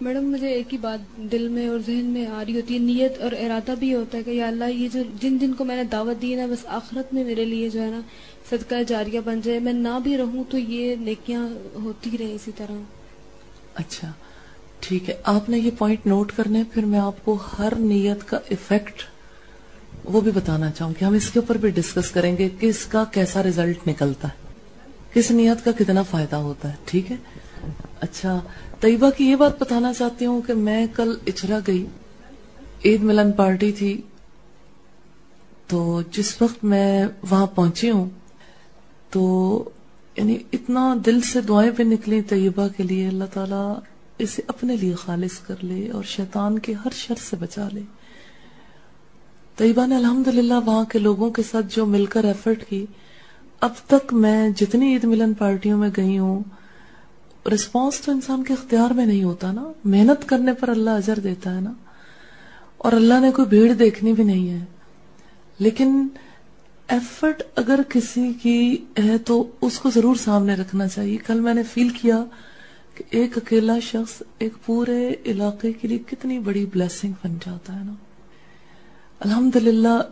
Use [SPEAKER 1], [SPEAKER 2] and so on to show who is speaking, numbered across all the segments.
[SPEAKER 1] Madam, مجھے ایک ہی بات دل میں اور ذہن میں آ رہی ہوتی ہے، نیت اور ارادہ بھی ہوتا ہے کہ یا اللہ، یہ جو جن جن کو میں نے دعوت دی نا، بس آخرت میں میرے لیے جو ہے نا صدقہ جاریہ بن جائے۔ میں نہ بھی رہوں تو یہ نیکیاں ہوتی رہیں اسی طرح۔
[SPEAKER 2] اچھا ٹھیک ہے۔ آپ نے یہ پوائنٹ نوٹ کرنے، پھر میں آپ کو ہر نیت کا افیکٹ وہ بھی بتانا چاہوں گی ہم اس کے اوپر بھی ڈسکس کریں گے کہ اس کا کیسا ریزلٹ نکلتا ہے، کس نیت کا کتنا فائدہ ہوتا ہے، ٹھیک ہے؟ اچھا طیبہ کی یہ بات بتانا چاہتی ہوں کہ میں کل اچرا گئی۔ عید ملن پارٹی تھی۔ تو جس وقت میں وہاں پہنچی ہوں، تو یعنی اتنا دل سے دعائیں بھی نکلی طیبہ کے لیے، اللہ تعالیٰ اسے اپنے لیے خالص کر لے اور شیطان کے ہر شر سے بچا لے۔ طیبہ نے الحمدللہ وہاں کے لوگوں کے ساتھ جو مل کر ایفرٹ کی، اب تک میں جتنی عید ملن پارٹیوں میں گئی ہوں رسپانس تو انسان کے اختیار میں نہیں ہوتا نا۔ محنت کرنے پر اللہ اجر دیتا ہے نا۔ اور اللہ نے کوئی بھیڑ دیکھنی بھی نہیں ہے۔ لیکن ایفرٹ اگر کسی کی ہے تو اس کو ضرور سامنے رکھنا چاہیے۔ کل میں نے فیل کیا کہ ایک اکیلا شخص ایک پورے علاقے کے لیے کتنی بڑی بلیسنگ بن جاتا ہے نا۔ الحمدللہ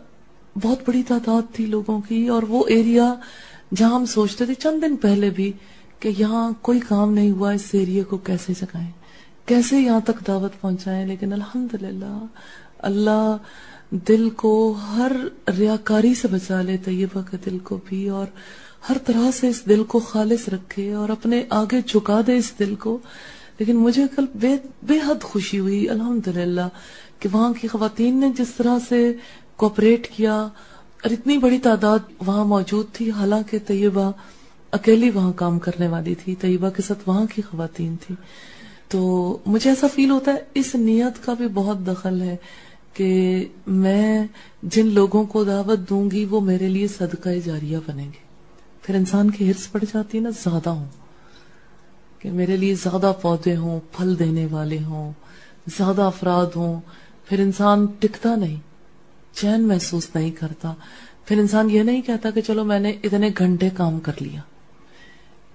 [SPEAKER 2] بہت بڑی تعداد تھی لوگوں کی اور وہ ایریا جہاں ہم سوچتے تھے چند دن پہلے بھی کہ یہاں کوئی کام نہیں ہوا اس ایریے کو کیسے جگائیں کیسے یہاں تک دعوت پہنچائیں؟ لیکن الحمدللہ اللہ دل کو ہر ریاکاری سے بچا لے طیبہ کے دل کو بھی اور ہر طرح سے اس دل کو خالص رکھے اور اپنے آگے چکا دے اس دل کو۔ لیکن مجھے کل بے, بے حد خوشی ہوئی الحمدللہ کہ وہاں کی خواتین نے جس طرح سے کوپریٹ کیا اور اتنی بڑی تعداد وہاں موجود تھی۔ حالانکہ طیبہ اکیلی وہاں کام کرنے والی تھی، طیبہ کے ساتھ وہاں کی خواتین تھی۔ تو مجھے ایسا فیل ہوتا ہے، اس نیت کا بھی بہت دخل ہے کہ میں جن لوگوں کو دعوت دوں گی، وہ میرے لیے صدقہ جاریہ بنیں گے۔ پھر انسان کی ہرس پڑ جاتی ہے نا، زیادہ ہوں۔ کہ میرے لیے زیادہ پودے ہوں، پھل دینے والے ہوں، زیادہ افراد ہوں۔ پھر انسان ٹکتا نہیں، چین محسوس نہیں کرتا۔ پھر انسان یہ نہیں کہتا کہ چلو میں نے اتنے گھنٹے کام کر لیا۔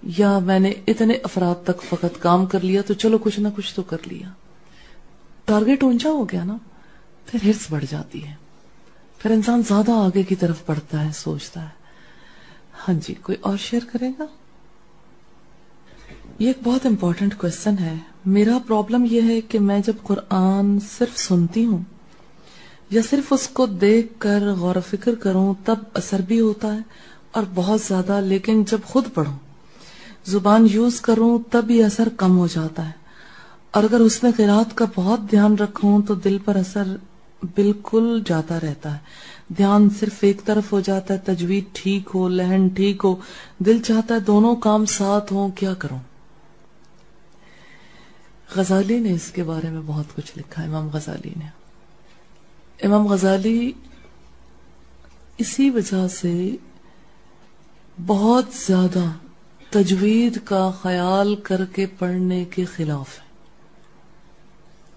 [SPEAKER 2] یا میں نے اتنے افراد تک فقط کام کر لیا تو چلو کچھ نہ کچھ تو کر لیا۔ ٹارگیٹ اونچا ہو گیا نا، پھر ہرس بڑھ جاتی ہے۔ پھر انسان زیادہ آگے کی طرف بڑھتا ہے، سوچتا ہے۔ ہاں جی کوئی اور شیئر کرے گا؟ یہ ایک بہت امپورٹنٹ کوشچن ہے۔ میرا پرابلم یہ ہے کہ میں جب قرآن صرف سنتی ہوں یا صرف اس کو دیکھ کر غور و فکر کروں، تب اثر بھی ہوتا ہے اور بہت زیادہ، لیکن جب خود پڑھوں زبان یوز کروں تب یہ اثر کم ہو جاتا ہے۔ اور اگر اس نے قرآت کا بہت دھیان رکھوں تو دل پر اثر بالکل جاتا رہتا ہے۔ دھیان صرف ایک طرف ہو جاتا ہے، تجوید ٹھیک ہو، لہن ٹھیک ہو، دل چاہتا ہے دونوں کام ساتھ ہوں، کیا کروں؟ غزالی نے اس کے بارے میں بہت کچھ لکھا، امام غزالی نے۔ امام غزالی اسی وجہ سے بہت زیادہ تجوید کا خیال کر کے پڑھنے کے خلاف ہے۔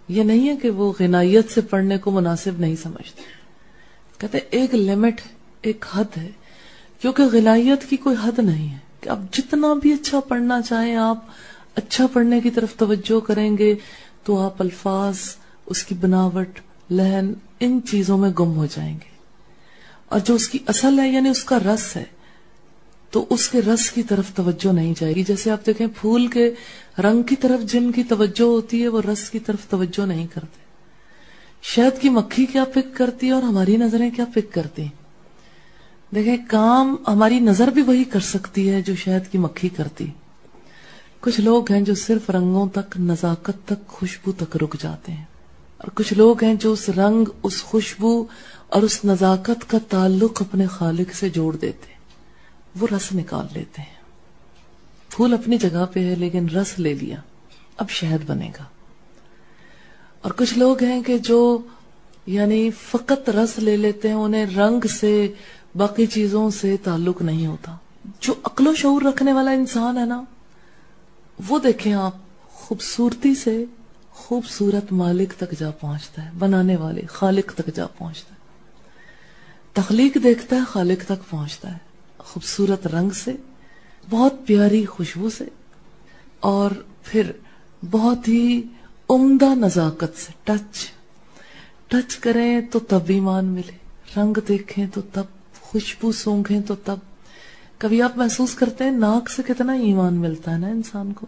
[SPEAKER 2] یہ نہیں ہے کہ وہ غنائیت سے پڑھنے کو مناسب نہیں سمجھتے۔ کہتے ایک لمٹ ایک حد ہے۔ کیونکہ غنائیت کی کوئی حد نہیں ہے۔ کہ آپ جتنا بھی اچھا پڑھنا چاہیں آپ اچھا پڑھنے کی طرف توجہ کریں گے تو آپ الفاظ، اس کی بناوٹ، لہن، ان چیزوں میں گم ہو جائیں گے۔ اور جو اس کی اصل ہے یعنی اس کا رس ہے تو اس کے رس کی طرف توجہ نہیں جائے گی۔ جیسے آپ دیکھیں پھول کے رنگ کی طرف جن کی توجہ ہوتی ہے، وہ رس کی طرف توجہ نہیں کرتے۔ شہد کی مکھی کیا پک کرتی ہے اور ہماری نظریں کیا پک کرتی دیکھیں، کام ہماری نظر بھی وہی کر سکتی ہے جو شہد کی مکھی کرتی۔ کچھ لوگ ہیں جو صرف رنگوں تک، نزاکت تک خوشبو تک رک جاتے ہیں۔ اور کچھ لوگ ہیں جو اس رنگ، اس خوشبو اور اس نزاکت کا تعلق اپنے خالق سے جوڑ دیتے وہ رس نکال لیتے ہیں۔ پھول اپنی جگہ پہ ہے لیکن رس لے لیا۔ اب شہد بنے گا۔ اور کچھ لوگ ہیں کہ جو یعنی فقط رس لے لیتے ہیں، انہیں رنگ سے، باقی چیزوں سے تعلق نہیں ہوتا۔ جو عقل و شعور رکھنے والا انسان ہے نا، وہ دیکھیں آپ، خوبصورتی سے خوبصورت مالک تک جا پہنچتا ہے، بنانے والے، خالق تک جا پہنچتا ہے۔ تخلیق دیکھتا ہے، خالق تک پہنچتا ہے۔ خوبصورت رنگ سے، بہت پیاری خوشبو سے، اور پھر بہت ہی عمدہ نزاکت سے، ٹچ ٹچ کریں تو تب ایمان ملے، رنگ دیکھیں تو تب، خوشبو سونگیں تو تب۔ کبھی آپ محسوس کرتے ہیں ناک سے کتنا ایمان ملتا ہے نا انسان کو؟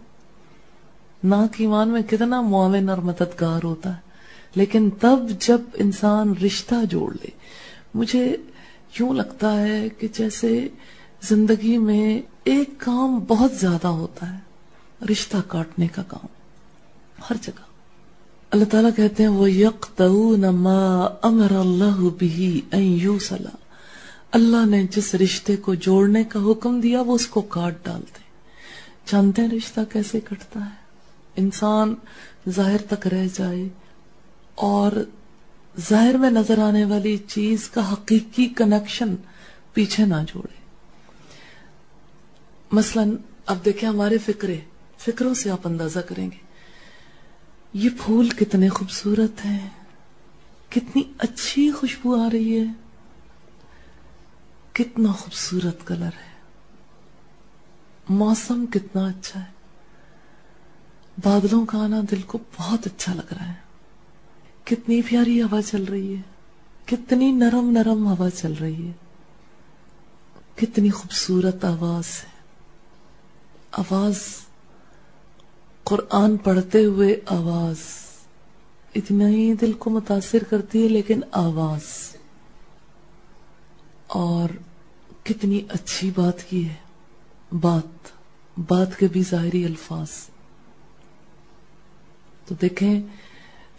[SPEAKER 2] ناک ایمان میں کتنا معاون اور مددگار ہوتا ہے، لیکن تب جب انسان رشتہ جوڑ لے، مجھے یوں لگتا ہے کہ جیسے زندگی میں ایک کام بہت زیادہ ہوتا ہے، رشتہ کاٹنے کا کام، ہر جگہ۔ اللہ تعالیٰ کہتے ہیں وہ یک امر اللہ بھی اللہ نے جس رشتے کو جوڑنے کا حکم دیا، وہ اس کو کاٹ ڈالتے۔ جانتے ہیں رشتہ کیسے کٹتا ہے؟ انسان ظاہر تک رہ جائے اور ظاہر میں نظر آنے والی چیز کا حقیقی کنیکشن پیچھے نہ جوڑے۔ مثلا اب دیکھیں ہمارے فکرے فکروں سے آپ اندازہ کریں گے۔ یہ پھول کتنے خوبصورت ہیں، کتنی اچھی خوشبو آ رہی ہے، کتنا خوبصورت کلر ہے۔ موسم کتنا اچھا ہے۔ بادلوں کا آنا دل کو بہت اچھا لگ رہا ہے۔ کتنی پیاری ہوا چل رہی ہے۔ کتنی نرم نرم ہوا چل رہی ہے۔ کتنی خوبصورت آواز ہے۔ آواز، قرآن پڑھتے ہوئے آواز۔ اتنا ہی دل کو متاثر کرتی ہے، لیکن آواز۔ اور کتنی اچھی بات کی ہے۔ بات بات کے بھی ظاہری الفاظ۔ تو دیکھیں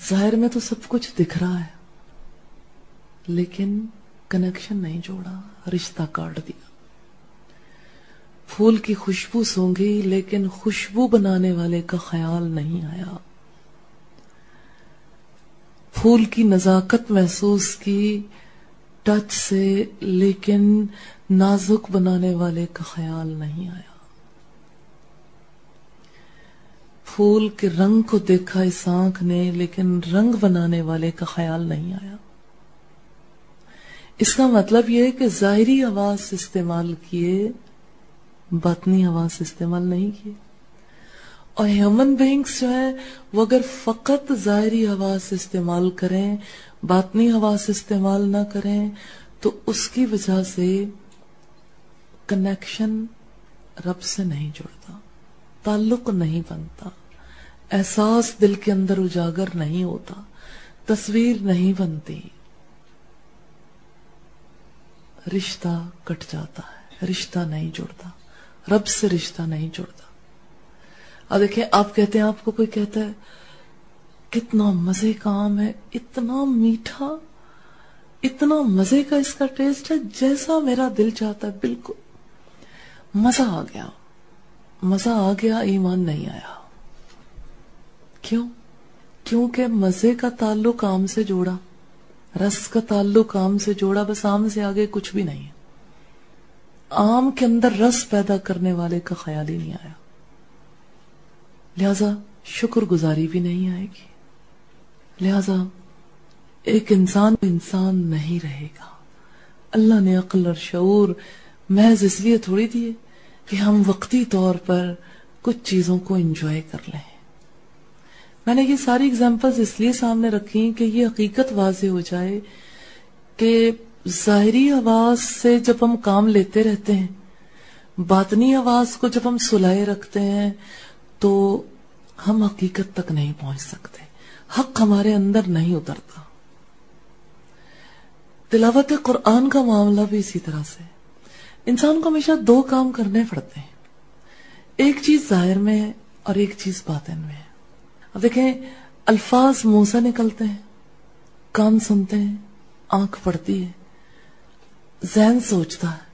[SPEAKER 2] ظاہر میں تو سب کچھ دکھ رہا ہے۔ لیکن کنیکشن نہیں جوڑا، رشتہ کاٹ دیا۔ پھول کی خوشبو سونگی، لیکن خوشبو بنانے والے کا خیال نہیں آیا۔ پھول کی نزاکت محسوس کی، ٹچ سے، لیکن نازک بنانے والے کا خیال نہیں آیا۔ پھول کے رنگ کو دیکھا اس آنکھ نے، لیکن رنگ بنانے والے کا خیال نہیں آیا۔ اس کا مطلب یہ ہے کہ ظاہری آواز استعمال کیے، باطنی آواز استعمال نہیں کیے۔ اور ہیومن بینگس جو ہے وہ اگر فقط ظاہری آواز استعمال کریں، باطنی آواز استعمال نہ کریں، تو اس کی وجہ سے کنیکشن رب سے نہیں جڑتا۔ تعلق نہیں بنتا۔ احساس دل کے اندر اجاگر نہیں ہوتا۔ تصویر نہیں بنتی۔ رشتہ کٹ جاتا ہے۔ رشتہ نہیں جڑتا۔ رب سے رشتہ نہیں جڑتا۔ اب دیکھیں، آپ کہتے ہیں، آپ کو کوئی کہتا ہے، کتنا مزے کا آم ہے، اتنا میٹھا، اتنا مزے کا اس کا ٹیسٹ ہے جیسا میرا دل چاہتا ہے۔ بالکل مزہ آ گیا۔ مزہ آ گیا، ایمان نہیں آیا۔ کیوں؟ کیونکہ مزے کا تعلق آم سے جوڑا، رس کا تعلق آم سے جوڑا، بس آم سے آگے کچھ بھی نہیں۔ ہے آم کے اندر رس پیدا کرنے والے کا خیال ہی نہیں آیا۔ لہذا شکر گزاری بھی نہیں آئے گی۔ لہذا ایک انسان انسان نہیں رہے گا۔ اللہ نے عقل اور شعور، محض اس لیے تھوڑی دیے۔ کہ ہم وقتی طور پر کچھ چیزوں کو انجوائے کر لیں۔ میں نے یہ ساری اگزامپل اس لیے سامنے رکھی کہ یہ حقیقت واضح ہو جائے کہ ظاہری آواز سے جب ہم کام لیتے رہتے ہیں، باطنی آواز کو جب ہم سلائے رکھتے ہیں، تو ہم حقیقت تک نہیں پہنچ سکتے۔ حق ہمارے اندر نہیں اترتا۔ تلاوت قرآن کا معاملہ بھی اسی طرح سے۔ انسان کو ہمیشہ دو کام کرنے پڑتے ہیں۔ ایک چیز ظاہر میں ہے اور ایک چیز باطن میں ہے۔ اب دیکھیں، الفاظ منہ سے نکلتے ہیں، کان سنتے ہیں، آنکھ پڑتی ہے، ذہن سوچتا ہے۔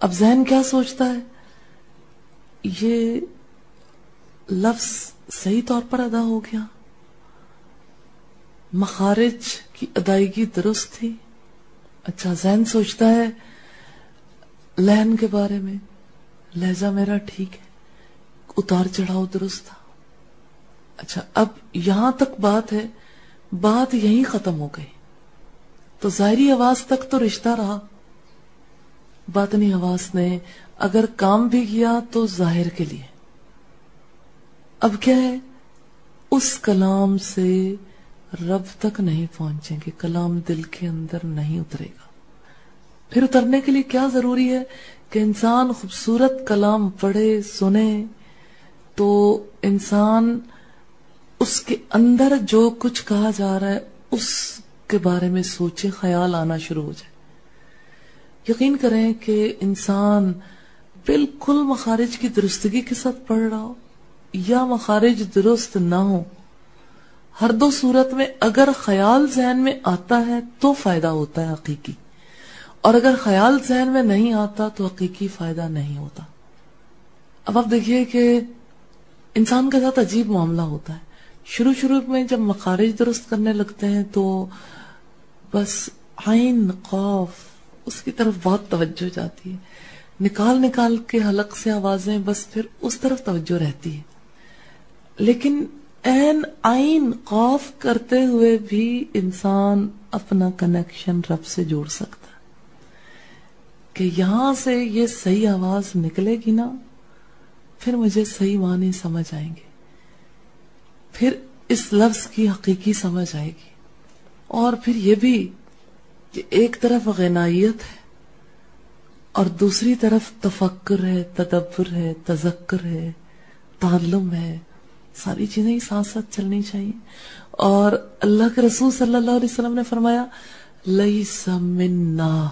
[SPEAKER 2] اب ذہن کیا سوچتا ہے؟ یہ لفظ صحیح طور پر ادا ہو گیا۔ مخارج کی ادائیگی درست تھی۔ اچھا ذہن سوچتا ہے لہن کے بارے میں، لہجہ میرا ٹھیک ہے، اتار چڑھاؤ درست تھا۔ اچھا اب یہاں تک بات ہے، بات یہی ختم ہو گئی۔ تو ظاہری آواز تک تو رشتہ رہا۔ باطنی آواز نے اگر کام بھی کیا تو ظاہر کے لیے۔ اب کیا ہے؟ اس کلام سے رب تک نہیں پہنچیں گے، کلام دل کے اندر نہیں اترے گا۔ پھر اترنے کے لیے کیا ضروری ہے کہ انسان خوبصورت کلام پڑھے، سنے؟ تو انسان اس کے اندر جو کچھ کہا جا رہا ہے، اس کے بارے میں سوچے، خیال آنا شروع ہو جائے۔ یقین کریں کہ انسان بالکل مخارج کی درستگی کے ساتھ پڑھ رہا ہو یا مخارج درست نہ ہو، ہر دو صورت میں اگر خیال ذہن میں آتا ہے تو فائدہ ہوتا ہے حقیقی۔ اور اگر خیال ذہن میں نہیں آتا تو حقیقی فائدہ نہیں ہوتا۔ اب آپ دیکھیے کہ انسان کے ساتھ عجیب معاملہ ہوتا ہے۔ شروع شروع میں جب مخارج درست کرنے لگتے ہیں تو بس عین خوف اس کی طرف بہت توجہ جاتی ہے۔ نکال نکال کے حلق سے آوازیں بس پھر اس طرف توجہ رہتی ہے۔ لیکن این آئین خوف کرتے ہوئے بھی انسان اپنا کنیکشن رب سے جوڑ سکتا کہ یہاں سے یہ صحیح آواز نکلے گی نا، پھر مجھے صحیح معنی سمجھ آئیں گے۔ پھر اس لفظ کی حقیقی سمجھ آئے گی۔ اور پھر یہ بھی کہ ایک طرف غنائیت ہے اور دوسری طرف تفکر ہے، تدبر ہے، تذکر ہے، تعلم ہے۔ ساری چیزیں ساتھ ساتھ چلنی چاہیے۔ اور اللہ کے رسول صلی اللہ علیہ وسلم نے فرمایا لئی سمنا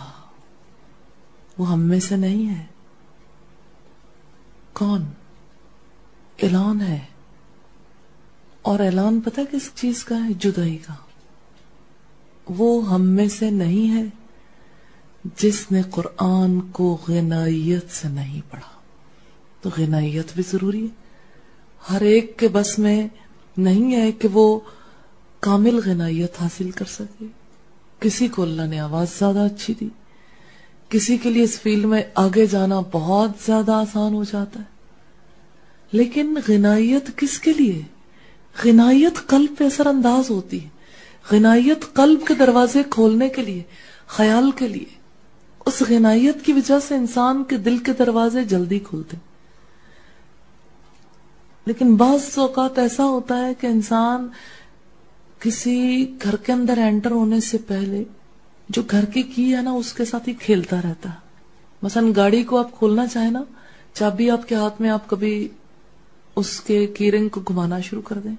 [SPEAKER 2] وہ ہم میں سے نہیں ہے۔ کون؟ اعلان ہے۔ اور اعلان پتہ کس چیز کا ہے؟ جدائی کا۔ وہ ہم میں سے نہیں ہے جس نے قرآن کو غنائیت سے نہیں پڑھا۔ تو غنائیت بھی ضروری ہے۔ ہر ایک کے بس میں نہیں ہے کہ وہ کامل غنائیت حاصل کر سکے۔ کسی کو اللہ نے آواز زیادہ اچھی دی۔ کسی کے لیے اس فیلڈ میں آگے جانا بہت زیادہ آسان ہو جاتا ہے۔ لیکن غنائیت کس کے لیے؟ غنائیت قلب پہ اثر انداز ہوتی ہے۔ غنائیت قلب کے دروازے کھولنے کے لیے، خیال کے لیے۔ اس غنائیت کی وجہ سے انسان کے دل کے دروازے جلدی کھلتے لیکن بعض اوقات ایسا ہوتا ہے کہ انسان کسی گھر کے اندر انٹر ہونے سے پہلے جو گھر کی کی ہے نا، اس کے ساتھ ہی کھیلتا رہتا۔ ہے مثلا گاڑی کو آپ کھولنا چاہیں نا، چابی آپ کے ہاتھ میں آپ کبھی اس کے کیرنگ کو گھمانا شروع کر دیں۔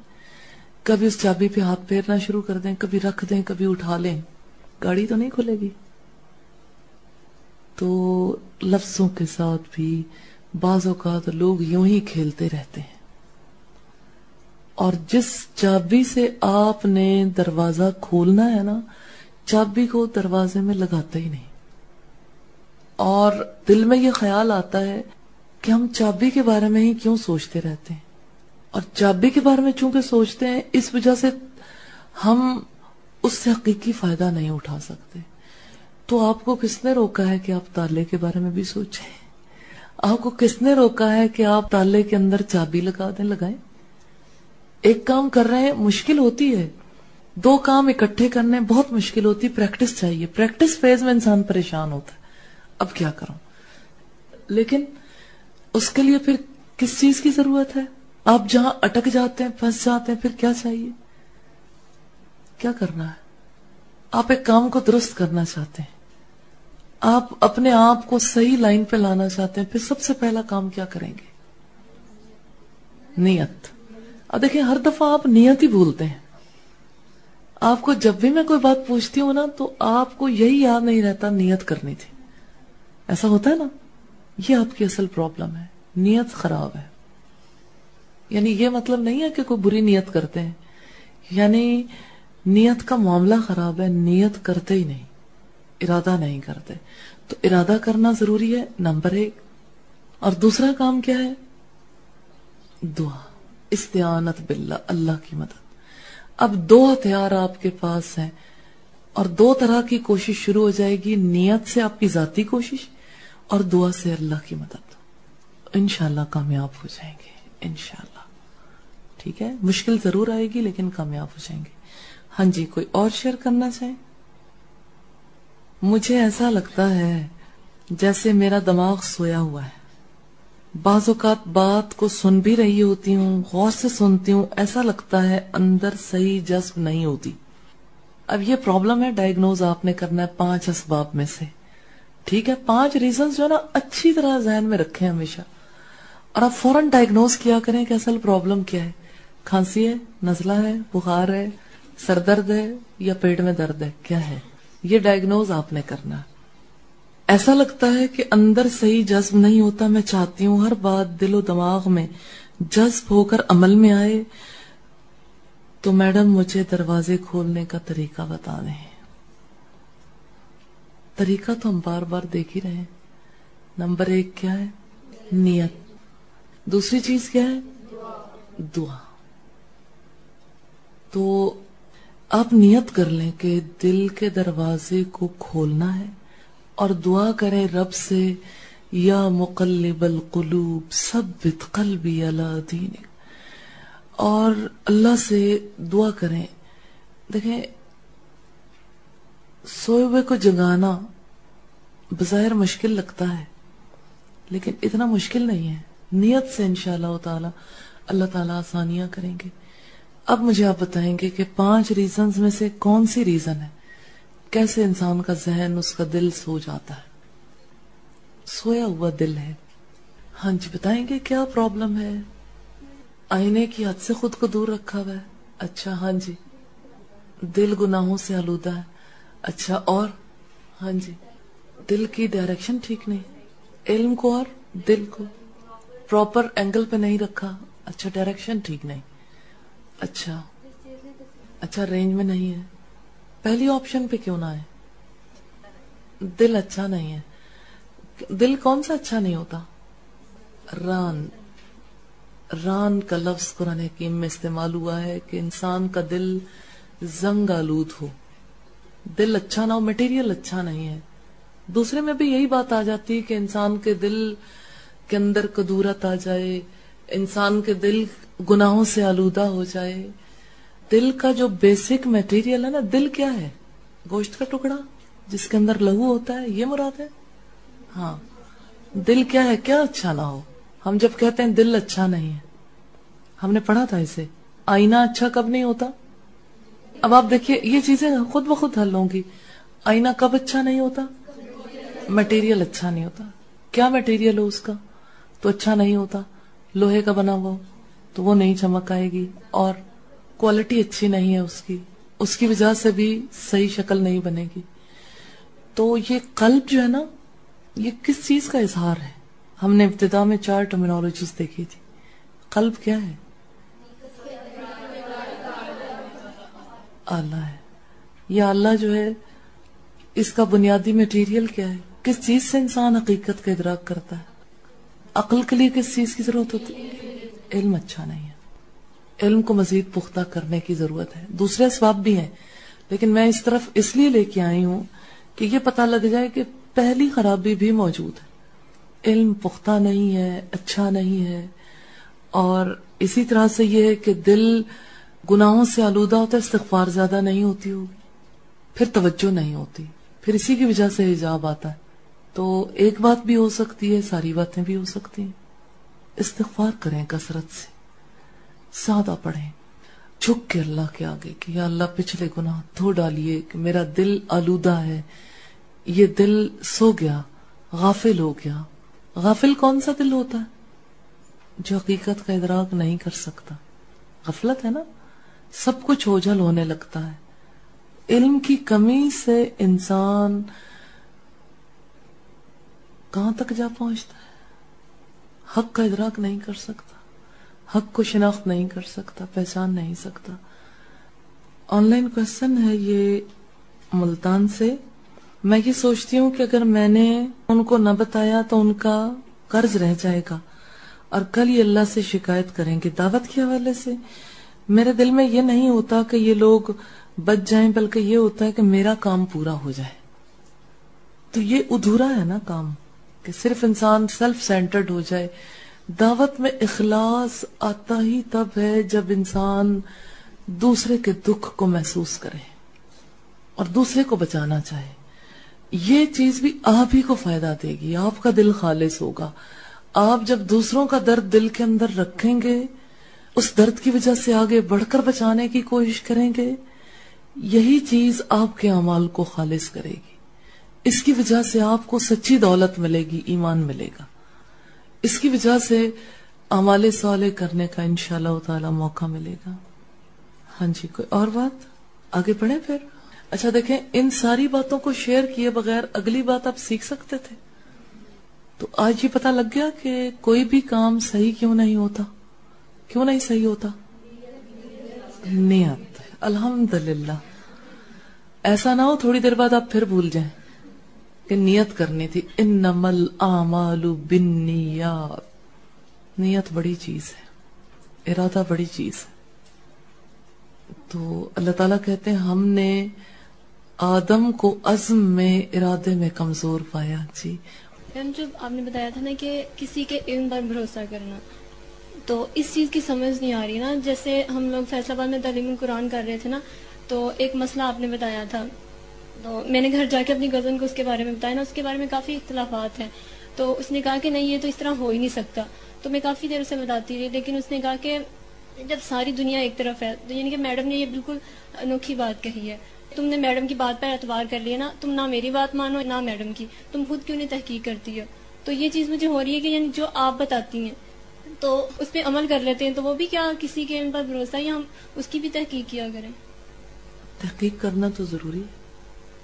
[SPEAKER 2] کبھی اس چابی پہ ہاتھ پھیرنا شروع کر دیں، کبھی رکھ دیں، کبھی اٹھا لیں۔ گاڑی تو نہیں کھلے گی۔ تو لفظوں کے ساتھ بھی بعض اوقات لوگ یوں ہی کھیلتے رہتے ہیں۔ اور جس چابی سے آپ نے دروازہ کھولنا ہے نا چابی کو دروازے میں لگاتا ہی نہیں۔ اور دل میں یہ خیال آتا ہے کہ ہم چابی کے بارے میں ہی کیوں سوچتے رہتے ہیں۔ اور چابی کے بارے میں چونکہ سوچتے ہیں، اس وجہ سے ہم اس سے حقیقی فائدہ نہیں اٹھا سکتے۔ تو آپ کو کس نے روکا ہے کہ آپ تالے کے بارے میں بھی سوچیں؟ آپ کو کس نے روکا ہے کہ آپ تالے کے اندر چابی لگا دیں، لگائیں؟ ایک کام کر رہے ہیں، مشکل ہوتی ہے۔ دو کام اکٹھے کرنے بہت مشکل ہوتی پریکٹس چاہیے۔ پریکٹس فیز میں انسان پریشان ہوتا ہے۔ اب کیا کروں؟ لیکن اس کے لیے پھر کس چیز کی ضرورت ہے؟ آپ جہاں اٹک جاتے ہیں، پھنس جاتے ہیں، پھر کیا چاہیے؟ کیا کرنا ہے؟ آپ ایک کام کو درست کرنا چاہتے ہیں۔ آپ اپنے آپ کو صحیح لائن پہ لانا چاہتے ہیں، پھر سب سے پہلا کام کیا کریں گے؟ نیت۔ اب دیکھیں، ہر دفعہ آپ نیت ہی بھولتے ہیں۔ آپ کو جب بھی میں کوئی بات پوچھتی ہوں نا تو آپ کو یہی یاد نہیں رہتا نیت کرنی تھی۔ ایسا ہوتا ہے نا؟ یہ آپ کی اصل پرابلم ہے۔ نیت خراب ہے۔ یعنی یہ مطلب نہیں ہے کہ کوئی بری نیت کرتے ہیں۔ یعنی نیت کا معاملہ خراب ہے، نیت کرتے ہی نہیں۔ ارادہ نہیں کرتے۔ تو ارادہ کرنا ضروری ہے، نمبر ایک۔ اور دوسرا کام کیا ہے؟ دعا۔ استعانت باللہ، اللہ کی مدد۔ اب دو ہتھیار آپ کے پاس ہیں اور دو طرح کی کوشش شروع ہو جائے گی، نیت سے آپ کی ذاتی کوشش اور دعا سے اللہ کی مدد۔ انشاءاللہ کامیاب ہو جائیں گے، انشاءاللہ۔ ٹھیک ہے؟ مشکل ضرور آئے گی لیکن کامیاب ہو جائیں گے۔ ہاں جی کوئی اور شیئر کرنا چاہیں؟ مجھے ایسا لگتا ہے جیسے میرا دماغ سویا ہوا ہے۔ بعض اوقات بات کو سن بھی رہی ہوتی ہوں، غور سے سنتی ہوں، ایسا لگتا ہے اندر صحیح جذب نہیں ہوتی۔ اب یہ پرابلم ہے ڈائگنوز آپ نے کرنا ہے پانچ اسباب میں سے۔ ٹھیک ہے، پانچ ریزنز جو ہے نا اچھی طرح ذہن میں رکھیں ہمیشہ۔ اور آپ فوراً ڈائگنوز کیا کریں کہ اصل پرابلم کیا ہے۔ کھانسی ہے، نزلہ ہے، بخار ہے، سر درد ہے یا پیٹ میں درد ہے، کیا ہے؟ یہ ڈائگنوز آپ نے کرنا۔ ہے ایسا لگتا ہے کہ اندر صحیح جذب نہیں ہوتا، میں چاہتی ہوں ہر بات دل و دماغ میں جذب ہو کر عمل میں آئے۔ تو میڈم، مجھے دروازے کھولنے کا طریقہ بتا دیں طریقہ تو ہم بار بار دیکھ ہی رہے ہیں۔ نمبر ایک کیا ہے؟ نیت۔ دوسری چیز کیا ہے؟ دعا۔ تو آپ نیت کر لیں کہ دل کے دروازے کو کھولنا ہے۔ اور دعا کریں رب سے، یا مقلب القلوب سب قلبی اللہ دین اور اللہ سے دعا کریں۔ دیکھیں، سوئے ہوئے کو جگانا بظاہر مشکل لگتا ہے، لیکن اتنا مشکل نہیں ہے۔ نیت سے انشاءاللہ اللہ تعالی اللہ تعالیٰ آسانیاں کریں گے۔ اب مجھے آپ بتائیں گے کہ پانچ ریزنز میں سے کون سی ریزن ہے؟ کیسے انسان کا ذہن اس کا دل سو جاتا ہے؟ سویا ہوا دل ہے۔ ہاں جی بتائیں گے کیا پرابلم ہے؟ آئینے کی حد سے خود کو دور رکھا ہوا ہے۔ اچھا ہاں جی۔ دل گناہوں سے آلودہ ہے۔ اچھا اور؟ ہاں جی۔ دل کی ڈائریکشن ٹھیک نہیں۔ علم کو اور؟ دل کو۔ پراپر اینگل پہ نہیں رکھا۔ اچھا ڈائریکشن ٹھیک نہیں۔ اچھا۔ اچھا رینج میں نہیں ہے۔ پہلی آپشن پہ کیوں نہ ہے دل اچھا نہیں ہے۔ دل کون سا اچھا نہیں ہوتا؟ ران۔ ران کا لفظ قرآن حکیم میں استعمال ہوا ہے کہ انسان کا دل زنگ آلود ہو۔ دل اچھا نہ ہو مٹیریل اچھا نہیں ہے۔ دوسرے میں بھی یہی بات آ جاتی ہے کہ انسان کے دل کے اندر کدورت آ جائے، انسان کے دل گناہوں سے آلودہ ہو جائے۔ دل کا جو بیسک میٹیریل ہے نا، دل کیا ہے؟ گوشت کا ٹکڑا، جس کے اندر لہو ہوتا ہے، یہ مراد ہے؟ ہاں۔ دل کیا ہے؟ کیا اچھا نہ ہو۔ ہم جب کہتے ہیں دل اچھا نہیں ہے، ہم نے پڑھا تھا اسے۔ آئینہ اچھا کب نہیں ہوتا؟ اب آپ دیکھیے، یہ چیزیں خود بخود حل ہوں گی۔ آئینہ کب اچھا نہیں ہوتا؟ مٹیریل اچھا نہیں ہوتا۔ کیا مٹیریل ہو اس کا؟ تو اچھا نہیں ہوتا۔ لوہے کا بنا ہوا تو وہ نہیں چمک آئے گی۔ اور کوالٹی اچھی نہیں ہے اس کی۔ اس کی وجہ سے بھی صحیح شکل نہیں بنے گی۔ تو یہ قلب جو ہے نا، یہ کس چیز کا اظہار ہے؟ ہم نے ابتدا میں چار ٹرمینالوجیز دیکھی تھی۔ قلب کیا ہے؟ اللہ ہے۔ یہ اللہ جو ہے، اس کا بنیادی میٹیریل کیا ہے؟ کس چیز سے انسان حقیقت کا ادراک کرتا ہے؟ عقل کے لیے کس چیز کی ضرورت ہوتی علم اچھا نہیں ہے۔ علم کو مزید پختہ کرنے کی ضرورت ہے۔ دوسرے اسباب بھی ہیں، لیکن میں اس طرف اس لیے لے کے آئی ہوں کہ یہ پتا لگ جائے کہ پہلی خرابی بھی موجود ہے۔ علم پختہ نہیں ہے اچھا نہیں ہے، اور اسی طرح سے یہ ہے کہ دل گناہوں سے آلودہ ہوتا ہے، استغفار زیادہ نہیں ہوتی ہوگی، پھر توجہ نہیں ہوتی، پھر اسی کی وجہ سے حجاب آتا ہے۔ تو ایک بات بھی ہو سکتی ہے، ساری باتیں بھی ہو سکتی ہیں۔ استغفار کریں کثرت سے۔ سادہ پڑھیں۔ جھک کے اللہ کے آگے کہ یا اللہ پچھلے گناہ دھو ڈالیے کہ میرا دل آلودہ ہے۔ یہ دل سو گیا، غافل ہو گیا۔ غافل کون سا دل ہوتا ہے؟ جو حقیقت کا ادراک نہیں کر سکتا۔ غفلت ہے نا؟ سب کچھ اوجھل ہونے لگتا ہے۔ علم کی کمی سے انسان کہاں تک جا پہنچتا ہے؟ حق کا ادراک نہیں کر سکتا۔ حق کو شناخت نہیں کر سکتا، پہچان نہیں سکتا۔ آن لائن کوشچن ہے یہ ملتان سے۔ میں یہ سوچتی ہوں کہ اگر میں نے ان کو نہ بتایا تو ان کا قرض رہ جائے گا۔ اور کل یہ اللہ سے شکایت کریں گے دعوت کے حوالے سے۔ میرے دل میں یہ نہیں ہوتا کہ یہ لوگ بچ جائیں، بلکہ یہ ہوتا ہے کہ میرا کام پورا ہو جائے۔ تو یہ ادھورا ہے نا کام، کہ صرف انسان سیلف سینٹرڈ ہو جائے۔ دعوت میں اخلاص آتا ہی تب ہے جب انسان دوسرے کے دکھ کو محسوس کرے اور دوسرے کو بچانا چاہے۔ یہ چیز بھی آپ ہی کو فائدہ دے گی، آپ کا دل خالص ہوگا۔ آپ جب دوسروں کا درد دل کے اندر رکھیں گے، اس درد کی وجہ سے آگے بڑھ کر بچانے کی کوشش کریں گے، یہی چیز آپ کے اعمال کو خالص کرے گی۔ اس کی وجہ سے آپ کو سچی دولت ملے گی، ایمان ملے گا۔ اس کی وجہ سے امال صالح کرنے کا انشاءاللہ تعالی موقع ملے گا۔ ہاں جی کوئی اور بات؟ آگے پڑھیں پھر۔ اچھا دیکھیں، ان ساری باتوں کو شیئر کیے بغیر اگلی بات آپ سیکھ سکتے تھے۔ تو آج یہ پتا لگ گیا کہ کوئی بھی کام صحیح کیوں نہیں ہوتا؟ کیوں نہیں صحیح ہوتا؟ نیت، الحمدللہ۔ ایسا نہ ہو، تھوڑی دیر بعد آپ پھر بھول جائیں۔ کہ نیت کرنی تھی انمل اعمال بالنیات نیت بڑی چیز ہے، ارادہ بڑی چیز ہے۔ تو اللہ تعالیٰ کہتے ہیں، ہم نے آدم کو عزم میں، ارادے میں کمزور پایا۔ جی۔
[SPEAKER 3] یعنی جو آپ نے بتایا تھا نا کہ کسی کے علم پر بھروسہ کرنا، تو اس چیز کی سمجھ نہیں آ رہی نا۔ جیسے ہم لوگ فیصلہ آباد میں تعلیم قرآن کر رہے تھے نا، تو ایک مسئلہ آپ نے بتایا تھا۔ تو میں نے گھر جا کے اپنی کزن کو اس کے بارے میں بتایا نا، اس کے بارے میں کافی اختلافات ہیں۔ تو اس نے کہا کہ نہیں، یہ تو اس طرح ہو ہی نہیں سکتا۔ تو میں کافی دیر اسے بتاتی رہی، لیکن اس نے کہا کہ جب ساری دنیا ایک طرف ہے، تو یعنی کہ میڈم نے یہ بالکل انوکھی بات کہی ہے۔ تم نے میڈم کی بات پر اعتبار کر لیا نا، تم نہ میری بات مانو، نہ میڈم کی۔ تم خود کیوں نہیں تحقیق کرتی ہو؟ تو یہ چیز مجھے ہو رہی ہے کہ یعنی جو آپ بتاتی ہیں، تو اس پہ عمل کر لیتے ہیں، تو وہ بھی کیا کسی کے ان پر بھروسہ یا ہم اس کی بھی تحقیق کیا کریں؟
[SPEAKER 2] تحقیق کرنا تو ضروری ہے۔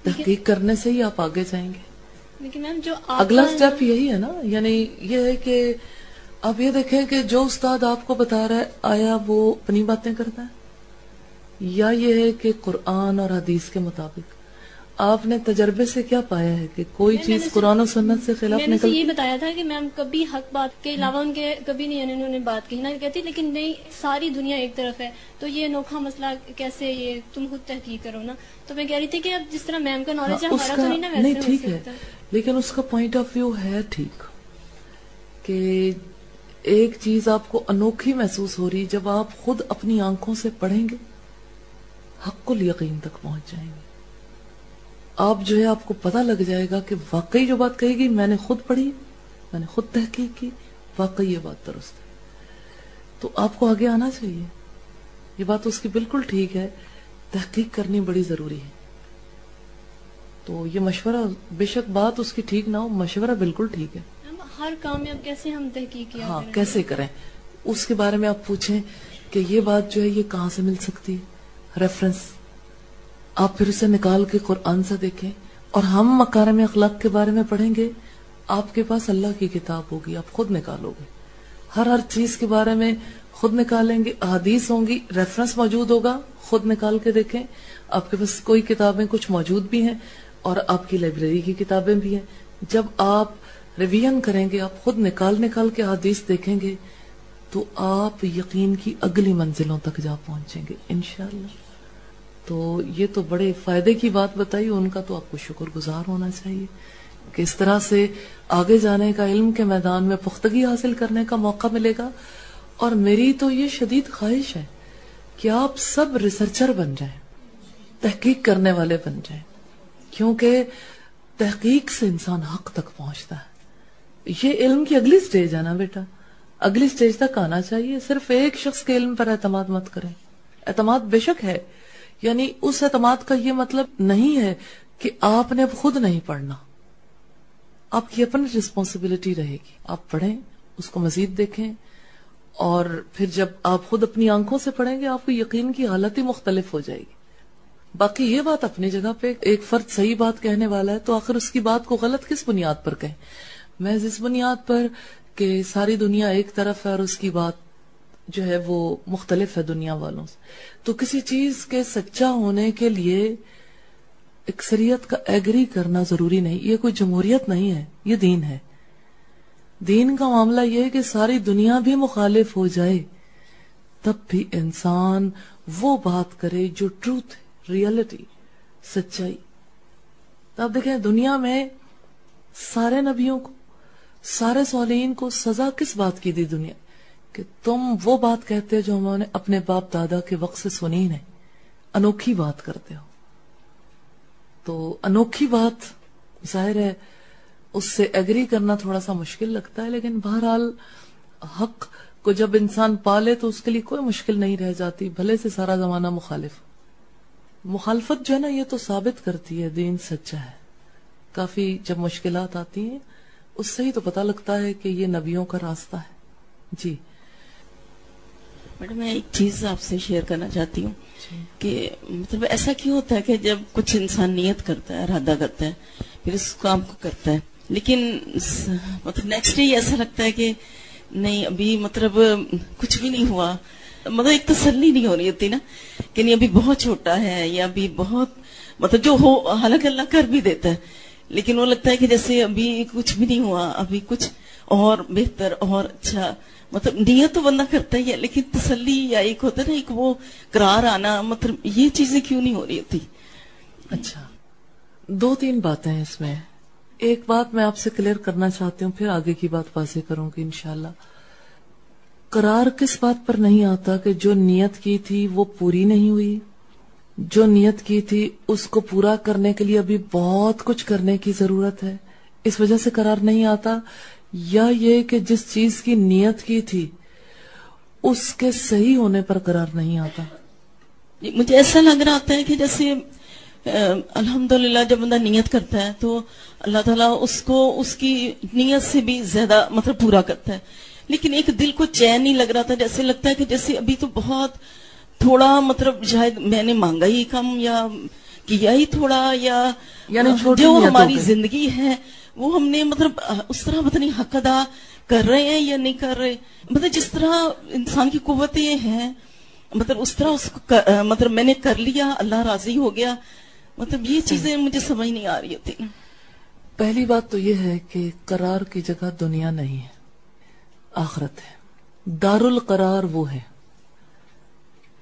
[SPEAKER 2] تحقیق کرنے سے ہی آپ آگے جائیں گے۔
[SPEAKER 3] لیکن میم جو
[SPEAKER 2] اگلا سٹیپ یہی ہے نا یعنی یہ ہے کہ آپ یہ دیکھیں کہ جو استاد آپ کو بتا رہا ہے آیا وہ اپنی باتیں کرتا ہے؟ یا یہ ہے کہ قرآن اور حدیث کے مطابق؟ آپ نے تجربے سے کیا پایا ہے کہ کوئی چیز قرآن و سنت سے خلاف
[SPEAKER 3] میں نے یہ بتایا تھا کہ میم کبھی حق بات کے علاوہ ان کے کبھی نہیں یعنی انہوں نے بات کہی نہ کہتی لیکن نہیں ساری دنیا ایک طرف ہے تو یہ انوکھا مسئلہ کیسے یہ تم خود تحقیق کرو نا؟ تو میں کہہ رہی تھی کہ اب جس طرح میم کا نالج ہے ہمارا تو نہیں نا ویسے
[SPEAKER 2] ٹھیک ہے لیکن اس کا پوائنٹ آف ویو ہے ٹھیک کہ ایک چیز آپ کو انوکھی محسوس ہو رہی جب آپ خود اپنی آنکھوں سے پڑھیں گے حق کو یقین تک پہنچ جائیں گے۔ آپ جو ہے آپ کو پتا لگ جائے گا کہ واقعی جو بات کہے گی میں نے خود پڑھی میں نے خود تحقیق کی واقعی یہ بات درست ہے۔ تو آپ کو آگے آنا چاہیے۔ یہ بات اس کی بالکل ٹھیک ہے۔ تحقیق کرنی بڑی ضروری ہے۔ تو یہ مشورہ بے شک بات اس کی ٹھیک نہ ہو مشورہ بالکل ٹھیک ہے۔
[SPEAKER 3] ہر کام میں اب کیسے ہم تحقیق کیا
[SPEAKER 2] ہاں کیسے کریں؟ اس کے بارے میں آپ پوچھیں کہ یہ بات جو ہے یہ کہاں سے مل سکتی؟ ریفرنس آپ پھر اسے نکال کے قرآن سے دیکھیں اور ہم مکارم اخلاق کے بارے میں پڑھیں گے، آپ کے پاس اللہ کی کتاب ہوگی، آپ خود نکالو گے۔ ہر ہر چیز کے بارے میں خود نکالیں گے، احادیث ہوں گی ریفرنس موجود ہوگا، خود نکال کے دیکھیں۔ آپ کے پاس کوئی کتابیں کچھ موجود بھی ہیں اور آپ کی لائبریری کی کتابیں بھی ہیں۔ جب آپ ریویژن کریں گے، آپ خود نکال نکال کے حدیث دیکھیں گے، تو آپ یقین کی اگلی منزلوں تک جا پہنچیں گے، انشاءاللہ۔ تو یہ تو بڑے فائدے کی بات بتائی، ان کا تو آپ کو شکر گزار ہونا چاہیے کہ اس طرح سے آگے جانے کا علم کے میدان میں پختگی حاصل کرنے کا موقع ملے گا۔ اور میری تو یہ شدید خواہش ہے کہ آپ سب ریسرچر بن جائیں، تحقیق کرنے والے بن جائیں، کیونکہ تحقیق سے انسان حق تک پہنچتا ہے۔ یہ علم کی اگلی سٹیج ہے نا بیٹا۔ اگلی سٹیج تک آنا چاہیے، صرف ایک شخص کے علم پر اعتماد مت کریں۔ اعتماد بے شک ہے یعنی اس اعتماد کا یہ مطلب نہیں ہے کہ آپ نے اب خود نہیں پڑھنا۔ آپ کی اپنی ریسپانسبلٹی رہے گی۔ آپ پڑھیں، اس کو مزید دیکھیں اور پھر جب آپ خود اپنی آنکھوں سے پڑھیں گے، آپ کو یقین کی حالت ہی مختلف ہو جائے گی۔ باقی یہ بات اپنی جگہ پہ ایک فرد صحیح بات کہنے والا ہے تو آخر اس کی بات کو غلط کس بنیاد پر کہیں؟ میں اس بنیاد پر کہ ساری دنیا ایک طرف ہے اور اس کی بات جو ہے وہ مختلف ہے دنیا والوں سے۔ تو کسی چیز کے سچا ہونے کے لیے اکثریت کا ایگری کرنا ضروری نہیں۔ یہ کوئی جمہوریت نہیں ہے، یہ دین ہے۔ دین کا معاملہ یہ ہے کہ ساری دنیا بھی مخالف ہو جائے، تب بھی انسان وہ بات کرے جو ٹروتھ ریئلٹی سچائی۔ تب دیکھیں، دنیا میں سارے نبیوں کو، سارے صالحین کو سزا کس بات کی دی دنیا؟ کہ تم وہ بات کہتے جو ہم نے اپنے باپ دادا کے وقت سے سنی نہیں۔ انوکھی بات کرتے ہو۔ تو انوکھی بات ظاہر ہے، اس سے ایگری کرنا تھوڑا سا مشکل لگتا ہے، لیکن بہرحال حق کو جب انسان پالے تو اس کے لیے کوئی مشکل نہیں رہ جاتی، بھلے سے سارا زمانہ مخالف۔ مخالفت جو ہے نا، یہ تو ثابت کرتی ہے، دین سچا ہے۔ کافی جب مشکلات آتی ہیں، اس سے ہی تو پتہ لگتا ہے کہ یہ نبیوں کا راستہ ہے۔ جی۔
[SPEAKER 4] میڈم میں ایک چیز آپ سے شیئر کرنا چاہتی ہوں جی۔ کہ مطلب ایسا کیوں ہوتا ہے کہ جب کچھ انسان نیت کرتا ہے ارادہ کرتا ہے پھر اس کام کو کرتا ہے۔ لیکن مطلب نیکسٹ ڈے ایسا لگتا ہے کہ نہیں ابھی مطلب کچھ بھی نہیں ہوا۔ مطلب ایک تسلی نہیں ہو رہی ہوتی نا کہ نہیں ابھی بہت چھوٹا ہے یا ابھی بہت مطلب جو ہو حالانکہ اللہ کر بھی دیتا ہے۔ لیکن وہ لگتا ہے کہ جیسے ابھی کچھ بھی نہیں ہوا ابھی کچھ اور بہتر اور اچھا مطلب نیت تو بندہ کرتا ہی ہے، لیکن تسلی یا ایک ہوتا ہے نا، ایک وہ قرار آنا مطلب یہ چیزیں کیوں نہیں ہو رہی ہوتی؟
[SPEAKER 2] اچھا۔ دو تین باتیں ہیں اس میں۔ ایک بات میں آپ سے کلیئر کرنا چاہتی ہوں، پھر آگے کی بات واضح کروں گی انشاءاللہ۔ قرار کس بات پر نہیں آتا کہ جو نیت کی تھی وہ پوری نہیں ہوئی؟ جو نیت کی تھی اس کو پورا کرنے کے لیے ابھی بہت کچھ کرنے کی ضرورت ہے۔ اس وجہ سے قرار نہیں آتا یا یہ کہ جس چیز کی نیت کی تھی اس کے صحیح ہونے پر قرار نہیں آتا۔
[SPEAKER 4] مجھے ایسا لگ رہا ہے کہ جیسے الحمدللہ جب بندہ نیت کرتا ہے تو اللہ تعالیٰ اس کو اس کی نیت سے بھی زیادہ مطلب پورا کرتا ہے۔ لیکن ایک دل کو چین نہیں لگ رہا تھا جیسے لگتا ہے کہ جیسے ابھی تو بہت تھوڑا مطلب شاید میں نے مانگا ہی کم یا کیا ہی تھوڑا یا یعنی جو ہماری زندگی ہے وہ ہم نے مطلب اس طرح پتہ نہیں حق ادا کر رہے ہیں یا نہیں کر رہے۔ مطلب جس طرح انسان کی قوتیں ہیں مطلب اس طرح اس کو مطلب میں نے کر لیا، اللہ راضی ہو گیا۔ مطلب یہ چیزیں مجھے سمجھ نہیں آ رہی ہوتی۔
[SPEAKER 2] پہلی بات تو یہ ہے کہ قرار کی جگہ دنیا نہیں ہے، آخرت ہے۔ دار القرار وہ ہے۔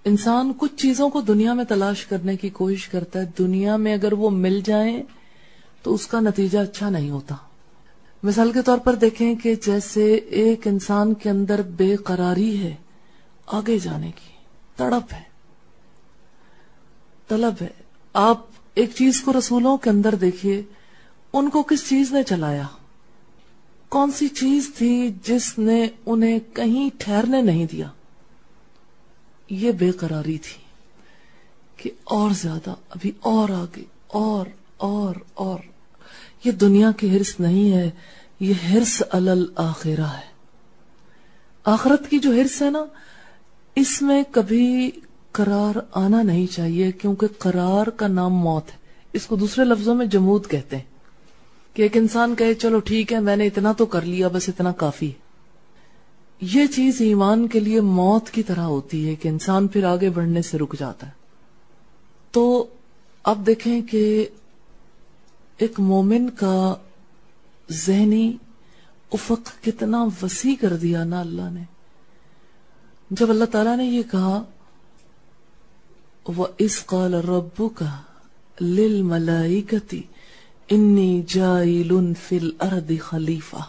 [SPEAKER 2] انسان کچھ چیزوں کو دنیا میں تلاش کرنے کی کوشش کرتا ہے، دنیا میں اگر وہ مل جائیں تو اس کا نتیجہ اچھا نہیں ہوتا۔ مثال کے طور پر دیکھیں کہ جیسے ایک انسان کے اندر بے قراری ہے، آگے جانے کی۔ تڑپ ہے۔ طلب ہے۔ آپ ایک چیز کو رسولوں کے اندر دیکھیے، ان کو کس چیز نے چلایا؟ کون سی چیز تھی جس نے انہیں کہیں ٹھہرنے نہیں دیا؟ یہ بے قراری تھی کہ اور زیادہ، ابھی اور آگے، اور اور اور۔ یہ دنیا کی ہرس نہیں ہے، یہ ہرس الآخرہ ہے۔ آخرت کی جو ہرس ہے نا، اس میں کبھی قرار آنا نہیں چاہیے، کیونکہ قرار کا نام موت ہے۔ اس کو دوسرے لفظوں میں جمود کہتے ہیں۔ کہ ایک انسان کہے، چلو ٹھیک ہے، میں نے اتنا تو کر لیا، بس اتنا کافی یہ چیز ایمان کے لیے موت کی طرح ہوتی ہے کہ انسان پھر آگے بڑھنے سے رک جاتا ہے۔ تو اب دیکھیں کہ ایک مومن کا ذہنی افق کتنا وسیع کر دیا نا اللہ نے۔ جب اللہ تعالیٰ نے یہ کہا، وہ اس قال ربو کا لل ملائی انی جائل فی الارض خلیفہ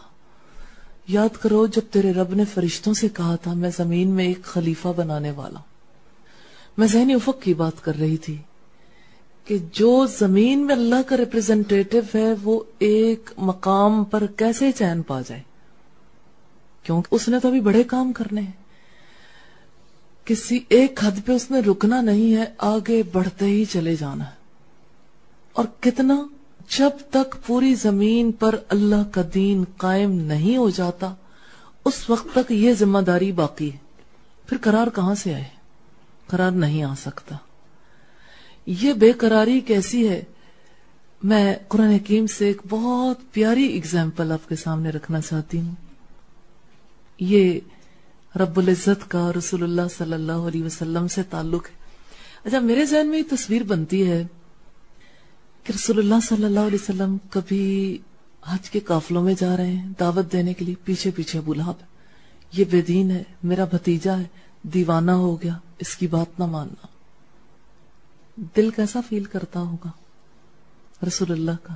[SPEAKER 2] یاد کرو، جب تیرے رب نے فرشتوں سے کہا تھا، میں زمین میں ایک خلیفہ بنانے والا میں ذہنی افق کی بات کر رہی تھی۔ کہ جو زمین میں اللہ کا ریپرزینٹیٹو ہے، وہ ایک مقام پر کیسے چین پا جائے؟ کیونکہ اس نے تو ابھی بڑے کام کرنے ہیں۔ کسی ایک حد پہ اس نے رکنا نہیں ہے، آگے بڑھتے ہی چلے جانا۔ ہے اور کتنا جب تک پوری زمین پر اللہ کا دین قائم نہیں ہو جاتا، اس وقت تک یہ ذمہ داری باقی ہے۔ پھر قرار کہاں سے آئے؟ قرار نہیں آ سکتا۔ یہ بے قراری کیسی ہے؟ میں قرآن حکیم سے ایک بہت پیاری اگزامپل آپ کے سامنے رکھنا چاہتی ہوں۔ یہ رب العزت کا رسول اللہ صلی اللہ علیہ وسلم سے تعلق ہے۔ اچھا میرے ذہن میں یہ تصویر بنتی ہے کہ رسول اللہ صلی اللہ علیہ وسلم کبھی حج کے قافلوں میں جا رہے ہیں، دعوت دینے کے لیے پیچھے پیچھے بلاب یہ بے دین ہے، میرا بھتیجا ہے، دیوانہ ہو گیا، اس کی بات نہ ماننا۔ دل کیسا فیل کرتا ہوگا رسول اللہ کا؟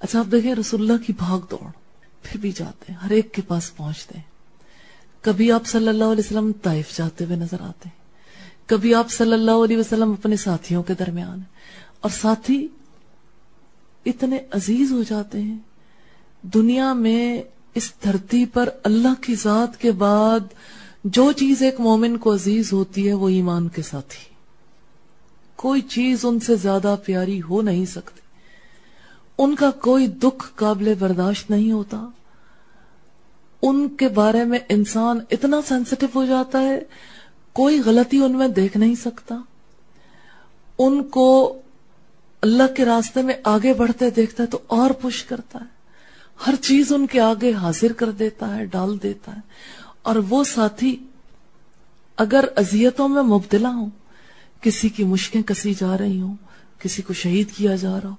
[SPEAKER 2] اچھا آپ دیکھیں، رسول اللہ کی بھاگ دوڑ، پھر بھی جاتے ہیں، ہر ایک کے پاس پہنچتے ہیں۔ کبھی آپ صلی اللہ علیہ وسلم طائف جاتے ہوئے نظر آتے ہیں۔ کبھی آپ صلی اللہ علیہ وسلم اپنے ساتھیوں کے درمیان۔ اور ساتھی اتنے عزیز ہو جاتے ہیں۔ دنیا میں اس دھرتی پر اللہ کی ذات کے بعد جو چیز ایک مومن کو عزیز ہوتی ہے وہ ایمان کے ساتھی۔ کوئی چیز ان سے زیادہ پیاری ہو نہیں سکتی۔ ان کا کوئی دکھ قابل برداشت نہیں ہوتا۔ ان کے بارے میں انسان اتنا سینسٹیو ہو جاتا ہے، کوئی غلطی ان میں دیکھ نہیں سکتا۔ ان کو اللہ کے راستے میں آگے بڑھتے دیکھتا ہے تو اور پش کرتا ہے۔ ہر چیز ان کے آگے حاضر کر دیتا ہے، ڈال دیتا ہے۔ اور وہ ساتھی اگر اذیتوں میں مبتلا ہوں کسی کی مشکیں کسی جا رہی ہوں، کسی کو شہید کیا جا رہا ہو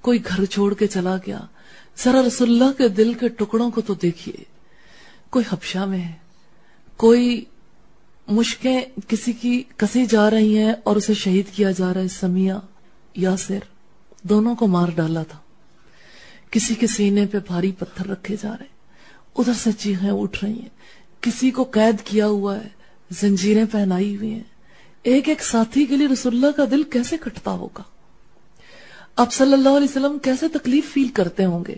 [SPEAKER 2] کوئی گھر چھوڑ کے چلا گیا۔ ذرا رسول اللہ کے دل کے ٹکڑوں کو تو دیکھیے۔ کوئی حبشہ میں ہے، کوئی مشکیں کسی کی کسی جا رہی ہیں اور اسے شہید کیا جا رہا ہے، سمیہ، یاسر، دونوں کو مار ڈالا تھا۔ کسی کے سینے پہ بھاری پتھر رکھے جا رہے ادھر سے چیخیں اٹھ رہی ہیں۔ کسی کو قید کیا ہوا ہے، زنجیریں پہنائی ہوئی ہیں۔ ایک ایک ساتھی کے لیے رسول اللہ کا دل کیسے کٹتا ہوگا؟ اب صلی اللہ علیہ وسلم کیسے تکلیف فیل کرتے ہوں گے؟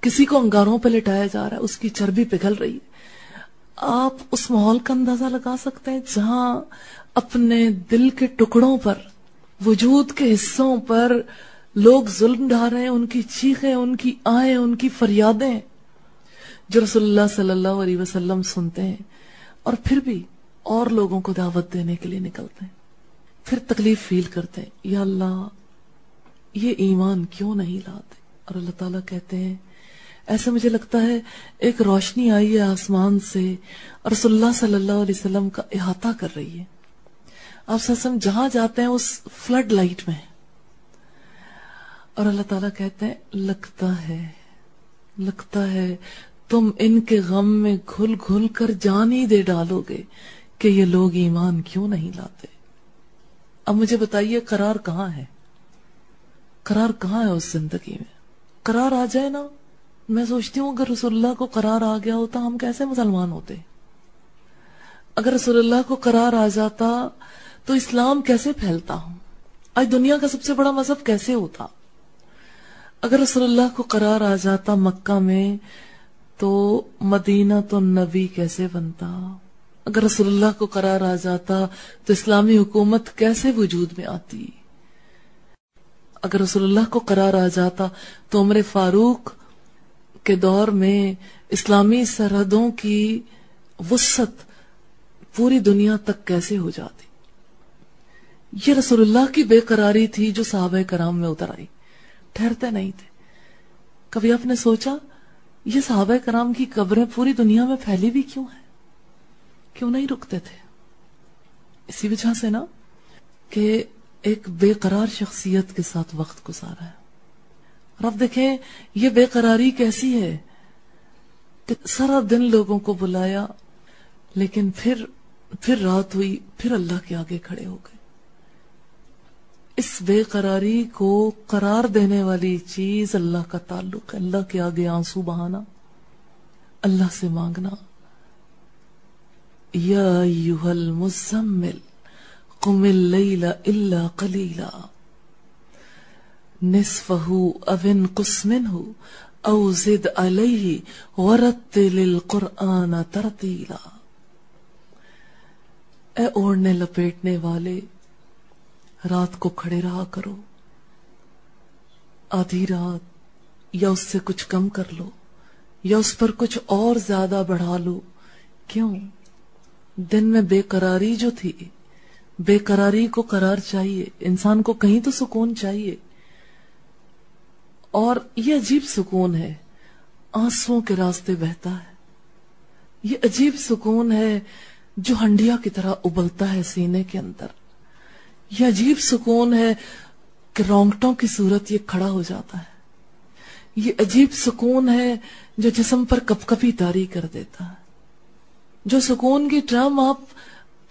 [SPEAKER 2] کسی کو انگاروں پہ لٹایا جا رہا ہے، اس کی چربی پگھل رہی ہے۔ آپ اس ماحول کا اندازہ لگا سکتے ہیں جہاں اپنے دل کے ٹکڑوں پر، وجود کے حصوں پر لوگ ظلم ڈھا رہے ہیں، ان کی چیخیں، ان کی آئیں ان کی فریادیں جو رسول اللہ صلی اللہ علیہ وسلم سنتے ہیں۔ اور پھر بھی اور لوگوں کو دعوت دینے کے لیے نکلتے ہیں۔ پھر تکلیف فیل کرتے ہیں۔ یا اللہ، یہ ایمان کیوں نہیں لاتے؟ اور اللہ تعالیٰ کہتے ہیں، ایسا مجھے لگتا ہے، ایک روشنی آئی ہے آسمان سے اور رسول اللہ صلی اللہ علیہ وسلم کا احاطہ کر رہی ہے۔ آپ سسم جہاں جاتے ہیں، اس فلڈ لائٹ میں اور اللہ تعالیٰ کہتے ہیں، لگتا ہے لگتا ہے، تم ان کے غم میں گھل گھل کر جان ہی دے ڈالو گے۔ کہ یہ لوگ ایمان کیوں نہیں لاتے؟ اب مجھے بتائیے قرار کہاں ہے؟ قرار کہاں ہے اس زندگی میں؟ قرار آ جائے نا؟ میں سوچتی ہوں اگر رسول اللہ کو قرار آ گیا ہوتا ہم کیسے مسلمان ہوتے؟ اگر رسول اللہ کو قرار آ جاتا تو اسلام کیسے پھیلتا ہوں؟ آج دنیا کا سب سے بڑا مذہب کیسے ہوتا؟ اگر رسول اللہ کو قرار آ جاتا مکہ میں تو مدینہ تو نبی کیسے بنتا؟ اگر رسول اللہ کو قرار آ جاتا تو اسلامی حکومت کیسے وجود میں آتی؟ اگر رسول اللہ کو قرار آ جاتا تو عمر فاروق کے دور میں اسلامی سرحدوں کی وسط پوری دنیا تک کیسے ہو جاتی؟ یہ رسول اللہ کی بے قراری تھی جو صحابہ کرام میں اتر آئی۔ ٹھہرتے نہیں تھے۔ کبھی آپ نے سوچا یہ صحابہ کرام کی قبریں پوری دنیا میں پھیلی بھی کیوں ہیں؟ کیوں نہیں رکتے تھے؟ اسی وجہ سے نا کہ ایک بے قرار شخصیت کے ساتھ وقت گزارا ہے۔ اور اب دیکھیں، یہ بے قراری کیسی ہے؟ کہ سارا دن لوگوں کو بلایا، لیکن پھر پھر رات ہوئی، پھر اللہ کے آگے کھڑے ہو گئے۔ اس بے قراری کو قرار دینے والی چیز اللہ کا تعلق ہے۔ اللہ کے آگے آنسو بہانا، اللہ سے مانگنا۔ یا ایوہ المزمل قم اللیل الا قلیلا نصفہو اوین قسمنہو او زد علیہ ورتل القرآن ترتیلا اے اوڑنے لپیٹنے والے، رات کو کھڑے رہا کرو۔ آدھی رات یا اس سے کچھ کم کر لو، یا اس پر کچھ اور زیادہ بڑھا لو۔ کیوں؟ دن میں بے قراری جو تھی، بے قراری کو قرار چاہیے، انسان کو کہیں تو سکون چاہیے۔ اور یہ عجیب سکون ہے آنسو کے راستے بہتا ہے۔ یہ عجیب سکون ہے جو ہنڈیا کی طرح ابلتا ہے سینے کے اندر۔ یہ عجیب سکون ہے کہ رونگٹوں کی صورت یہ کھڑا ہو جاتا ہے۔ یہ عجیب سکون ہے جو جسم پر کپ کپی تاری کر دیتا ہے۔ جو سکون کی ٹرم آپ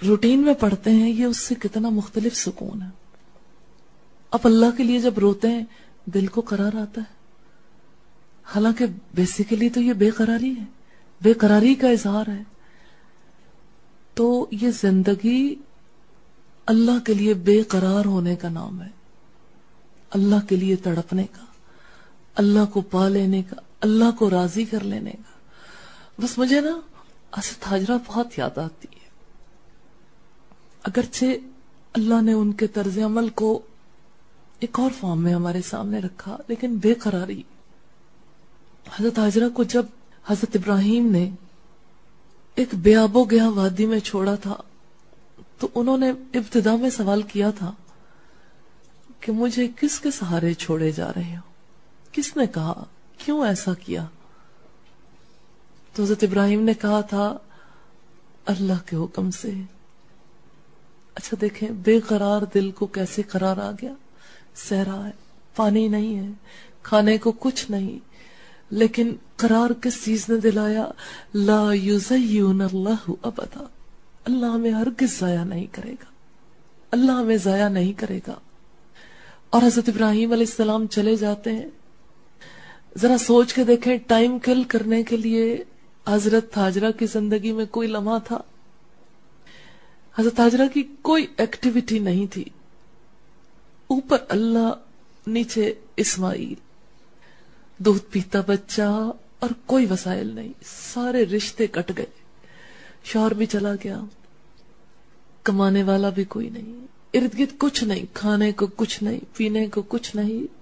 [SPEAKER 2] روٹین میں پڑھتے ہیں، یہ اس سے کتنا مختلف سکون ہے۔ آپ اللہ کے لیے جب روتے ہیں، دل کو قرار آتا ہے۔ حالانکہ بیسیکلی تو یہ بے قراری ہے۔ بے قراری کا اظہار ہے۔ تو یہ زندگی اللہ کے لیے بے قرار ہونے کا نام ہے۔ اللہ کے لیے تڑپنے کا۔ اللہ کو پا لینے کا۔ اللہ کو راضی کر لینے کا۔ بس مجھے نا اسد حاجرہ بہت یاد آتی ہے۔ اگرچہ اللہ نے ان کے طرز عمل کو ایک اور فارم میں ہمارے سامنے رکھا، لیکن بے قراری۔ حضرت حاجرہ کو جب حضرت ابراہیم نے ایک بے و گیا وادی میں چھوڑا تھا، تو انہوں نے ابتدا میں سوال کیا تھا کہ مجھے کس کے سہارے چھوڑے جا رہے ہو؟ کس نے کہا؟ کیوں ایسا کیا؟ تو حضرت ابراہیم نے کہا تھا، اللہ کے حکم سے۔ اچھا دیکھیں، بے قرار دل کو کیسے قرار آ گیا؟ سہرا ہے، پانی نہیں ہے، کھانے کو کچھ نہیں۔ لیکن قرار کس چیز نے دلایا؟ لا یزیون اللہ ابدا۔ اللہ ہمیں ہرگز ضائع نہیں کرے گا۔ اللہ ہمیں ضائع نہیں کرے گا۔ اور حضرت ابراہیم علیہ السلام چلے جاتے ہیں۔ ذرا سوچ کے دیکھیں، ٹائم کل کرنے کے لیے حضرت حاجرہ کی زندگی میں کوئی لمحہ تھا؟ حضرت حاجرہ کی کوئی ایکٹیویٹی نہیں تھی۔ اوپر اللہ، نیچے اسماعیل۔ دودھ پیتا بچہ اور کوئی وسائل نہیں، سارے رشتے کٹ گئے۔ شور بھی چلا گیا۔ کمانے والا بھی کوئی نہیں۔ ارد گرد کچھ نہیں، کھانے کو کچھ نہیں، پینے کو کچھ نہیں۔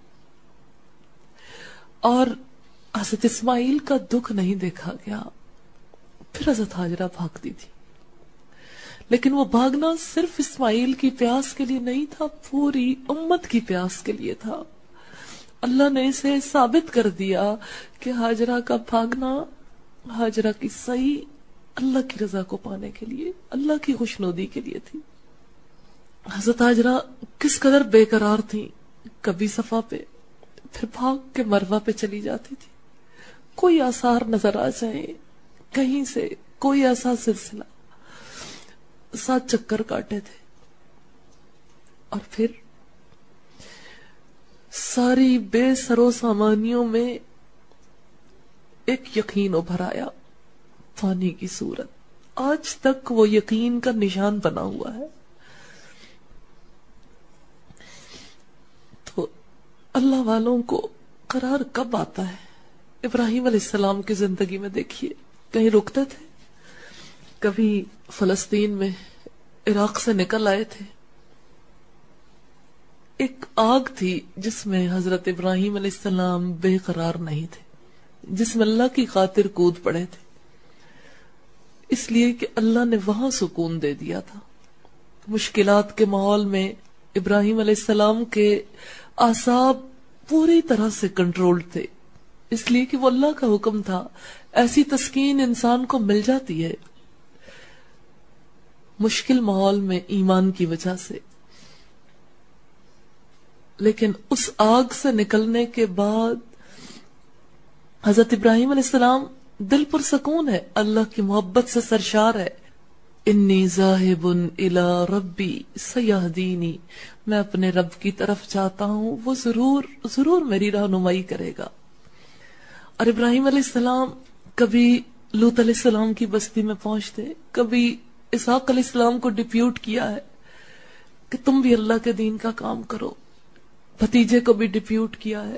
[SPEAKER 2] اور حضرت اسماعیل کا دکھ نہیں دیکھا گیا۔ پھر حضرت حاجرہ بھاگتی تھی۔ لیکن وہ بھاگنا صرف اسماعیل کی پیاس کے لیے نہیں تھا، پوری امت کی پیاس کے لیے تھا۔ اللہ نے اسے ثابت کر دیا کہ حاجرہ کا بھاگنا حاجرہ کی صحیح اللہ کی رضا کو پانے کے لیے، اللہ کی خوشنودی کے لیے تھی۔ حضرت حاجرہ کس قدر بے قرار تھی کبھی صفا پہ، پھر بھاگ کے مروا پہ چلی جاتی تھی۔ کوئی آثار نظر آ جائے کہیں سے کوئی ایسا سلسلہ سات چکر کاٹے تھے۔ اور پھر ساری بے سرو سامانیوں میں ایک یقین ابھر آیا پانی کی صورت۔ آج تک وہ یقین کا نشان بنا ہوا ہے۔ تو اللہ والوں کو قرار کب آتا ہے؟ ابراہیم علیہ السلام کی زندگی میں دیکھیے۔ کہیں رکتے تھے؟ کبھی فلسطین میں عراق سے نکل آئے تھے؟ ایک آگ تھی جس میں حضرت ابراہیم علیہ السلام بے قرار نہیں تھے، جس میں اللہ کی خاطر کود پڑے تھے۔ اس لیے کہ اللہ نے وہاں سکون دے دیا تھا۔ مشکلات کے ماحول میں ابراہیم علیہ السلام کے آساب پوری طرح سے کنٹرول تھے۔ اس لیے کہ وہ اللہ کا حکم تھا۔ ایسی تسکین انسان کو مل جاتی ہے مشکل ماحول میں ایمان کی وجہ سے۔ لیکن اس آگ سے نکلنے کے بعد حضرت ابراہیم علیہ السلام دل پر سکون ہے، اللہ کی محبت سے سرشار ہے۔ انی ذاہب الى ربی سیاہدینی میں اپنے رب کی طرف چاہتا ہوں، وہ ضرور ضرور میری رہنمائی کرے گا۔ اور ابراہیم علیہ السلام کبھی لوت علیہ السلام کی بستی میں پہنچتے، کبھی اسحاق علیہ السلام کو ڈپیوٹ کیا ہے کہ تم بھی اللہ کے دین کا کام کرو۔ بھتیجے کو بھی ڈپیوٹ کیا ہے۔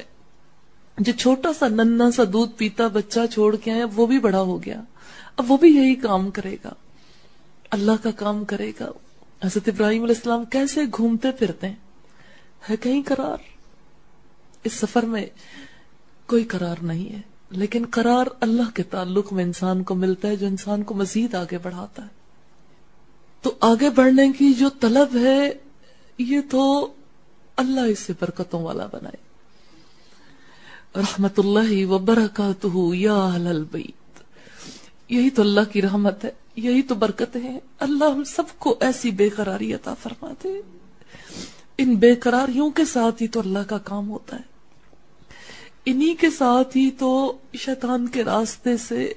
[SPEAKER 2] جو چھوٹا سا ننا سا دودھ پیتا بچہ چھوڑ کے آیا، وہ بھی بڑا ہو گیا۔ اب وہ بھی یہی کام کرے گا۔ اللہ کا کام کرے گا۔ حضرت ابراہیم علیہ السلام کیسے گھومتے پھرتے ہیں؟ ہے کہیں قرار؟ اس سفر میں کوئی قرار نہیں ہے۔ لیکن قرار اللہ کے تعلق میں انسان کو ملتا ہے جو انسان کو مزید آگے بڑھاتا ہے۔ تو آگے بڑھنے کی جو طلب ہے، یہ تو اللہ اس سے برکتوں والا بنائے۔ رحمت اللہ وبرکاتہ یا اہل البیت۔ یہی تو اللہ کی رحمت ہے، یہی تو برکت ہے اللہ ہم سب کو ایسی بے قراری عطا فرماتے ان بے قراریوں کے ساتھ ہی تو اللہ کا کام ہوتا ہے۔ انہی کے ساتھ ہی تو شیطان کے راستے سے،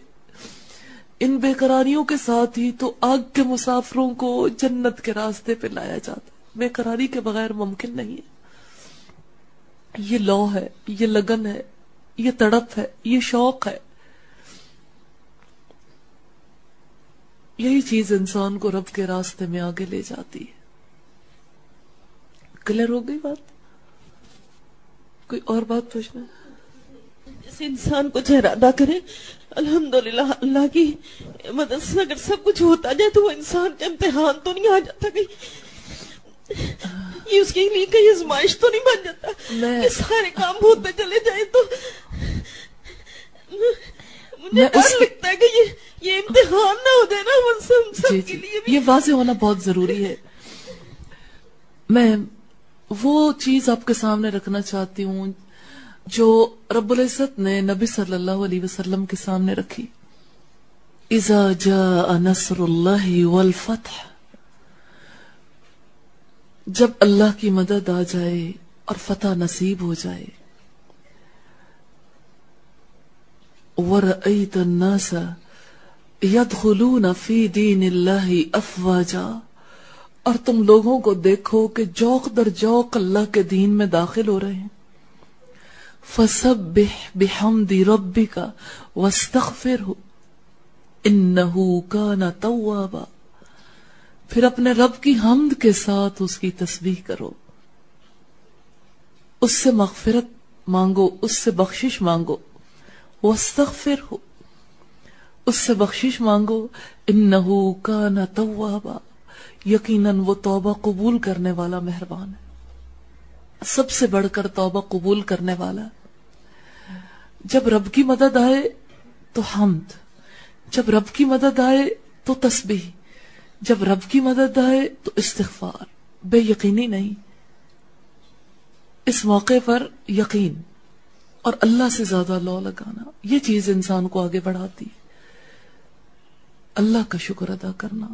[SPEAKER 2] ان بے قراریوں کے ساتھ ہی تو آگ کے مسافروں کو جنت کے راستے پہ لایا جاتا ہے۔ بے قراری کے بغیر ممکن نہیں ہے۔ یہ لو ہے، یہ لگن ہے، یہ تڑپ ہے، یہ شوق ہے۔ یہی چیز انسان کو رب کے راستے میں آگے لے جاتی ہے۔ کلیئر ہو گئی بات؟ کوئی اور بات پوچھنا ہے؟
[SPEAKER 4] جیسے انسان کو ارادہ کرے الحمدللہ اللہ کی مدد سے اگر سب کچھ ہوتا جائے تو وہ انسان کا امتحان تو نہیں آ جاتا کہیں۔ یہ اس کے لیے کہیں ازمائش تو نہیں بن جاتا۔ کہ سارے کام ہوتے چلے جائیں تو مجھے ڈر لگتا ہے کہ یہ یہ امتحان نہ ہو جائے نا ہم سب سب
[SPEAKER 2] جی
[SPEAKER 4] کے
[SPEAKER 2] جی۔
[SPEAKER 4] لیے
[SPEAKER 2] یہ واضح ہونا بہت ضروری ہے۔ میں وہ چیز آپ کے سامنے رکھنا چاہتی ہوں جو رب العزت نے نبی صلی اللہ علیہ وسلم کے سامنے رکھی. اذا جاء نصر اللہ والفتح. جب اللہ کی مدد آ جائے اور فتح نصیب ہو جائے. وَرَأَيْتَ النَّاسَ يَدْخُلُونَ فِي دِينِ اللَّهِ أَفْوَاجًا. اور تم لوگوں کو دیکھو کہ جوق در جوق اللہ کے دین میں داخل ہو رہے ہیں. فَسَبِّحْ بِحَمْدِ رَبِّكَ وَاسْتَغْفِرْهُ إِنَّهُ كَانَ تَوَّابًا پھر اپنے رب کی حمد کے ساتھ اس کی تسبیح کرو اس سے مغفرت مانگو، اس سے بخشش مانگو وَاسْتَغْفِرْهُ اس سے بخشش مانگو، انہو کانا توابا یقیناً وہ توبہ قبول کرنے والا مہربان ہے۔ سب سے بڑھ کر توبہ قبول کرنے والا۔ جب رب کی مدد آئے تو حمد، جب رب کی مدد آئے تو تسبیح، جب رب کی مدد آئے تو استغفار۔ بے یقینی نہیں۔ اس موقع پر یقین اور اللہ سے زیادہ لو لگانا، یہ چیز انسان کو آگے بڑھاتی۔ ہے اللہ کا شکر ادا کرنا۔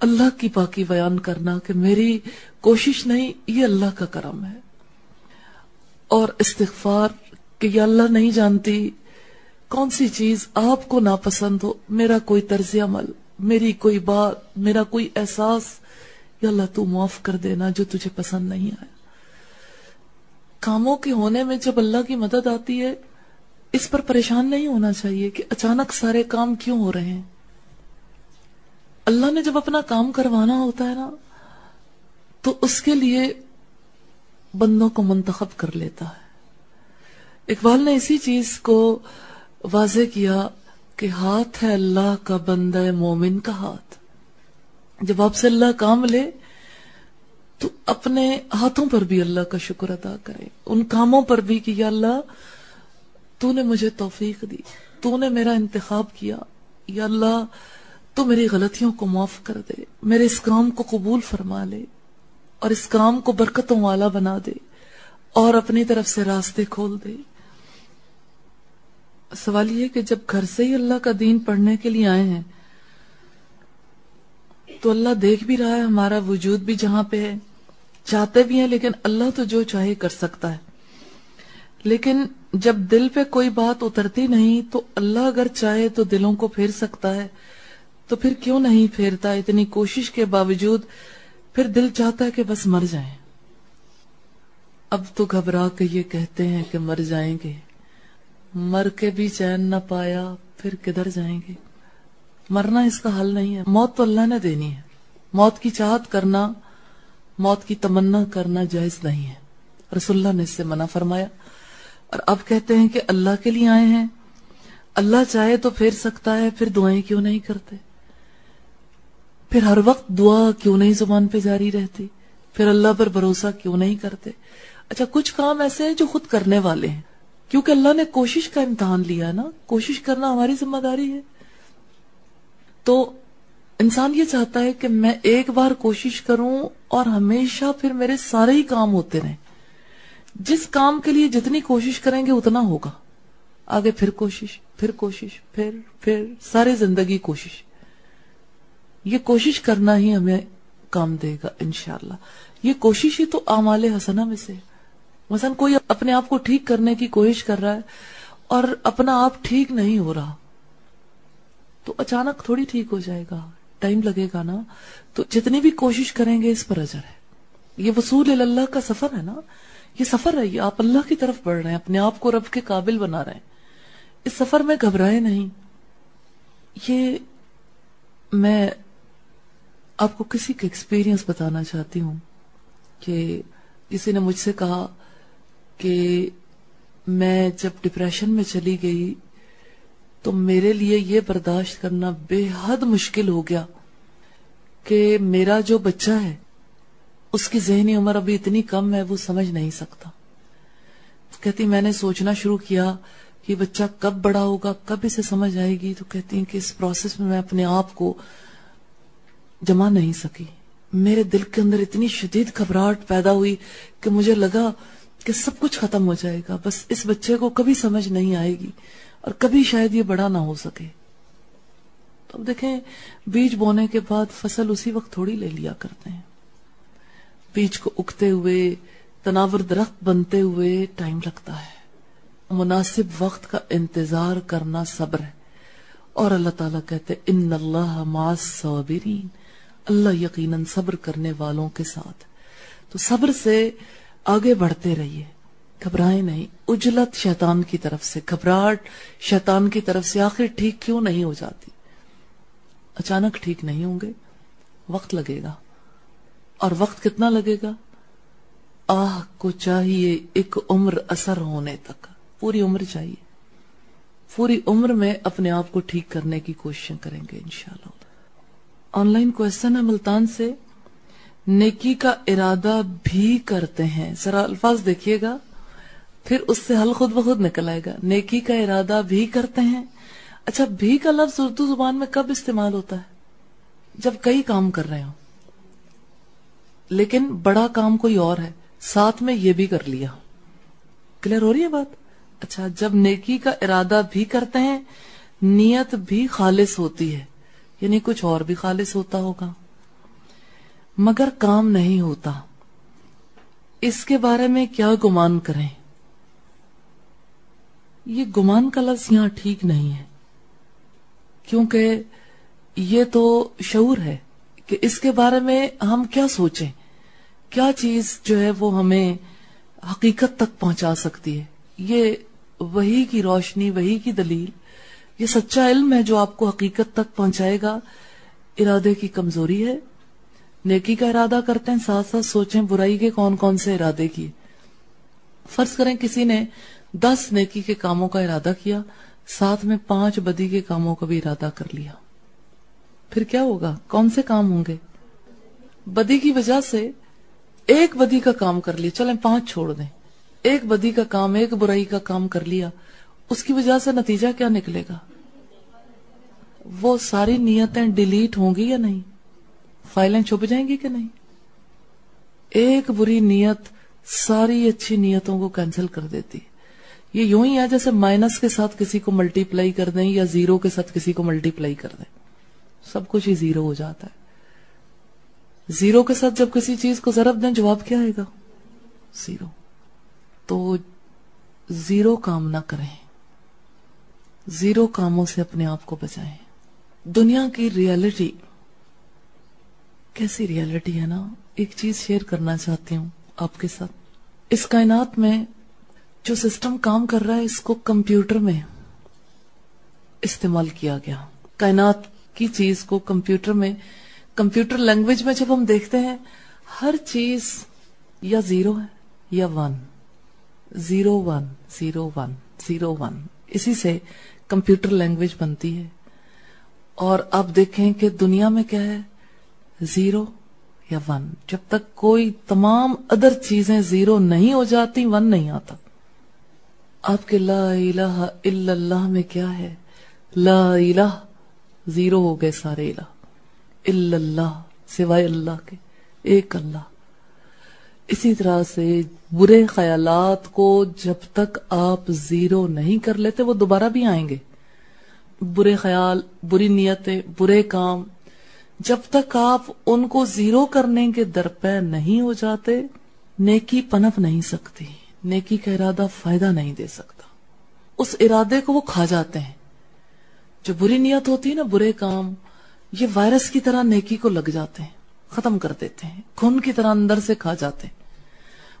[SPEAKER 2] اللہ کی پاکی بیان کرنا کہ میری کوشش نہیں، یہ اللہ کا کرم ہے۔ اور استغفار کہ یہ اللہ نہیں جانتی کون سی چیز آپ کو ناپسند ہو، میرا کوئی طرز عمل، میری کوئی بات، میرا کوئی احساس، یا اللہ تو معاف کر دینا جو تجھے پسند نہیں آیا۔ کاموں کے ہونے میں جب اللہ کی مدد آتی ہے، اس پر پریشان نہیں ہونا چاہیے کہ اچانک سارے کام کیوں ہو رہے ہیں۔ اللہ نے جب اپنا کام کروانا ہوتا ہے نا، تو اس کے لیے بندوں کو منتخب کر لیتا ہے۔ اقبال نے اسی چیز کو واضح کیا کہ ہاتھ ہے اللہ کا بندہ مومن کا ہاتھ۔ جب آپ سے اللہ کام لے، تو اپنے ہاتھوں پر بھی اللہ کا شکر ادا کرے۔ ان کاموں پر بھی کہ یا اللہ، تو نے مجھے توفیق دی، تو نے میرا انتخاب کیا۔ یا اللہ تو میری غلطیوں کو معاف کر دے۔ میرے اس کام کو قبول فرما لے اور اس کام کو برکتوں والا بنا دے اور اپنی طرف سے راستے کھول دے۔ سوال یہ کہ جب گھر سے ہی اللہ کا دین پڑھنے کے لیے آئے ہیں، تو اللہ دیکھ بھی رہا ہے، ہمارا وجود بھی جہاں پہ ہے، چاہتے بھی ہیں، لیکن اللہ تو جو چاہے کر سکتا ہے۔ لیکن جب دل پہ کوئی بات اترتی نہیں، تو اللہ اگر چاہے تو دلوں کو پھیر سکتا ہے۔ تو پھر کیوں نہیں پھیرتا اتنی کوشش کے باوجود پھر دل چاہتا ہے کہ بس مر جائیں؟ اب تو گھبرا کے یہ کہتے ہیں کہ مر جائیں گے۔ مر کے بھی چین نہ پایا، پھر کدھر جائیں گے؟ مرنا اس کا حل نہیں ہے۔ موت تو اللہ نے دینی ہے۔ موت کی چاہت کرنا، موت کی تمنا کرنا جائز نہیں ہے۔ رسول اللہ نے اس سے منع فرمایا۔ اور اب کہتے ہیں کہ اللہ کے لیے آئے ہیں۔ اللہ چاہے تو پھیر سکتا ہے، پھر دعائیں کیوں نہیں کرتے؟ پھر ہر وقت دعا کیوں نہیں زبان پہ جاری رہتی؟ پھر اللہ پر بھروسہ کیوں نہیں کرتے؟ اچھا کچھ کام ایسے ہیں جو خود کرنے والے ہیں۔ کیونکہ اللہ نے کوشش کا امتحان لیا نا، کوشش کرنا ہماری ذمہ داری ہے۔ تو انسان یہ چاہتا ہے کہ میں ایک بار کوشش کروں اور ہمیشہ پھر میرے سارے ہی کام ہوتے رہیں۔ جس کام کے لیے جتنی کوشش کریں گے اتنا ہوگا۔ آگے پھر کوشش پھر کوشش، پھر پھر، ساری زندگی کوشش۔ یہ کوشش کرنا ہی ہمیں کام دے گا انشاءاللہ۔ یہ کوشش ہی تو اعمال حسنہ میں سے۔ مثلا کوئی اپنے آپ کو ٹھیک کرنے کی کوشش کر رہا ہے اور اپنا آپ ٹھیک نہیں ہو رہا، تو اچانک تھوڑی ٹھیک ہو جائے گا، ٹائم لگے گا نا۔ تو جتنی بھی کوشش کریں گے اس پر اجر ہے۔ یہ وصول اللہ کا سفر ہے نا۔ یہ سفر ہے، یہ آپ اللہ کی طرف بڑھ رہے ہیں، اپنے آپ کو رب کے قابل بنا رہے ہیں۔ اس سفر میں گھبرائے نہیں۔ یہ میں آپ کو کسی کا ایکسپیرینس بتانا چاہتی ہوں کہ کسی نے مجھ سے کہا کہ میں جب ڈپریشن میں چلی گئی تو میرے لیے یہ برداشت کرنا بے حد مشکل ہو گیا کہ میرا جو بچہ ہے، اس کی ذہنی عمر ابھی اتنی کم ہے، وہ سمجھ نہیں سکتا۔ کہتی، میں نے سوچنا شروع کیا کہ بچہ کب بڑا ہوگا، کب اسے سمجھ آئے گی؟ تو کہتی ہیں کہ اس پروسیس میں میں اپنے آپ کو جما نہیں سکی۔ میرے دل کے اندر اتنی شدید گھبراہٹ پیدا ہوئی کہ مجھے لگا کہ سب کچھ ختم ہو جائے گا۔ بس اس بچے کو کبھی سمجھ نہیں آئے گی اور کبھی شاید یہ بڑا نہ ہو سکے۔ تو اب دیکھیں، بیج بونے کے بعد فصل اسی وقت تھوڑی لے لیا کرتے ہیں۔ بیج کو اگتے ہوئے، تناور درخت بنتے ہوئے ٹائم لگتا ہے۔ مناسب وقت کا انتظار کرنا صبر ہے۔ اور اللہ تعالیٰ کہتے ان اللہ صابرین اللہ یقیناً صبر کرنے والوں کے ساتھ۔ تو صبر سے آگے بڑھتے رہیے۔ گھبرائیں نہیں۔ اجلت شیطان کی طرف سے۔ گھبراہٹ شیطان کی طرف سے۔ آخر ٹھیک کیوں نہیں ہو جاتی؟ اچانک ٹھیک نہیں ہوں گے۔ وقت لگے گا۔ اور وقت کتنا لگے گا؟ آہ، کو چاہیے ایک عمر اثر ہونے تک۔ پوری عمر چاہیے۔ پوری عمر میں اپنے آپ کو ٹھیک کرنے کی کوششیں کریں گے انشاءاللہ۔ آن لائن کوشچن ہے ملتان سے نیکی کا ارادہ بھی کرتے ہیں۔ ذرا الفاظ دیکھیے گا۔ پھر اس سے حل خود بخود نکل آئے گا۔ نیکی کا ارادہ بھی کرتے ہیں۔ اچھا بھی کا لفظ اردو زبان میں کب استعمال ہوتا ہے؟ جب کئی کام کر رہے ہوں۔ لیکن بڑا کام کوئی اور ہے۔ ساتھ میں یہ بھی کر لیا۔ کلیئر ہو رہی ہے بات؟ اچھا جب نیکی کا ارادہ بھی کرتے ہیں، نیت بھی خالص ہوتی ہے۔ یعنی کچھ اور بھی خالص ہوتا ہوگا۔ مگر کام نہیں ہوتا۔ اس کے بارے میں کیا گمان کریں؟ یہ گمان کا لفظ یہاں ٹھیک نہیں ہے۔ کیونکہ یہ تو شعور ہے کہ اس کے بارے میں ہم کیا سوچیں۔ کیا چیز جو ہے وہ ہمیں حقیقت تک پہنچا سکتی ہے؟ یہ وہی کی روشنی، وہی کی دلیل۔ یہ سچا علم ہے جو آپ کو حقیقت تک پہنچائے گا۔ ارادے کی کمزوری ہے۔ نیکی کا ارادہ کرتے ہیں، ساتھ ساتھ سوچیں برائی کے کون کون سے ارادے کی۔ فرض کریں کسی نے دس نیکی کے کاموں کا ارادہ کیا، ساتھ میں پانچ بدی کے کاموں کا بھی ارادہ کر لیا۔ پھر کیا ہوگا؟ کون سے کام ہوں گے؟ بدی کی وجہ سے ایک بدی کا کام کر لیا۔ چلیں پانچ چھوڑ دیں۔ ایک بدی کا کام، ایک برائی کا کام کر لیا۔ اس کی وجہ سے نتیجہ کیا نکلے گا؟ وہ ساری نیتیں ڈیلیٹ ہوں گی یا نہیں؟ فائلیں چھپ جائیں گی کہ نہیں؟ ایک بری نیت ساری اچھی نیتوں کو کینسل کر دیتی۔ یہ یوں ہی ہے جیسے مائنس کے ساتھ کسی کو ملٹی پلائی کر دیں یا زیرو کے ساتھ کسی کو ملٹی پلائی کر دیں۔ سب کچھ ہی زیرو ہو جاتا ہے۔ زیرو کے ساتھ جب کسی چیز کو ضرب دیں، جواب کیا آئے گا؟ زیرو۔ تو زیرو کام نہ کریں۔ زیرو کاموں سے اپنے آپ کو بچائیں۔ دنیا کی ریالٹی کیسی ریالٹی ہے نا؟ ایک چیز شیئر کرنا چاہتی ہوں آپ کے ساتھ۔ اس کائنات میں جو سسٹم کام کر رہا ہے، اس کو کمپیوٹر میں استعمال کیا گیا۔ کائنات کی چیز کو کمپیوٹر میں، کمپیوٹر لینگویج میں جب ہم دیکھتے ہیں، ہر چیز یا زیرو ہے یا one zero one zero one zero one اسی سے کمپیوٹر لینگویج بنتی ہے۔ اور اب دیکھیں کہ دنیا میں کیا ہے؟ زیرو یا ون۔ جب تک کوئی تمام ادر چیزیں زیرو نہیں ہو جاتی، ون نہیں آتا۔ آپ کے لا الہ الا اللہ میں کیا ہے؟ لا الہ زیرو ہو گئے سارے الہ۔ الا اللہ، سوائے اللہ کے۔ ایک اللہ۔ اسی طرح سے برے خیالات کو جب تک آپ زیرو نہیں کر لیتے وہ دوبارہ بھی آئیں گے۔ برے خیال، بری نیتیں، برے کام، جب تک آپ ان کو زیرو کرنے کے درپے نہیں ہو جاتے، نیکی پنپ نہیں سکتی، نیکی کا ارادہ فائدہ نہیں دے سکتا۔ اس ارادے کو وہ کھا جاتے ہیں۔ جو بری نیت ہوتی ہے نا، برے کام، یہ وائرس کی طرح نیکی کو لگ جاتے ہیں، ختم کر دیتے ہیں، خون کی طرح اندر سے کھا جاتے ہیں۔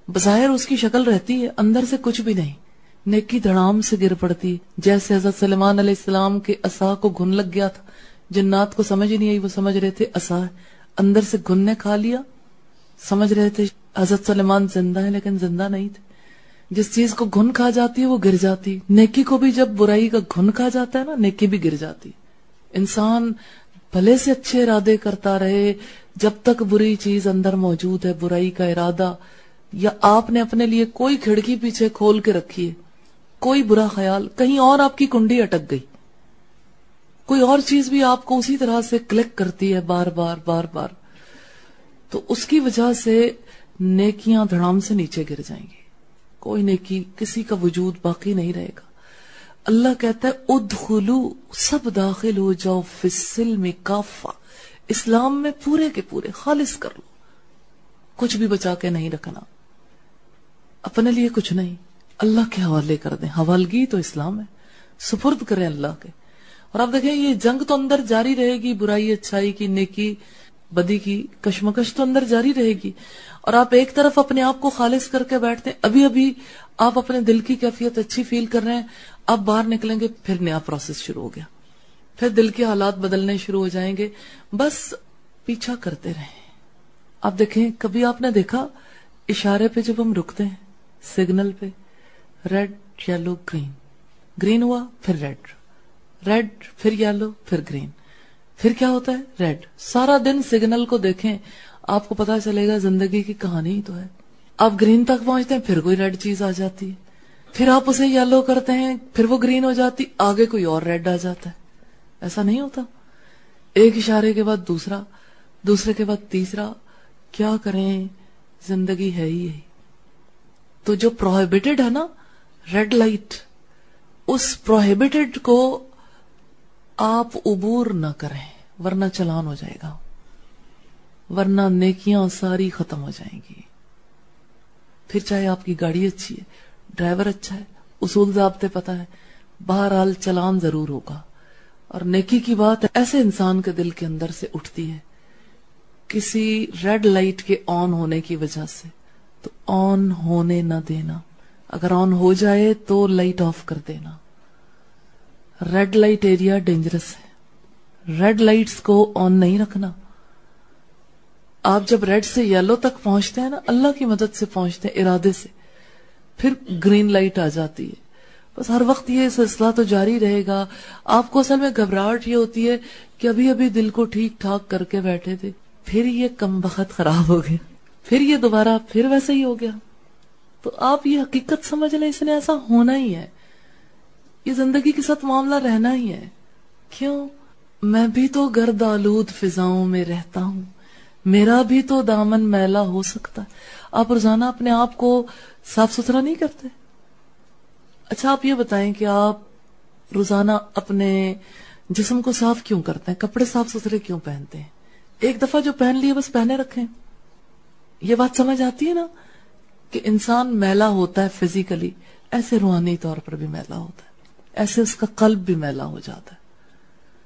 [SPEAKER 2] بظاہر اس کی شکل رہتی ہے، اندر سے کچھ بھی نہیں۔ نیکی دھڑام سے گر پڑتی، جیسے حضرت سلمان علیہ السلام کے اصا کو گھن لگ گیا تھا۔ جنات کو سمجھ نہیں آئی، وہ سمجھ رہے تھے اصا اندر سے گھن نے کھا لیا۔ سمجھ رہے تھے حضرت سلمان زندہ ہے لیکن زندہ نہیں تھے۔ جس چیز کو گھن کھا جاتی ہے، وہ گر جاتی۔ نیکی کو بھی جب برائی کا گھن کھا جاتا ہے نا، نیکی بھی گر جاتی۔ انسان بھلے سے اچھے ارادے کرتا رہے، جب تک بری چیز اندر موجود ہے، برائی کا ارادہ یا آپ نے اپنے لیے کوئی کھڑکی پیچھے کھول کے رکھی ہے؟ کوئی برا خیال، کہیں اور آپ کی کنڈی اٹک گئی۔ کوئی اور چیز بھی آپ کو اسی طرح سے کلک کرتی ہے بار بار بار بار۔ تو اس کی وجہ سے نیکیاں دھڑام سے نیچے گر جائیں گی۔ کوئی نیکی کسی کا وجود باقی نہیں رہے گا۔ اللہ کہتا ہے، ادخلو سب داخل ہو جاؤ فسل میں کافا اسلام میں پورے کے پورے خالص کر لو۔ کچھ بھی بچا کے نہیں رکھنا۔ اپنے لیے کچھ نہیں۔ اللہ کے حوالے کر دیں۔ حوالگی تو اسلام ہے۔ سپرد کریں اللہ کے۔ اور آپ دیکھیں، یہ جنگ تو اندر جاری رہے گی، برائی، اچھائی کی، نیکی، بدی کی، کشمکش تو اندر جاری رہے گی۔ اور آپ ایک طرف اپنے آپ کو خالص کر کے بیٹھتے ہیں۔ ابھی ابھی آپ اپنے دل کی کیفیت اچھی فیل کر رہے ہیں۔ اب باہر نکلیں گے، پھر نیا پروسیس شروع ہو گیا۔ پھر دل کے حالات بدلنے شروع ہو جائیں گے۔ بس پیچھا کرتے رہیں۔ آپ دیکھیں، کبھی آپ نے دیکھا، اشارے پہ جب ہم رکتے ہیں سگنل پہ ریڈ یلو گرین گرین ہوا، پھر ریڈ ریڈ پھر یلو پھر گرین پھر کیا ہوتا ہے? ریڈ سارا دن سگنل کو دیکھیں، آپ کو پتا چلے گا زندگی کی کہانی ہی تو ہے۔ آپ گرین تک پہنچتے ہیں، پھر کوئی ریڈ چیز آ جاتی ہے۔ پھر آپ اسے یلو کرتے ہیں، پھر وہ گرین ہو جاتی، آگے کوئی اور ریڈ آ جاتا ہے۔ ایسا نہیں ہوتا۔ ایک اشارے کے بعد دوسرا، دوسرے کے بعد تیسرا۔ کیا کریں؟ زندگی ہے ہی یہی۔ تو جو پروہیبٹڈ ہے نا ریڈ لائٹ اس پروہیبٹڈ کو آپ عبور نہ کریں، ورنہ چلان ہو جائے گا، ورنہ نیکیاں ساری ختم ہو جائیں گی۔ پھر چاہے آپ کی گاڑی اچھی ہے، ڈرائیور اچھا ہے، اصول ضابطے پتا ہے، بہرحال چلان ضرور ہوگا۔ اور نیکی کی بات ایسے انسان کے دل کے اندر سے اٹھتی ہے، کسی ریڈ لائٹ کے آن ہونے کی وجہ سے۔ تو آن ہونے نہ دینا۔ اگر آن ہو جائے تو لائٹ آف کر دینا۔ ریڈ لائٹ ایریا ڈینجرس ہے۔ ریڈ لائٹس کو آن نہیں رکھنا۔ آپ جب ریڈ سے یلو تک پہنچتے ہیں نا، اللہ کی مدد سے پہنچتے ہیں، ارادے سے۔ پھر گرین لائٹ آ جاتی ہے۔ بس ہر وقت یہ سلسلہ تو جاری رہے گا۔ آپ کو اصل میں گھبراہٹ یہ ہوتی ہے کہ ابھی ابھی دل کو ٹھیک ٹھاک کر کے بیٹھے تھے، پھر یہ کم بخت خراب ہو گیا۔ پھر یہ دوبارہ پھر ویسے ہی ہو گیا۔ تو آپ یہ حقیقت سمجھ لیں، اس نے ایسا ہونا ہی ہے۔ یہ زندگی کے ساتھ معاملہ رہنا ہی ہے۔ کیوں؟ میں بھی تو گرد آلود فضاؤں میں رہتا ہوں۔ میرا بھی تو دامن میلا ہو سکتا۔ ہے آپ روزانہ اپنے آپ کو صاف ستھرا نہیں کرتے؟ اچھا آپ یہ بتائیں کہ آپ روزانہ اپنے جسم کو صاف کیوں کرتے ہیں؟ کپڑے صاف ستھرے کیوں پہنتے ہیں؟ ایک دفعہ جو پہن لیے بس پہنے رکھیں۔ یہ بات سمجھ آتی ہے نا کہ انسان میلا ہوتا ہے فزیکلی، ایسے روحانی طور پر بھی میلا ہوتا ہے، ایسے اس کا قلب بھی میلا ہو جاتا ہے۔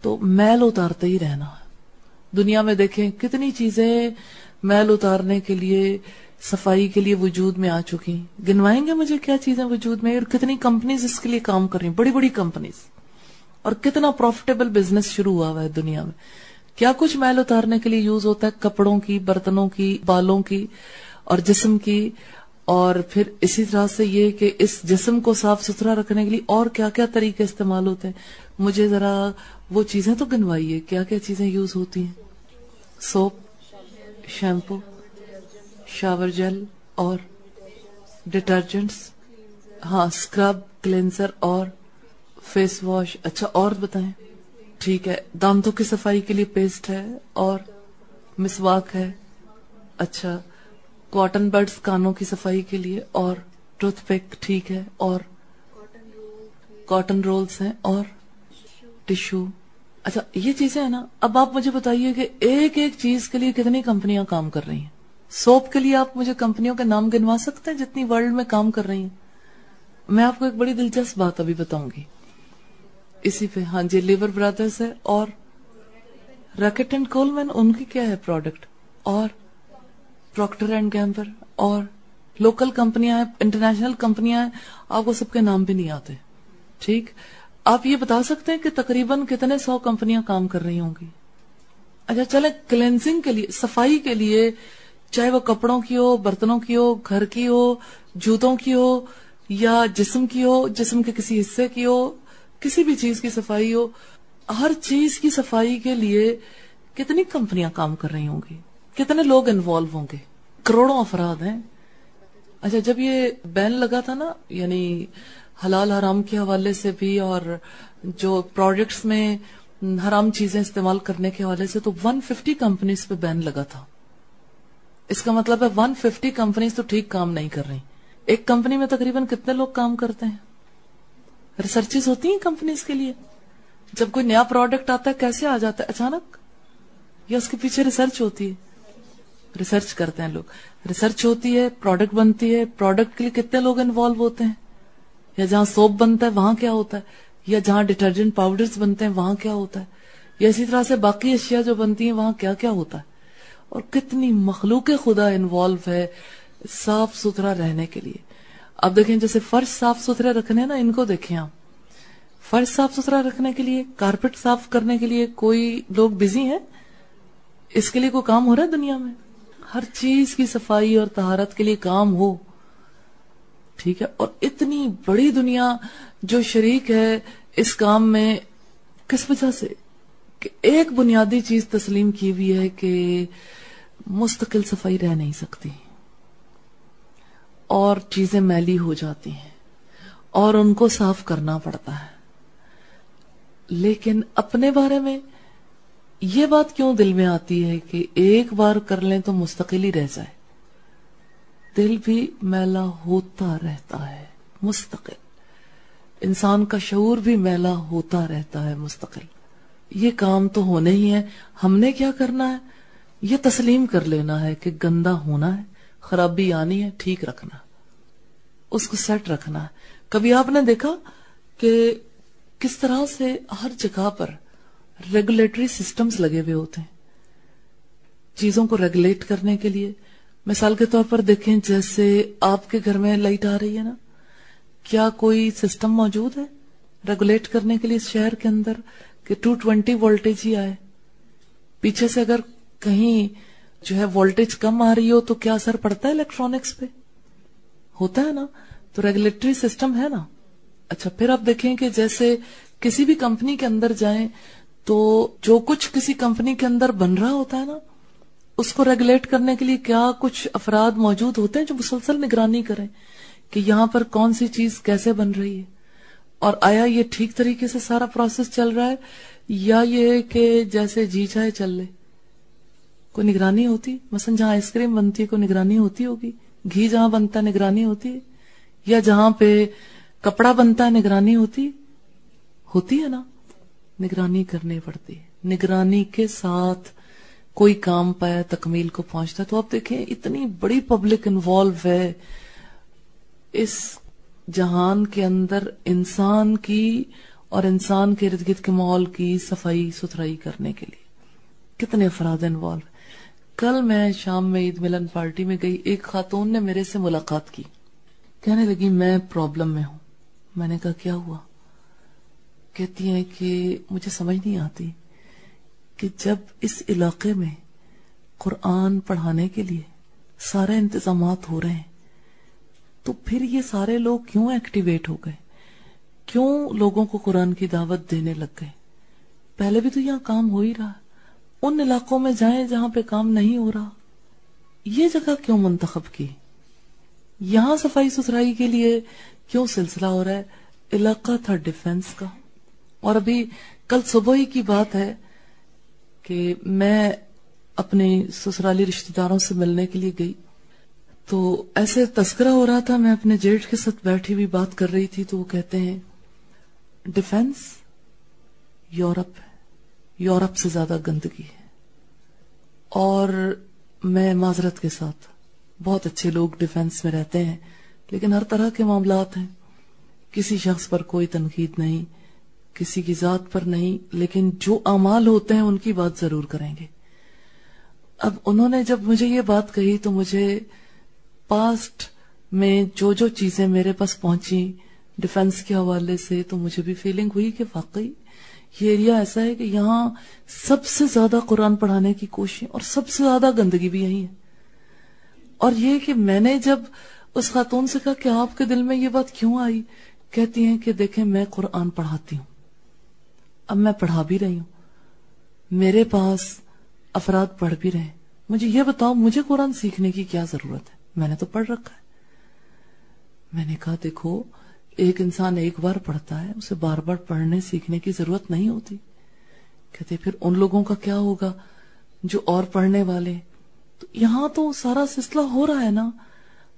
[SPEAKER 2] تو میل اتارتے ہی رہنا۔ ہے دنیا میں دیکھیں کتنی چیزیں میل اتارنے کے لیے، صفائی کے لیے وجود میں آ چکی۔ گنوائیں گے مجھے کیا چیزیں وجود میں؟ اور کتنی کمپنیز اس کے لیے کام کر رہی ہیں؟ بڑی بڑی کمپنیز اور کتنا پروفیٹیبل بزنس شروع ہوا ہوا ہے دنیا میں۔ کیا کچھ میل اتارنے کے لیے یوز ہوتا ہے؟ کپڑوں کی، برتنوں کی، بالوں کی اور جسم کی اور پھر اسی طرح سے یہ کہ اس جسم کو صاف ستھرا رکھنے کے لیے اور کیا کیا طریقے استعمال ہوتے ہیں؟ مجھے ذرا وہ چیزیں تو گنوائیے کیا کیا چیزیں یوز ہوتی ہیں؟ سوپ، شیمپو، شاور جیل اور ڈٹرجنٹس ہاں اسکرب کلینزر اور فیس واش۔ اچھا اور بتائیں۔ ٹھیک ہے، دانتوں کی صفائی کے لیے پیسٹ ہے اور مسواک ہے۔ اچھا کاٹن برڈز کانوں کی صفائی کے لیے اور ٹوتھ پیک ٹھیک ہے اور کاٹن رولز ہیں اور ٹشو۔ اچھا یہ چیزیں ہیں نا، اب آپ مجھے بتائیے کہ ایک ایک چیز کے لیے کتنی کمپنیاں کام کر رہی ہیں؟ سوپ کے لیے آپ مجھے کمپنیوں کے نام گنوا سکتے ہیں جتنی ورلڈ میں کام کر رہی ہیں؟ میں آپ کو ایک بڑی دلچسپ بات ابھی بتاؤں گی۔ اسی پہ ہاں جی لیور برادرز ہے اور ریکٹ اینڈ کولمین، ان کی کیا ہے پروڈکٹ اور پروکٹر اینڈ گیمبر اور لوکل کمپنیاں ہیں انٹرنیشنل کمپنیاں ہیں، آپ کو سب کے نام بھی نہیں آتے۔ ٹھیک؟ آپ یہ بتا سکتے ہیں کہ تقریباً کتنے سو کمپنیاں کام کر رہی ہوں گی۔ اچھا چلے کلینزنگ کے لیے، صفائی کے لیے، چاہے وہ کپڑوں کی ہو، برتنوں کی ہو، گھر کی ہو، جوتوں کی ہو، یا جسم کی ہو، جسم کے کسی حصے کی ہو کسی بھی چیز کی صفائی ہو، ہر چیز کی صفائی کے لیے کتنی کمپنیاں کام کر رہی ہوں گی؟ کتنے لوگ انوالو ہوں گے؟ کروڑوں افراد ہیں۔ اچھا جب یہ بین لگا تھا نا یعنی حلال حرام کے حوالے سے بھی اور جو پروڈکٹس میں حرام چیزیں استعمال کرنے کے حوالے سے، تو ون ففٹی کمپنیز پہ بین لگا تھا۔ اس کا مطلب ہے ون ففٹی کمپنیز تو ٹھیک کام نہیں کر رہی۔ ایک کمپنی میں تقریباً کتنے لوگ کام کرتے ہیں؟ ریسرچز ہوتی ہیں کمپنیز کے لیے? جب کوئی نیا پروڈکٹ آتا ہے، کیسے آ جاتا ہے؟ اچانک؟ یا اس کے پیچھے ریسرچ ہوتی ہے؟ ریسرچ کرتے ہیں لوگ۔ ریسرچ ہوتی ہے پروڈکٹ بنتی ہے۔ پروڈکٹ کے لیے کتنے لوگ انوالو ہوتے ہیں؟ یا جہاں سوپ بنتا ہے، وہاں کیا ہوتا ہے؟ یا جہاں ڈٹرجنٹ پاؤڈر بنتے ہیں، وہاں کیا ہوتا ہے؟ یا اسی طرح سے باقی اشیاء جو بنتی ہیں، وہاں کیا کیا ہوتا ہے؟ اور کتنی مخلوق خدا انوالو ہے صاف ستھرا رہنے کے لیے۔ اب دیکھیں جیسے فرش صاف ستھرے رکھنے نا، ان کو دیکھیں آپ۔ فرش صاف ستھرا رکھنے کے لیے، کارپیٹ صاف کرنے کے لیے کوئی لوگ بزی ہیں؟ اس کے لیے کوئی کام ہو رہا ہے دنیا میں؟ ہر چیز کی صفائی اور تہارت کے لیے کام ہو۔ ٹھیک ہے؟ اور اتنی بڑی دنیا جو شریک ہے اس کام میں، کس وجہ سے؟ کہ ایک بنیادی چیز تسلیم کی ہوئی ہے کہ مستقل صفائی رہ نہیں سکتی۔ اور چیزیں میلی ہو جاتی ہیں اور ان کو صاف کرنا پڑتا ہے۔ لیکن اپنے بارے میں یہ بات کیوں دل میں آتی ہے کہ ایک بار کر لیں تو مستقل ہی رہ جائے۔ دل بھی میلا ہوتا رہتا ہے، مستقل۔ انسان کا شعور بھی میلا ہوتا رہتا ہے، مستقل۔ یہ کام تو ہونے ہی ہے ہم نے کیا کرنا ہے؟ یہ تسلیم کر لینا ہے کہ گندا ہونا ہے، خرابی آنی ہے، ٹھیک رکھنا اس کو سیٹ رکھنا۔ ہے کبھی آپ نے دیکھا کہ کس طرح سے ہر جگہ پر ریگولیٹری سسٹمز لگے ہوئے ہوتے ہیں؟ چیزوں کو ریگولیٹ کرنے کے لیے۔ مثال کے طور پر دیکھیں، جیسے آپ کے گھر میں لائٹ آ رہی ہے نا۔ کیا کوئی سسٹم موجود ہے ریگولیٹ کرنے کے لیے شہر کے اندر کہ ٹو ٹوینٹی وولٹیج ہی آئے؟ پیچھے سے اگر کہیں جو ہے وولٹیج کم آ رہی ہو تو کیا اثر پڑتا ہے الیکٹرانکس پہ؟ ہوتا ہے نا، تو ریگولیٹری سسٹم ہے نا۔ اچھا پھر آپ دیکھیں کہ جیسے کسی بھی کمپنی کے اندر جائیں، تو جو کچھ کسی کمپنی کے اندر بن رہا ہوتا ہے نا، اس کو ریگولیٹ کرنے کے لیے کیا کچھ افراد موجود ہوتے ہیں جو مسلسل نگرانی کریں کہ یہاں پر کون سی چیز کیسے بن رہی ہے؟ اور آیا یہ ٹھیک طریقے سے سارا پروسیس چل رہا ہے، یا یہ کہ جیسے جی چاہے چل لے۔ کوئی نگرانی ہوتی؟ مثلا جہاں آئس کریم بنتی ہے، کوئی نگرانی ہوتی ہوگی؟ گھی جہاں بنتا ہے نگرانی ہوتی یا جہاں پہ کپڑا بنتا ہے نگرانی ہوتی ہوتی ہے نا؟ نگرانی کرنی پڑتی۔ نگرانی کے ساتھ کوئی کام پایا، تکمیل کو پہنچتا، تو آپ دیکھیں اتنی بڑی پبلک انوالو ہے۔ اس جہان کے اندر انسان کی اور انسان کے ارد گرد کے ماحول کی صفائی، ستھرائی کرنے کے لیے۔ کتنے افراد انوالو کل میں شام میں عید ملن پارٹی میں گئی، ایک خاتون نے میرے سے ملاقات کی۔ کہنے لگی، میں پرابلم میں ہوں۔ میں نے کہا، کیا ہوا؟ کہتی ہیں کہ مجھے سمجھ نہیں آتی کہ جب اس علاقے میں قرآن پڑھانے کے لیے سارے انتظامات ہو رہے ہیں، تو پھر یہ سارے لوگ کیوں ایکٹیویٹ ہو گئے؟ کیوں لوگوں کو قرآن کی دعوت دینے لگ گئے؟ پہلے بھی تو یہاں کام ہو ہی رہا۔ ان علاقوں میں جائیں جہاں پہ کام نہیں ہو رہا۔ یہ جگہ کیوں منتخب کی؟ یہاں صفائی ستھرائی کے لیے کیوں سلسلہ ہو رہا ہے؟ علاقہ تھا ڈیفنس کا۔ اور ابھی کل صبح ہی کی بات ہے کہ میں اپنے سسرالی رشتہ داروں سے ملنے کے لیے گئی۔ تو ایسے تذکرہ ہو رہا تھا، میں اپنے جیٹ کے ساتھ بیٹھی ہوئی بات کر رہی تھی تو وہ کہتے ہیں، ڈیفنس یورپ ہے۔ یورپ سے زیادہ گندگی ہے۔ اور میں معذرت کے ساتھ، بہت اچھے لوگ ڈیفنس میں رہتے ہیں، لیکن ہر طرح کے معاملات ہیں۔ کسی شخص پر کوئی تنقید نہیں، کسی کی ذات پر نہیں، لیکن جو اعمال ہوتے ہیں ان کی بات ضرور کریں گے۔ اب انہوں نے جب مجھے یہ بات کہی تو مجھے پاسٹ میں جو جو چیزیں میرے پاس پہنچی ڈیفنس کے حوالے سے تو مجھے بھی فیلنگ ہوئی کہ واقعی یہ ایریا ایسا ہے کہ یہاں سب سے زیادہ قرآن پڑھانے کی کوشش اور سب سے زیادہ گندگی بھی یہی ہے۔ اور یہ کہ میں نے جب اس خاتون سے کہا کہ آپ کے دل میں یہ بات کیوں آئی؟ کہتی ہیں کہ دیکھیں میں قرآن پڑھاتی ہوں۔ اب میں پڑھا بھی رہی ہوں۔ میرے پاس افراد پڑھ بھی رہے مجھے یہ بتاؤ، مجھے قرآن سیکھنے کی کیا ضرورت ہے؟ میں نے تو پڑھ رکھا ہے۔ میں نے کہا، دیکھو ایک انسان ایک بار پڑھتا ہے، اسے بار بار پڑھنے، سیکھنے کی ضرورت نہیں ہوتی۔ کہتے پھر ان لوگوں کا کیا ہوگا؟ جو اور پڑھنے والے۔ تو یہاں تو سارا سلسلہ ہو رہا ہے نا۔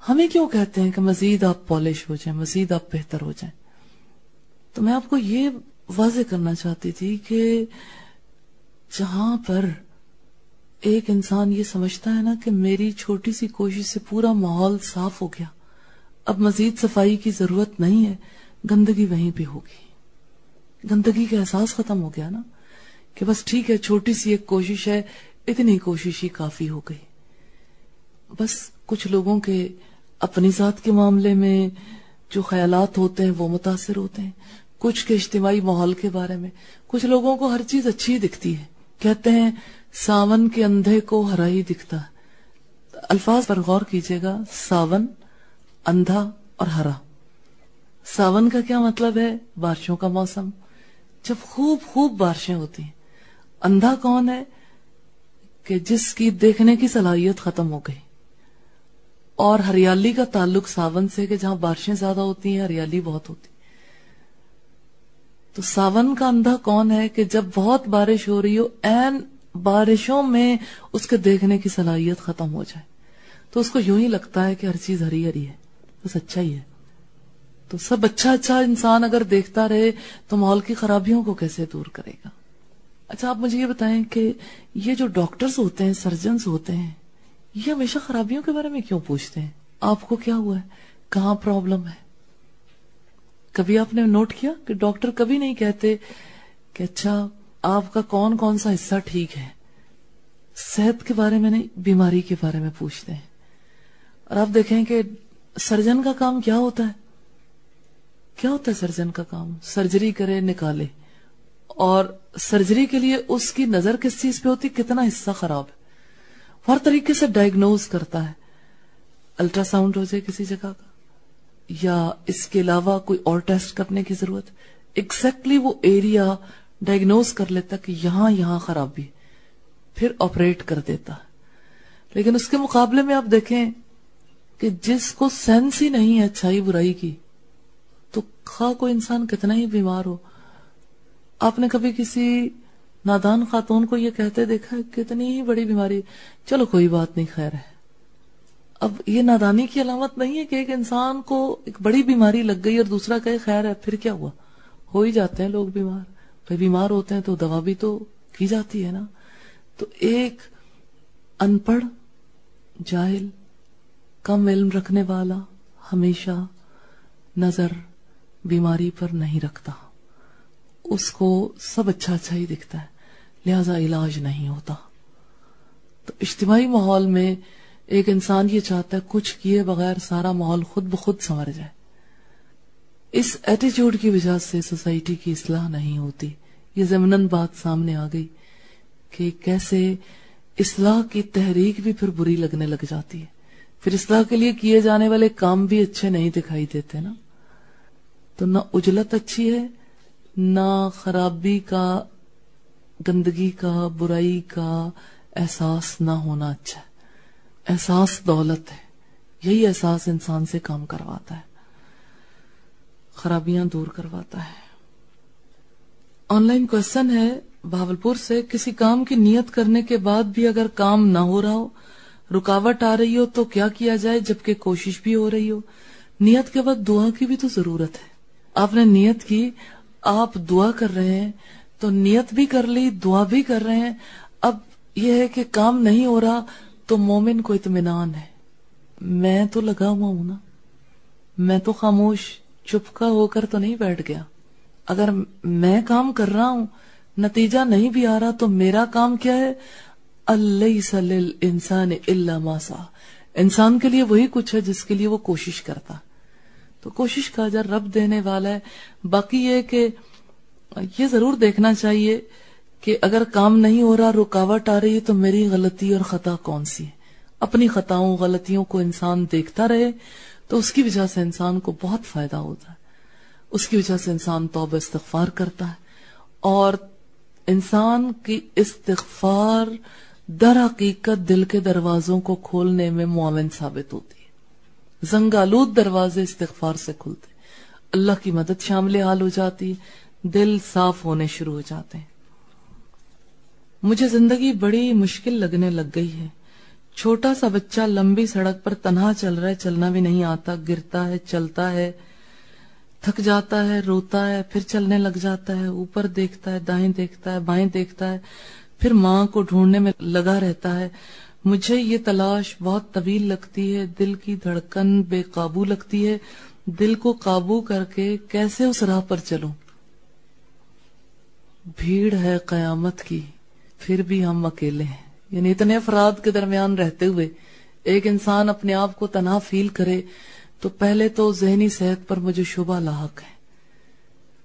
[SPEAKER 2] ہمیں کیوں کہتے ہیں کہ مزید آپ پالش ہو جائیں، مزید آپ بہتر ہو جائیں؟ تو میں آپ کو یہ واضح کرنا چاہتی تھی کہ جہاں پر ایک انسان یہ سمجھتا ہے نا کہ میری چھوٹی سی کوشش سے پورا ماحول صاف ہو گیا۔ اب مزید صفائی کی ضرورت نہیں ہے، گندگی وہیں پہ ہوگی۔ گندگی کا احساس ختم ہو گیا نا کہ بس ٹھیک ہے، چھوٹی سی ایک کوشش ہے، اتنی کوشش ہی کافی ہو گئی۔ بس کچھ لوگوں کے اپنی ذات کے معاملے میں جو خیالات ہوتے ہیں وہ متاثر ہوتے ہیں۔ کچھ کے اجتماعی ماحول کے بارے میں، کچھ لوگوں کو ہر چیز اچھی دکھتی ہے۔ کہتے ہیں، ساون کے اندھے کو ہرا ہی دکھتا الفاظ پر غور کیجیے گا، ساون اندھا اور ہرا۔ ساون کا کیا مطلب ہے؟ بارشوں کا موسم۔ جب خوب خوب بارشیں ہوتی ہیں۔ اندھا کون ہے؟ کہ جس کی دیکھنے کی صلاحیت ختم ہو گئی۔ اور ہریالی کا تعلق ساون سے کہ جہاں بارشیں زیادہ ہوتی ہیں، ہریالی بہت ہوتی۔ تو ساون کا اندھا کون ہے کہ جب بہت بارش ہو رہی ہو، این بارشوں میں اس کے دیکھنے کی صلاحیت ختم ہو جائے۔ تو اس کو یوں ہی لگتا ہے کہ ہر چیز ہری ہری ہے۔ بس اچھا ہی ہے۔ تو سب اچھا اچھا انسان اگر دیکھتا رہے تو ماحول کی خرابیوں کو کیسے دور کرے گا؟ اچھا آپ مجھے یہ بتائیں کہ یہ جو ڈاکٹرز ہوتے ہیں، سرجنز ہوتے ہیں، یہ ہمیشہ خرابیوں کے بارے میں کیوں پوچھتے ہیں؟ آپ کو کیا ہوا ہے؟ کہاں پرابلم ہے؟ کبھی آپ نے نوٹ کیا کہ ڈاکٹر کبھی نہیں کہتے کہ اچھا آپ کا کون کون سا حصہ ٹھیک ہے؟ صحت کے بارے میں نہیں، بیماری کے بارے میں پوچھتے ہیں۔ اور آپ دیکھیں کہ سرجن کا کام کیا ہوتا ہے؟ کیا ہوتا ہے سرجن کا کام؟ سرجری کرے، نکالے۔ اور سرجری کے لیے اس کی نظر کس چیز پہ ہوتی؟ کتنا حصہ خراب ہے۔ ہر طریقے سے ڈائگنوز کرتا ہے۔ الٹرا ساؤنڈ ہو جائے کسی جگہ کا، یا اس کے علاوہ کوئی اور ٹیسٹ کرنے کی ضرورت۔ ایکزیکٹلی وہ ایریا ڈائگنوز کر لیتا کہ یہاں یہاں خرابی۔ پھر آپریٹ کر دیتا۔ لیکن اس کے مقابلے میں آپ دیکھیں کہ جس کو سینس ہی نہیں ہے اچھائی برائی کی، تو خواہ کوئی انسان کتنا ہی بیمار ہو۔ آپ نے کبھی کسی نادان خاتون کو یہ کہتے دیکھا کتنی ہی بڑی بیماری۔ چلو کوئی بات نہیں، خیر ہے۔ اب یہ نادانی کی علامت نہیں ہے کہ ایک انسان کو ایک بڑی بیماری لگ گئی اور دوسرا کہے، خیر ہے، پھر کیا ہوا؟ ہو ہی جاتے ہیں لوگ بیمار۔ بھائی بیمار ہوتے ہیں تو دوا بھی تو کی جاتی ہے نا۔ تو ایک ان پڑھ جاہل کم علم رکھنے والا ہمیشہ نظر بیماری پر نہیں رکھتا۔ اس کو سب اچھا اچھا ہی دکھتا ہے، لہذا علاج نہیں ہوتا۔ تو اجتماعی ماحول میں ایک انسان یہ چاہتا ہے کچھ کیے بغیر سارا ماحول خود بخود سنور جائے۔ اس ایٹیچیوڈ کی وجہ سے سوسائٹی کی اصلاح نہیں ہوتی۔ یہ ضمن بات سامنے آ گئی کہ کیسے اصلاح کی تحریک بھی پھر بری لگنے لگ جاتی ہے۔ پھر اصلاح کے لیے کیے جانے والے کام بھی اچھے نہیں دکھائی دیتے نا۔ تو نہ اجلت اچھی ہے، نہ خرابی کا، گندگی کا، برائی کا احساس نہ ہونا اچھا ہے۔ احساس دولت ہے، یہی احساس انسان سے کام کرواتا ہے۔ خرابیاں دور کرواتا ہے۔ آن لائن کوشچن ہے بھاولپور سے، کسی کام کی نیت کرنے کے بعد بھی اگر کام نہ ہو رہا ہو رکاوٹ آ رہی ہو تو کیا کیا جائے جبکہ کوشش بھی ہو رہی ہو؟ نیت کے بعد دعا کی بھی تو ضرورت ہے۔ آپ نے نیت کی، آپ دعا کر رہے ہیں، تو نیت بھی کر لی، دعا بھی کر رہے ہیں۔ اب یہ ہے کہ کام نہیں ہو رہا تو مومن کو اطمینان ہے۔ میں تو لگا ہوا ہوں نا۔ میں تو خاموش، چپکا ہو کر تو نہیں بیٹھ گیا۔ اگر میں کام کر رہا ہوں، نتیجہ نہیں بھی آ رہا تو میرا کام کیا ہے؟ اللہ انسان اللہ ماسا انسان کے لیے وہی کچھ ہے جس کے لیے وہ کوشش کرتا۔ تو کوشش کا جا رب دینے والا ہے، باقی یہ کہ یہ ضرور دیکھنا چاہیے کہ اگر کام نہیں ہو رہا، رکاوٹ آ رہی ہے، تو میری غلطی اور خطا کون سی ہے؟ اپنی خطاؤں، غلطیوں کو انسان دیکھتا رہے، تو اس کی وجہ سے انسان کو بہت فائدہ ہوتا ہے۔ اس کی وجہ سے انسان توبہ، استغفار کرتا ہے۔ اور انسان کی استغفار در حقیقت دل کے دروازوں کو کھولنے میں معاون ثابت ہوتی ہے۔ زنگالود دروازے استغفار سے کھلتے اللہ کی مدد شامل حال ہو جاتی دل صاف ہونے شروع ہو جاتے ہیں۔ مجھے زندگی بڑی مشکل لگنے لگ گئی ہے۔ چھوٹا سا بچہ لمبی سڑک پر تنہا چل رہا ہے، چلنا بھی نہیں آتا۔ گرتا ہے، چلتا ہے، تھک جاتا ہے، روتا ہے، پھر چلنے لگ جاتا ہے۔ اوپر دیکھتا ہے، دائیں دیکھتا ہے، بائیں دیکھتا ہے۔ پھر ماں کو ڈھونڈنے میں لگا رہتا ہے۔ مجھے یہ تلاش بہت طویل لگتی ہے۔ دل کی دھڑکن بے قابو لگتی ہے۔ دل کو قابو کر کے کیسے اس راہ پر چلوں؟ بھیڑ ہے قیامت کی۔ پھر بھی ہم اکیلے ہیں۔ یعنی اتنے افراد کے درمیان رہتے ہوئے ایک انسان اپنے آپ کو تنہا فیل کرے تو پہلے تو ذہنی صحت پر مجھے شبہ لاحق ہے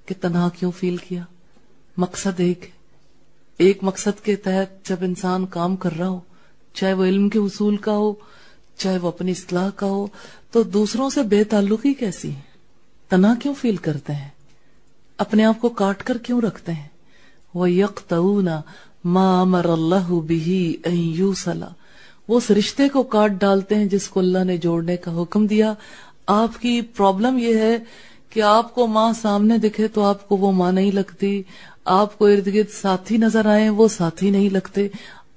[SPEAKER 2] کہ تنہا کیوں فیل کیا؟ مقصد ایک ایک مقصد کے تحت جب انسان کام کر رہا ہو، چاہے وہ علم کے اصول کا ہو، چاہے وہ اپنی اصلاح کا ہو، تو دوسروں سے بے تعلقی کیسی ہے تنہا کیوں فیل کرتے ہیں؟ اپنے آپ کو کاٹ کر کیوں رکھتے ہیں؟ وہ یک ما امر اللہ بھی وہ اس رشتے کو کاٹ ڈالتے ہیں جس کو اللہ نے جوڑنے کا حکم دیا۔ آپ کی پرابلم یہ ہے کہ آپ کو ماں سامنے دکھے تو آپ کو وہ ماں نہیں لگتی۔ آپ کو ارد گرد ساتھی نظر آئے وہ ساتھی نہیں لگتے۔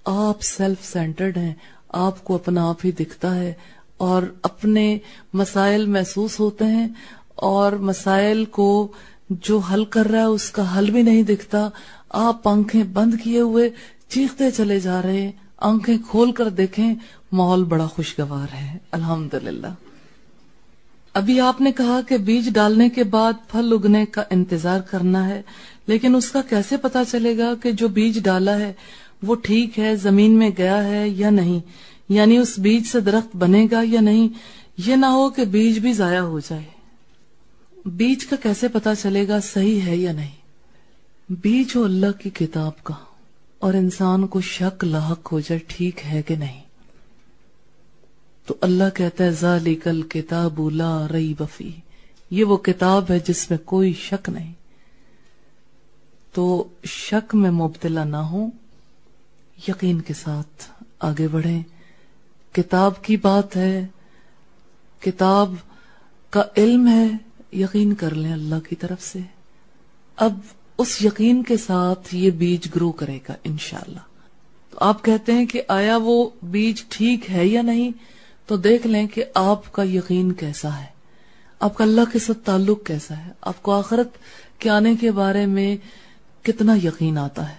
[SPEAKER 2] آپ سیلف سینٹرڈ ہیں۔ آپ کو اپنا آپ ہی دکھتا ہے اور اپنے مسائل محسوس ہوتے ہیں اور مسائل کو جو حل کر رہا ہے اس کا حل بھی نہیں دکھتا۔ آپ آنکھیں بند کیے ہوئے چیختے چلے جا رہے ہیں۔ آنکھیں کھول کر دیکھیں۔ ماحول بڑا خوشگوار ہے۔ الحمد ابھی آپ نے کہا کہ بیج ڈالنے کے بعد پھل اگنے کا انتظار کرنا ہے، لیکن اس کا کیسے پتا چلے گا کہ جو بیج ڈالا ہے، وہ ٹھیک ہے، زمین میں گیا ہے یا نہیں؟ یعنی اس بیج سے درخت بنے گا یا نہیں؟ یہ نہ ہو کہ بیج بھی ضائع ہو جائے۔ بیج کا کیسے پتا چلے گا صحیح ہے یا نہیں؟ بیج ہو اللہ کی کتاب کا، اور انسان کو شک لاحق ہو جائے ٹھیک ہے کہ نہیں۔ تو اللہ کہتا ہے، ذالک الکتاب لا ریب فی یہ وہ کتاب ہے جس میں کوئی شک نہیں۔ تو شک میں مبتلا نہ ہو یقین کے ساتھ آگے بڑھیں۔ کتاب کی بات ہے، کتاب کا علم ہے، یقین کر لیں اللہ کی طرف سے۔ اب اس یقین کے ساتھ یہ بیج گرو کرے گا انشاءاللہ۔ تو آپ کہتے ہیں کہ آیا وہ بیج ٹھیک ہے یا نہیں؟ تو دیکھ لیں کہ آپ کا یقین کیسا ہے۔ آپ کا اللہ کے ساتھ تعلق کیسا ہے۔ آپ کو آخرت کے آنے کے بارے میں کتنا یقین آتا ہے۔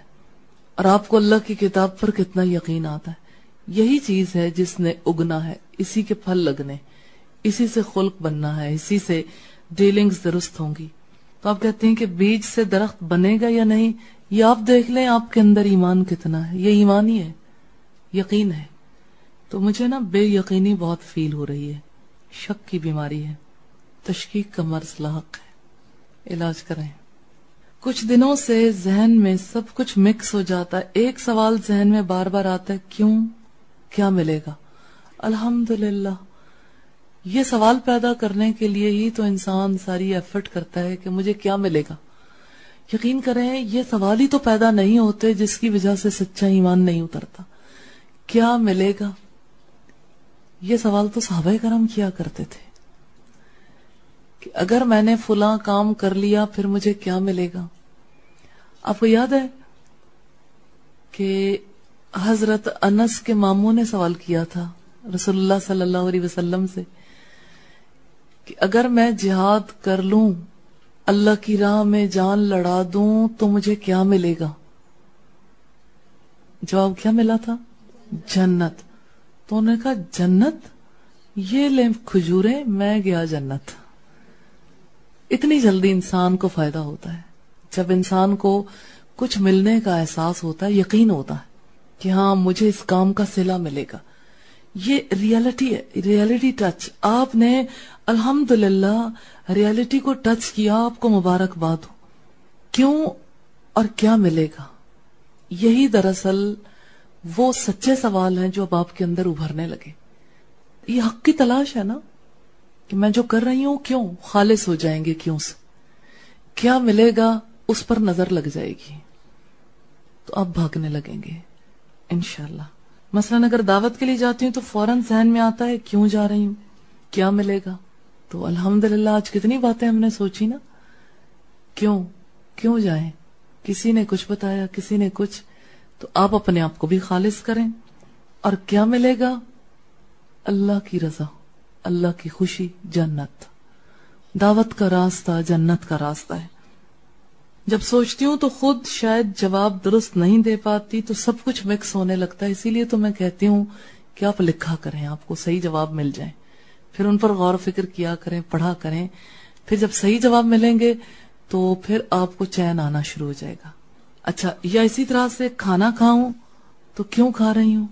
[SPEAKER 2] اور آپ کو اللہ کی کتاب پر کتنا یقین آتا ہے۔ یہی چیز ہے جس نے اگنا ہے۔ اسی کے پھل لگنے۔ اسی سے خلق بننا ہے۔ اسی سے ڈیلنگز درست ہوں گی۔ تو آپ کہتے ہیں کہ بیج سے درخت بنے گا یا نہیں؟ یہ آپ دیکھ لیں آپ کے اندر ایمان کتنا ہے۔ یہ ایمان ہی ہے۔ یقین ہے۔ تو مجھے نا بے یقینی بہت فیل ہو رہی ہے۔ شک کی بیماری ہے۔ تشکیق کا مرض لاحق ہے۔ علاج کریں۔ کچھ دنوں سے ذہن میں سب کچھ مکس ہو جاتا ہے۔ ایک سوال ذہن میں بار بار آتا ہے، کیوں؟ کیا ملے گا؟ الحمد یہ سوال پیدا کرنے کے لیے ہی تو انسان ساری ایفرٹ کرتا ہے کہ مجھے کیا ملے گا۔ یقین کریں، یہ سوال ہی تو پیدا نہیں ہوتے جس کی وجہ سے سچا ایمان نہیں اترتا۔ کیا ملے گا؟ یہ سوال تو صحابہ کرم کیا کرتے تھے کہ اگر میں نے فلاں کام کر لیا پھر مجھے کیا ملے گا؟ آپ کو یاد ہے کہ حضرت انس کے ماموں نے سوال کیا تھا رسول اللہ صلی اللہ علیہ وسلم سے کہ اگر میں جہاد کر لوں، اللہ کی راہ میں جان لڑا دوں تو مجھے کیا ملے گا؟ جواب کیا ملا تھا؟ جنت۔ تو انہوں نے کہا، جنت؟ یہ لے کھجورے میں گیا جنت۔ اتنی جلدی انسان کو فائدہ ہوتا ہے۔ جب انسان کو کچھ ملنے کا احساس ہوتا ہے، یقین ہوتا ہے کہ ہاں مجھے اس کام کا سلا ملے گا۔ یہ ریالٹی ہے، ریالٹی ٹچ۔ آپ نے الحمد ریالٹی کو ٹچ کیا، آپ کو مبارکباد ہو۔ کیوں اور کیا ملے گا؟ یہی دراصل وہ سچے سوال ہیں جو اب آپ کے اندر ابھرنے لگے۔ یہ حق کی تلاش ہے نا کہ میں جو کر رہی ہوں کیوں؟ خالص ہو جائیں گے کیوں سے؟ کیا ملے گا اس پر نظر لگ جائے گی؟ تو اب بھاگنے لگیں گے، انشاءاللہ۔ مثلا اگر دعوت کے لیے جاتی ہوں تو فوراً ذہن میں آتا ہے کیوں جا رہی ہوں؟ کیا ملے گا؟ تو الحمدللہ، آج کتنی باتیں ہم نے سوچی نا۔ کیوں؟ کیوں جائیں؟ کسی نے کچھ بتایا، کسی نے کچھ تو آپ اپنے آپ کو بھی خالص کریں اور کیا ملے گا؟ اللہ کی رضا، اللہ کی خوشی، جنت۔ دعوت کا راستہ جنت کا راستہ ہے۔ جب سوچتی ہوں تو خود شاید جواب درست نہیں دے پاتی تو سب کچھ مکس ہونے لگتا ہے۔ اسی لیے تو میں کہتی ہوں کہ آپ لکھا کریں، آپ کو صحیح جواب مل جائیں پھر ان پر غور و فکر کیا کریں، پڑھا کریں۔ پھر جب صحیح جواب ملیں گے تو پھر آپ کو چین آنا شروع ہو جائے گا۔ اچھا یا اسی طرح سے کھانا کھاؤں تو کیوں کھا رہی ہوں؟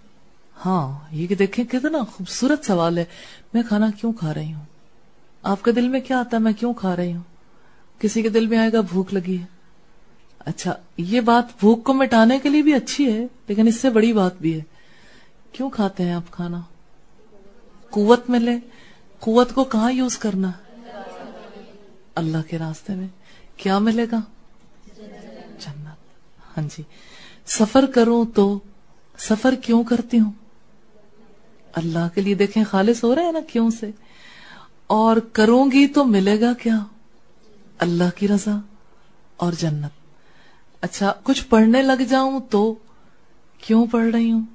[SPEAKER 2] ہاں یہ کہ دیکھیں کتنا خوبصورت سوال ہے، میں کھانا کیوں کھا رہی ہوں؟ آپ کے دل میں کیا آتا ہے، میں کیوں کھا رہی ہوں؟ کسی کے دل میں آئے گا بھوک لگی ہے۔ اچھا یہ بات بھوک کو مٹانے کے لیے بھی اچھی ہے، لیکن اس سے بڑی بات بھی ہے۔ کیوں کھاتے ہیں آپ کھانا؟ قوت ملے۔ قوت کو کہاں یوز کرنا؟ اللہ کے راستے میں۔ کیا ملے گا؟ ہاں جی۔ سفر کروں تو سفر کیوں کرتی ہوں؟ اللہ کے لیے دیکھیں خالص ہو رہے ہیں نا کیوں سے؟ اور کروں گی تو ملے گا کیا؟ اللہ کی رضا اور جنت۔ اچھا کچھ پڑھنے لگ جاؤں تو کیوں پڑھ رہی ہوں؟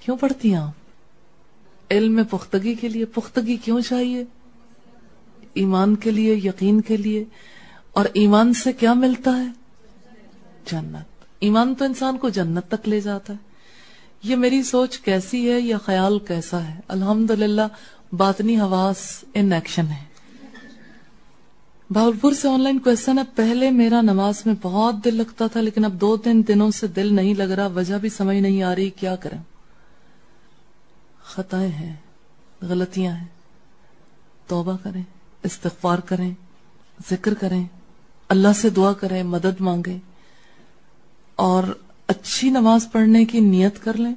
[SPEAKER 2] کیوں پڑھتی ہیں آپ علم میں پختگی کے لیے، پختگی کیوں چاہیے؟ ایمان کے لیے، یقین کے لیے۔ اور ایمان سے کیا ملتا ہے؟ جنت۔ ایمان تو انسان کو جنت تک لے جاتا ہے۔ یہ میری سوچ کیسی ہے یا خیال کیسا ہے؟ الحمد للہ باطنی حواس ان ایکشن ہے بھاولپور سے آن لائن کوشچن ہے۔ پہلے میرا نماز میں بہت دل لگتا تھا، لیکن اب دو تین دنوں سے دل نہیں لگ رہا، وجہ بھی سمجھ نہیں آ رہی، کیا کریں؟ خطائیں ہیں، غلطیاں ہیں۔ توبہ کریں، استغفار کریں، ذکر کریں، اللہ سے دعا کریں، مدد مانگیں۔ اور اچھی نماز پڑھنے کی نیت کر لیں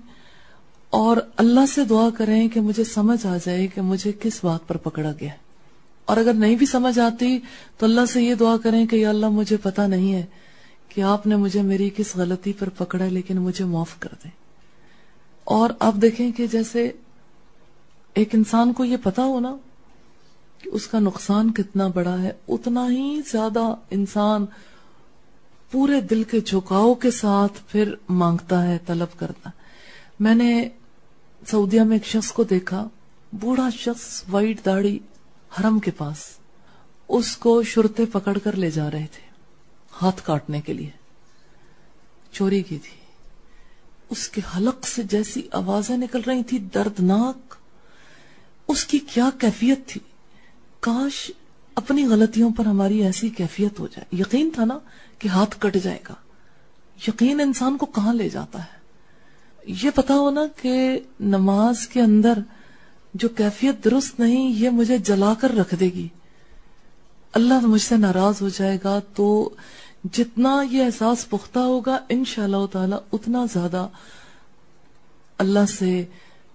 [SPEAKER 2] اور اللہ سے دعا کریں کہ مجھے سمجھ آ جائے کہ مجھے کس بات پر پکڑا گیا اور اگر نہیں بھی سمجھ آتی تو اللہ سے یہ دعا کریں کہ یا اللہ مجھے پتا نہیں ہے کہ آپ نے مجھے میری کس غلطی پر پکڑا لیکن مجھے معاف کر دیں۔ اور آپ دیکھیں کہ جیسے ایک انسان کو یہ پتا ہو نا کہ اس کا نقصان کتنا بڑا ہے، اتنا ہی زیادہ انسان پورے دل کے جھکاؤ کے ساتھ پھر مانگتا ہے، طلب کرتا میں نے سعودیہ میں ایک شخص کو دیکھا، بوڑھا شخص، وائٹ داڑھی، حرم کے پاس۔ اس کو شرتے پکڑ کر لے جا رہے تھے، ہاتھ کاٹنے کے لیے۔ چوری کی تھی۔ اس کے حلق سے جیسی آوازیں نکل رہی تھی دردناک۔ اس کی کیا کیفیت تھی؟ کاش اپنی غلطیوں پر ہماری ایسی کیفیت ہو جائے۔ یقین تھا نا کہ ہاتھ کٹ جائے گا۔ یقین انسان کو کہاں لے جاتا ہے؟ یہ پتا ہونا کہ نماز کے اندر جو کیفیت درست نہیں، یہ مجھے جلا کر رکھ دے گی۔ اللہ مجھ سے ناراض ہو جائے گا تو جتنا یہ احساس پختہ ہوگا ان شاء اللہ تعالی اتنا زیادہ اللہ سے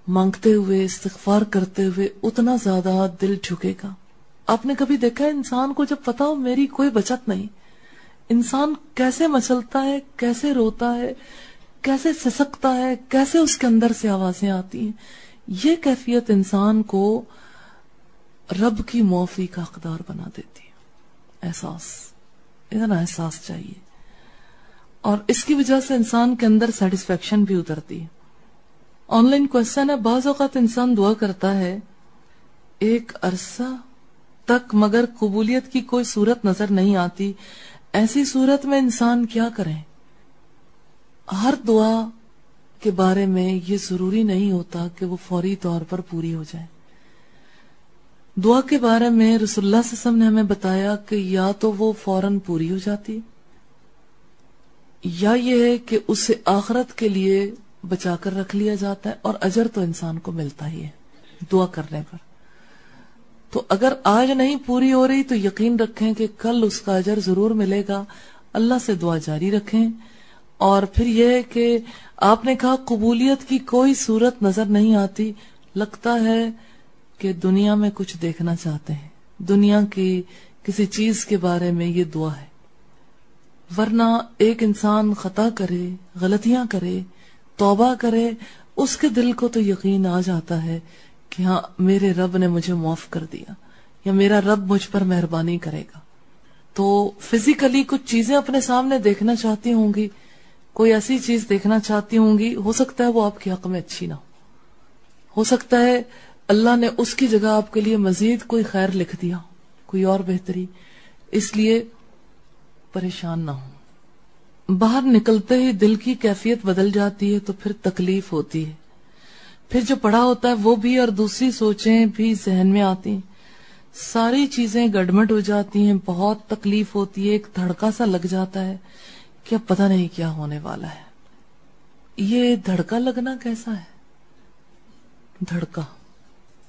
[SPEAKER 2] مانگتے ہوئے، استغفار کرتے ہوئے اتنا زیادہ دل جھکے گا۔ آپ نے کبھی دیکھا انسان کو جب پتا ہو میری کوئی بچت نہیں انسان کیسے مچلتا ہے، کیسے روتا ہے، کیسے سسکتا ہے، کیسے اس کے اندر سے آوازیں آتی ہیں؟ یہ کیفیت انسان کو رب کی معافی کا اقدار بنا دیتی ہے۔ احساس، اتنا احساس چاہیے۔ اور اس کی وجہ سے انسان کے اندر سیٹسفیکشن بھی اترتی ہے۔ آن لائن کوشچن ہے، بعض اوقات انسان دعا کرتا ہے، ایک عرصہ تک مگر قبولیت کی کوئی صورت نظر نہیں آتی۔ ایسی صورت میں انسان کیا کریں؟ ہر دعا کے بارے میں یہ ضروری نہیں ہوتا کہ وہ فوری طور پر پوری ہو جائے۔ دعا کے بارے میں رسول اللہ صلی اللہ علیہ وسلم نے ہمیں بتایا کہ یا تو وہ فوراً پوری ہو جاتی، یا یہ ہے کہ اسے آخرت کے لیے بچا کر رکھ لیا جاتا ہے اور اجر تو انسان کو ملتا ہی ہے دعا کرنے پر۔ تو اگر آج نہیں پوری ہو رہی تو یقین رکھیں کہ کل اس کا اجر ضرور ملے گا۔ اللہ سے دعا جاری رکھیں۔ اور پھر یہ کہ آپ نے کہا قبولیت کی کوئی صورت نظر نہیں آتی۔ لگتا ہے کہ دنیا میں کچھ دیکھنا چاہتے ہیں۔ دنیا کی کسی چیز کے بارے میں یہ دعا ہے۔ ورنہ ایک انسان خطا کرے، غلطیاں کرے، توبہ کرے، اس کے دل کو تو یقین آ جاتا ہے کہ ہاں میرے رب نے مجھے معاف کر دیا، یا میرا رب مجھ پر مہربانی کرے گا۔ تو فزیکلی کچھ چیزیں اپنے سامنے دیکھنا چاہتی ہوں گی، کوئی ایسی چیز دیکھنا چاہتی ہوں گی، ہو سکتا ہے وہ آپ کے حق میں اچھی نہ ہو۔ ہو سکتا ہے اللہ نے اس کی جگہ آپ کے لیے مزید کوئی خیر لکھ دیا، کوئی اور بہتری، اس لیے پریشان نہ ہو باہر نکلتے ہی دل کی کیفیت بدل جاتی ہے تو پھر تکلیف ہوتی ہے۔ پھر جو پڑا ہوتا ہے وہ بھی اور دوسری سوچیں بھی ذہن میں آتی ہیں۔ ساری چیزیں گڑمٹ ہو جاتی ہیں، بہت تکلیف ہوتی ہے، ایک دھڑکا سا لگ جاتا ہے کہ اب پتہ نہیں کیا ہونے والا ہے۔ یہ دھڑکا لگنا کیسا ہے؟ دھڑکا۔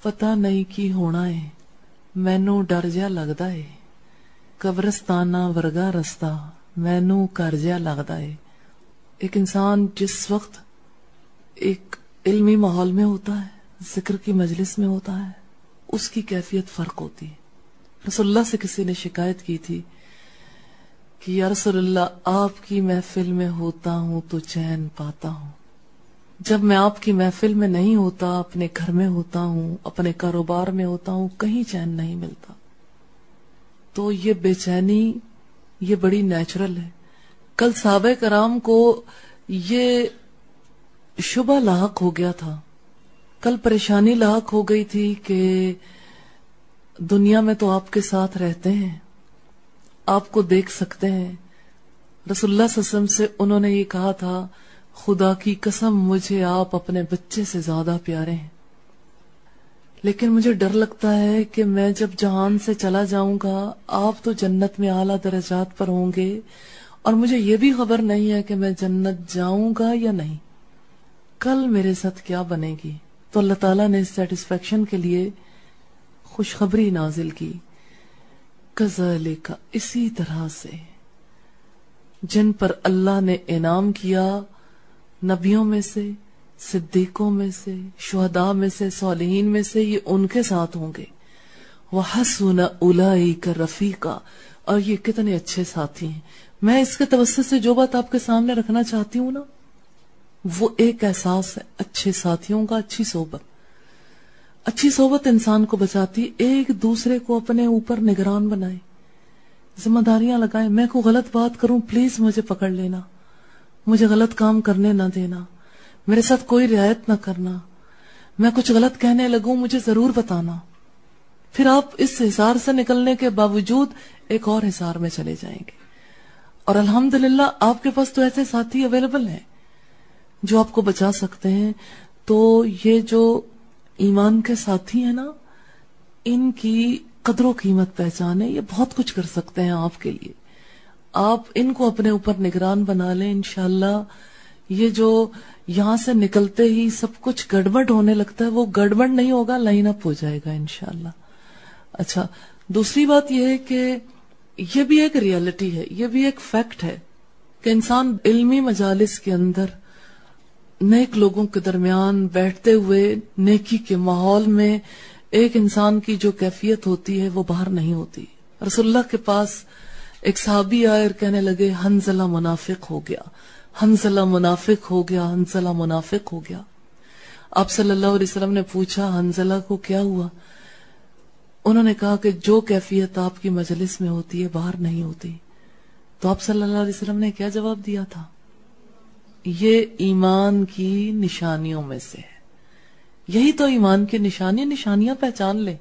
[SPEAKER 2] پتا نہیں کی ہونا ہے۔ مینو ڈر جا لگتا ہے۔ قبرستانہ ورگا رستہ مینو کر جا لگتا ہے۔ ایک انسان جس وقت ایک علمی ماحول میں ہوتا ہے، ذکر کی مجلس میں ہوتا ہے، اس کی کیفیت فرق ہوتی ہے۔ رسول اللہ سے کسی نے شکایت کی تھی کہ، یا رسول اللہ، آپ کی محفل میں ہوتا ہوں تو چین پاتا ہوں۔ جب میں آپ کی محفل میں نہیں ہوتا، اپنے گھر میں ہوتا ہوں، اپنے کاروبار میں ہوتا ہوں، کہیں چین نہیں ملتا۔ تو یہ بے چینی، یہ بڑی نیچرل ہے۔ کل صحابہ کرام کو یہ شبہ لاحق ہو گیا تھا۔ کل پریشانی لاحق ہو گئی تھی کہ دنیا میں تو آپ کے ساتھ رہتے ہیں۔ آپ کو دیکھ سکتے ہیں۔ رسول اللہ صلی اللہ علیہ وسلم سے انہوں نے یہ کہا تھا، خدا کی قسم، مجھے آپ اپنے بچے سے زیادہ پیارے ہیں۔ لیکن مجھے ڈر لگتا ہے کہ میں جب جہان سے چلا جاؤں گا، آپ تو جنت میں اعلیٰ درجات پر ہوں گے۔ اور مجھے یہ بھی خبر نہیں ہے کہ میں جنت جاؤں گا یا نہیں۔ کل میرے ساتھ کیا بنے گی؟ تو اللہ تعالیٰ نے سیٹسفیکشن کے لیے خوشخبری نازل کی۔ کزل کا اسی طرح سے۔ جن پر اللہ نے انعام کیا، نبیوں میں سے، صدیقوں میں سے، شہداء میں سے، صالحین میں سے، یہ ان کے ساتھ ہوں گے۔ وہ حسن الائی کا رفیقہ اور یہ کتنے اچھے ساتھی ہیں۔ میں اس کے توسط سے جو بات آپ کے سامنے رکھنا چاہتی ہوں نا وہ ایک احساس ہے، اچھے ساتھیوں کا اچھی صحبت۔ اچھی صحبت انسان کو بچاتی، ایک دوسرے کو اپنے اوپر نگران بنائے۔ ذمہ داریاں لگائیں، میں کو غلط بات کروں، پلیز مجھے پکڑ لینا۔ مجھے غلط کام کرنے نہ دینا۔ میرے ساتھ کوئی رعایت نہ کرنا۔ میں کچھ غلط کہنے لگوں، مجھے ضرور بتانا۔ پھر آپ اس حسار سے نکلنے کے باوجود ایک اور حسار میں چلے جائیں گے۔ اور الحمدللہ، آپ کے پاس تو ایسے ساتھی اویلیبل ہیں۔ جو آپ کو بچا سکتے ہیں، تو یہ جو ایمان کے ساتھی ہیں نا، ان کی قدر و قیمت پہچانے یہ بہت کچھ کر سکتے ہیں آپ کے لیے۔ آپ ان کو اپنے اوپر نگران بنا لیں، انشاءاللہ یہ جو یہاں سے نکلتے ہی سب کچھ گڑبڑ ہونے لگتا ہے، وہ گڑبڑ نہیں ہوگا لائن اپ ہو جائے گا، انشاءاللہ۔ اچھا دوسری بات یہ ہے کہ یہ بھی ایک ریالٹی ہے، یہ بھی ایک فیکٹ ہے کہ انسان علمی مجالس کے اندر نیک لوگوں کے درمیان بیٹھتے ہوئے نیکی کے ماحول میں ایک انسان کی جو کیفیت ہوتی ہے وہ باہر نہیں ہوتی۔ رسول اللہ کے پاس ایک صحابی آئے اور کہنے لگے، ہنزلہ منافق ہو گیا۔ ہنزلہ منافق ہو گیا۔ ہنزلہ منافق ہو گیا۔ آپ صلی اللہ علیہ وسلم نے پوچھا، ہنزلہ کو کیا ہوا؟ انہوں نے کہا کہ جو کیفیت آپ کی مجلس میں ہوتی ہے باہر نہیں ہوتی۔ تو آپ صلی اللہ علیہ وسلم نے کیا جواب دیا تھا؟ یہ ایمان کی نشانیوں میں سے ہے۔ یہی تو ایمان کی نشانی نشانیاں پہچان لیں۔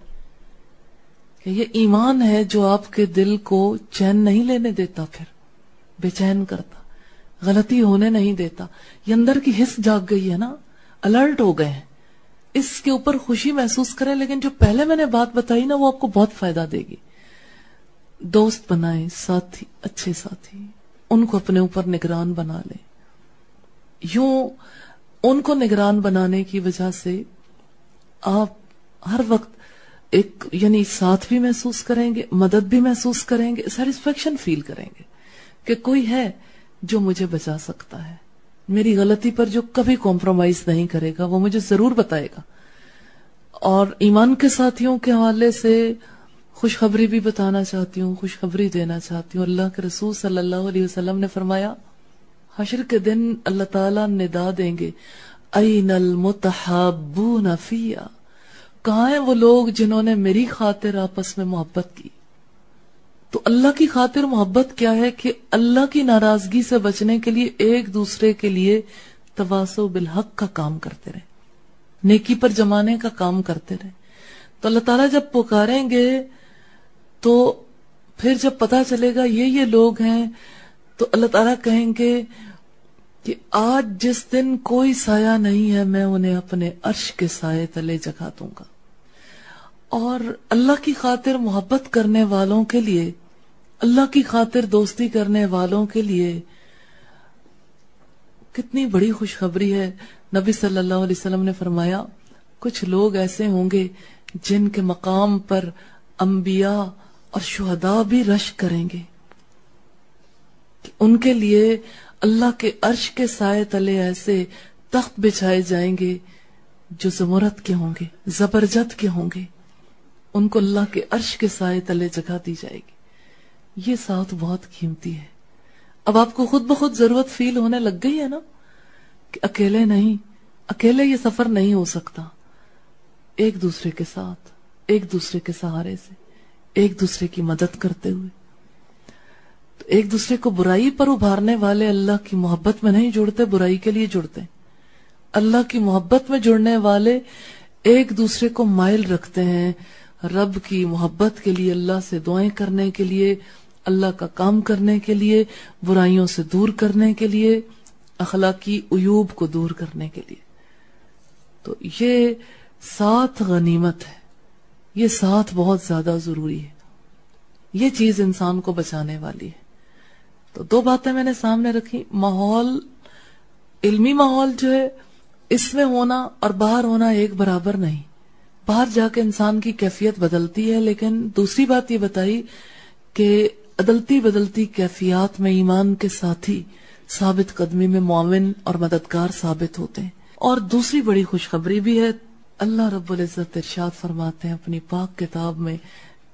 [SPEAKER 2] کہ یہ ایمان ہے جو آپ کے دل کو چین نہیں لینے دیتا پھر، بے چین کرتا، غلطی ہونے نہیں دیتا۔ یہ اندر کی حص جاگ گئی ہے نا، الرٹ ہو گئے ہیں۔ اس کے اوپر خوشی محسوس کریں، لیکن جو پہلے میں نے بات بتائی نا، وہ آپ کو بہت فائدہ دے گی۔ دوست بنائیں، ساتھی، اچھے ساتھی، ان کو اپنے اوپر نگران بنا لیں۔ یوں ان کو نگران بنانے کی وجہ سے آپ ہر وقت ایک یعنی ساتھ بھی محسوس کریں گے، مدد بھی محسوس کریں گے سیٹسفیکشن فیل کریں گے کہ کوئی ہے جو مجھے بچا سکتا ہے۔ میری غلطی پر جو کبھی کمپرومائز نہیں کرے گا، وہ مجھے ضرور بتائے گا۔ اور ایمان کے ساتھیوں کے حوالے سے خوشخبری بھی بتانا چاہتی ہوں، خوشخبری دینا چاہتی ہوں۔ اللہ کے رسول صلی اللہ علیہ وسلم نے فرمایا حشر کے دن اللہ تعالیٰ ندا دیں گے۔ این المتحابون فیا کہاں ہیں وہ لوگ جنہوں نے میری خاطر آپس میں محبت کی؟ تو اللہ کی خاطر محبت کیا ہے کہ اللہ کی ناراضگی سے بچنے کے لیے ایک دوسرے کے لیے تواسو بالحق کا کام کرتے رہے نیکی پر جمانے کا کام کرتے رہے تو اللہ تعالیٰ جب پکاریں گے تو پھر جب پتا چلے گا یہ یہ لوگ ہیں تو اللہ تعالیٰ کہیں گے کہ آج جس دن کوئی سایہ نہیں ہے، میں انہیں اپنے عرش کے سائے تلے جگا دوں گا۔ اور اللہ کی خاطر محبت کرنے والوں کے لیے، اللہ کی خاطر دوستی کرنے والوں کے لیے کتنی بڑی خوشخبری ہے۔ نبی صلی اللہ علیہ وسلم نے فرمایا، کچھ لوگ ایسے ہوں گے جن کے مقام پر انبیاء اور شہداء بھی رش کریں گے۔ ان کے لیے اللہ کے عرش کے سائے تلے ایسے تخت بچھائے جائیں گے جو زمرت کے ہوں گے زبرجت کے ہوں گے۔ ان کو اللہ کے عرش کے سائے تلے جگہ دی جائے گی۔ یہ ساتھ بہت قیمتی ہے۔ اب آپ کو خود بخود ضرورت فیل ہونے لگ گئی ہے نا؟ کہ اکیلے نہیں، اکیلے یہ سفر نہیں ہو سکتا۔ ایک دوسرے کے ساتھ، ایک دوسرے کے سہارے سے، ایک دوسرے کی مدد کرتے ہوئے۔ ایک دوسرے کو برائی پر ابھارنے والے اللہ کی محبت میں نہیں جڑتے، برائی کے لیے جڑتے۔ اللہ کی محبت میں جڑنے والے ایک دوسرے کو مائل رکھتے ہیں۔ رب کی محبت کے لیے اللہ سے دعائیں کرنے کے لیے، اللہ کا کام کرنے کے لیے، برائیوں سے دور کرنے کے لیے، اخلاقی عیوب کو دور کرنے کے لیے۔ تو یہ ساتھ غنیمت ہے۔ یہ ساتھ بہت زیادہ ضروری ہے۔ یہ چیز انسان کو بچانے والی ہے۔ تو دو باتیں میں نے سامنے رکھی۔ ماحول، علمی ماحول جو ہے، اس میں ہونا اور باہر ہونا ایک برابر نہیں۔ باہر جا کے انسان کی کیفیت بدلتی ہے، لیکن دوسری بات یہ بتائی کہ عدلتی بدلتی کیفیات میں ایمان کے ساتھی ثابت قدمی میں معاون اور مددگار ثابت ہوتے ہیں۔ اور دوسری بڑی خوشخبری بھی ہے، اللہ رب العزت ارشاد فرماتے ہیں اپنی پاک کتاب میں،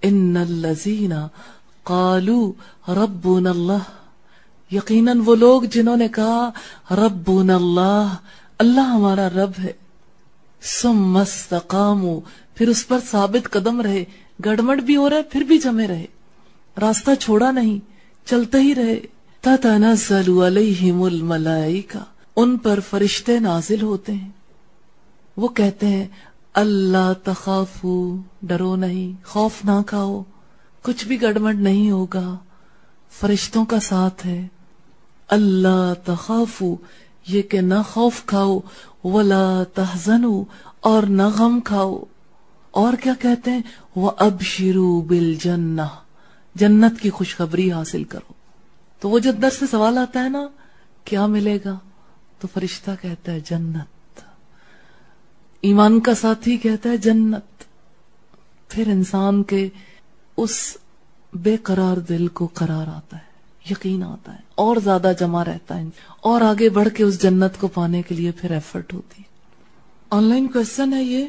[SPEAKER 2] ان الذین قالوا ربنا اللہ یقیناً وہ لوگ جنہوں نے کہا، ربنا اللہ اللہ ہمارا رب ہے۔ سم پھر اس پر ثابت قدم رہے۔ گڑمڑ بھی ہو رہے پھر بھی جمے رہے۔ راستہ چھوڑا نہیں، چلتے ہی رہے۔ تتنزل علیہم الملائکہ ان پر فرشتے نازل ہوتے ہیں۔ وہ کہتے ہیں، اللہ تخافو، ڈرو نہیں، خوف نہ کھاؤ۔ کچھ بھی گڑمڑ نہیں ہوگا۔ فرشتوں کا ساتھ ہے۔ اللہ تخافو، یہ کہ نہ خوف کھاؤ، ولا تحزنو اور نہ غم کھاؤ۔ اور کیا کہتے ہیں؟ وہ اب شروع بل جنت کی خوشخبری حاصل کرو۔ تو وہ جو در سے سوال آتا ہے نا، کیا ملے گا؟ تو فرشتہ کہتا ہے جنت۔ ایمان کا ساتھی کہتا ہے جنت۔ پھر انسان کے اس بے قرار دل کو قرار آتا ہے۔ یقین آتا ہے، اور زیادہ جمع رہتا ہے۔ اور آگے بڑھ کے اس جنت کو پانے کے لیے پھر ایفرٹ ہوتی ہے۔ آن لائن کوشچن ہے یہ۔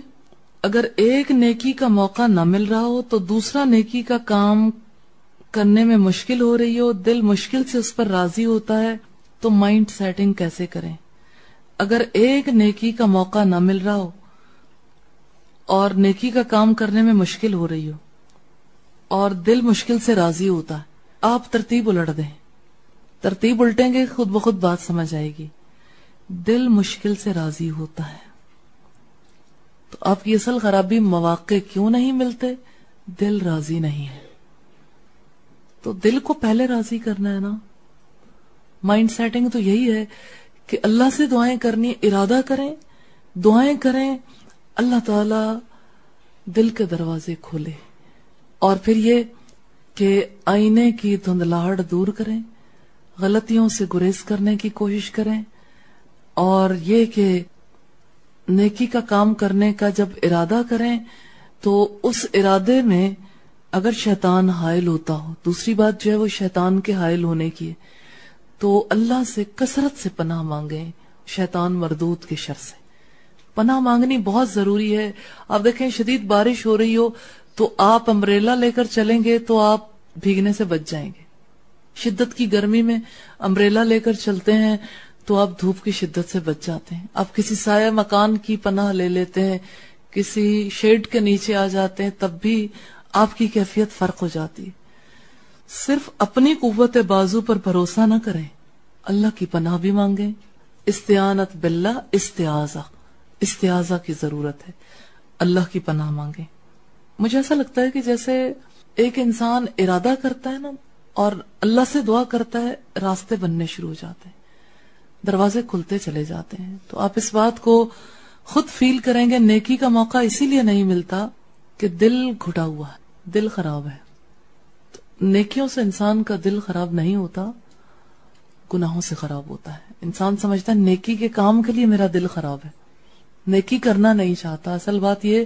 [SPEAKER 2] اگر ایک نیکی کا موقع نہ مل رہا ہو تو دوسرا نیکی کا کام کرنے میں مشکل ہو رہی ہو، دل مشکل سے اس پر راضی ہوتا ہے، تو مائنڈ سیٹنگ کیسے کریں؟ اگر ایک نیکی کا موقع نہ مل رہا ہو اور نیکی کا کام کرنے میں مشکل ہو رہی ہو اور دل مشکل سے راضی ہوتا ہے آپ ترتیب الٹ دیں۔ ترتیب الٹیں گے، خود بخود بات سمجھ آئے گی۔ دل مشکل سے راضی ہوتا ہے۔ تو آپ کی اصل خرابی مواقع کیوں نہیں ملتے؟ دل راضی نہیں ہے۔ تو دل کو پہلے راضی کرنا ہے نا۔ مائنڈ سیٹنگ تو یہی ہے کہ اللہ سے دعائیں کرنی، ارادہ کریں، دعائیں کریں، اللہ تعالی دل کے دروازے کھولے۔ اور پھر یہ کہ آئینے کی دھندلاہٹ دور کریں، غلطیوں سے گریز کرنے کی کوشش کریں، اور یہ کہ نیکی کا کام کرنے کا جب ارادہ کریں، تو اس ارادے میں اگر شیطان حائل ہوتا ہو، دوسری بات جو ہے وہ شیطان کے حائل ہونے کی ہے، تو اللہ سے کثرت سے پناہ مانگے شیطان مردود کے شر سے۔ پناہ مانگنی بہت ضروری ہے۔ آپ دیکھیں، شدید بارش ہو رہی ہو تو آپ امبریلا لے کر چلیں گے تو آپ بھیگنے سے بچ جائیں گے۔ شدت کی گرمی میں امبریلا لے کر چلتے ہیں تو آپ دھوپ کی شدت سے بچ جاتے ہیں۔ آپ کسی سایہ مکان کی پناہ لے لیتے ہیں، کسی شیڈ کے نیچے آ جاتے ہیں، تب بھی آپ کی کیفیت فرق ہو جاتی۔ ہے صرف اپنی قوت بازو پر بھروسہ نہ کریں۔ اللہ کی پناہ بھی مانگیں۔ استعانت باللہ استعاذہ استعاذہ کی ضرورت ہے۔ اللہ کی پناہ مانگیں۔ مجھے ایسا لگتا ہے کہ جیسے ایک انسان ارادہ کرتا ہے نا اور اللہ سے دعا کرتا ہے، راستے بننے شروع ہو جاتے ہیں۔ دروازے کھلتے چلے جاتے ہیں۔ تو آپ اس بات کو خود فیل کریں گے، نیکی کا موقع اسی لیے نہیں ملتا کہ دل گھٹا ہوا ہے، دل خراب ہے۔ تو نیکیوں سے انسان کا دل خراب نہیں ہوتا، گناہوں سے خراب ہوتا ہے۔ انسان سمجھتا ہے، نیکی کے کام کے لیے میرا دل خراب ہے۔ نیکی کرنا نہیں چاہتا۔ اصل بات یہ،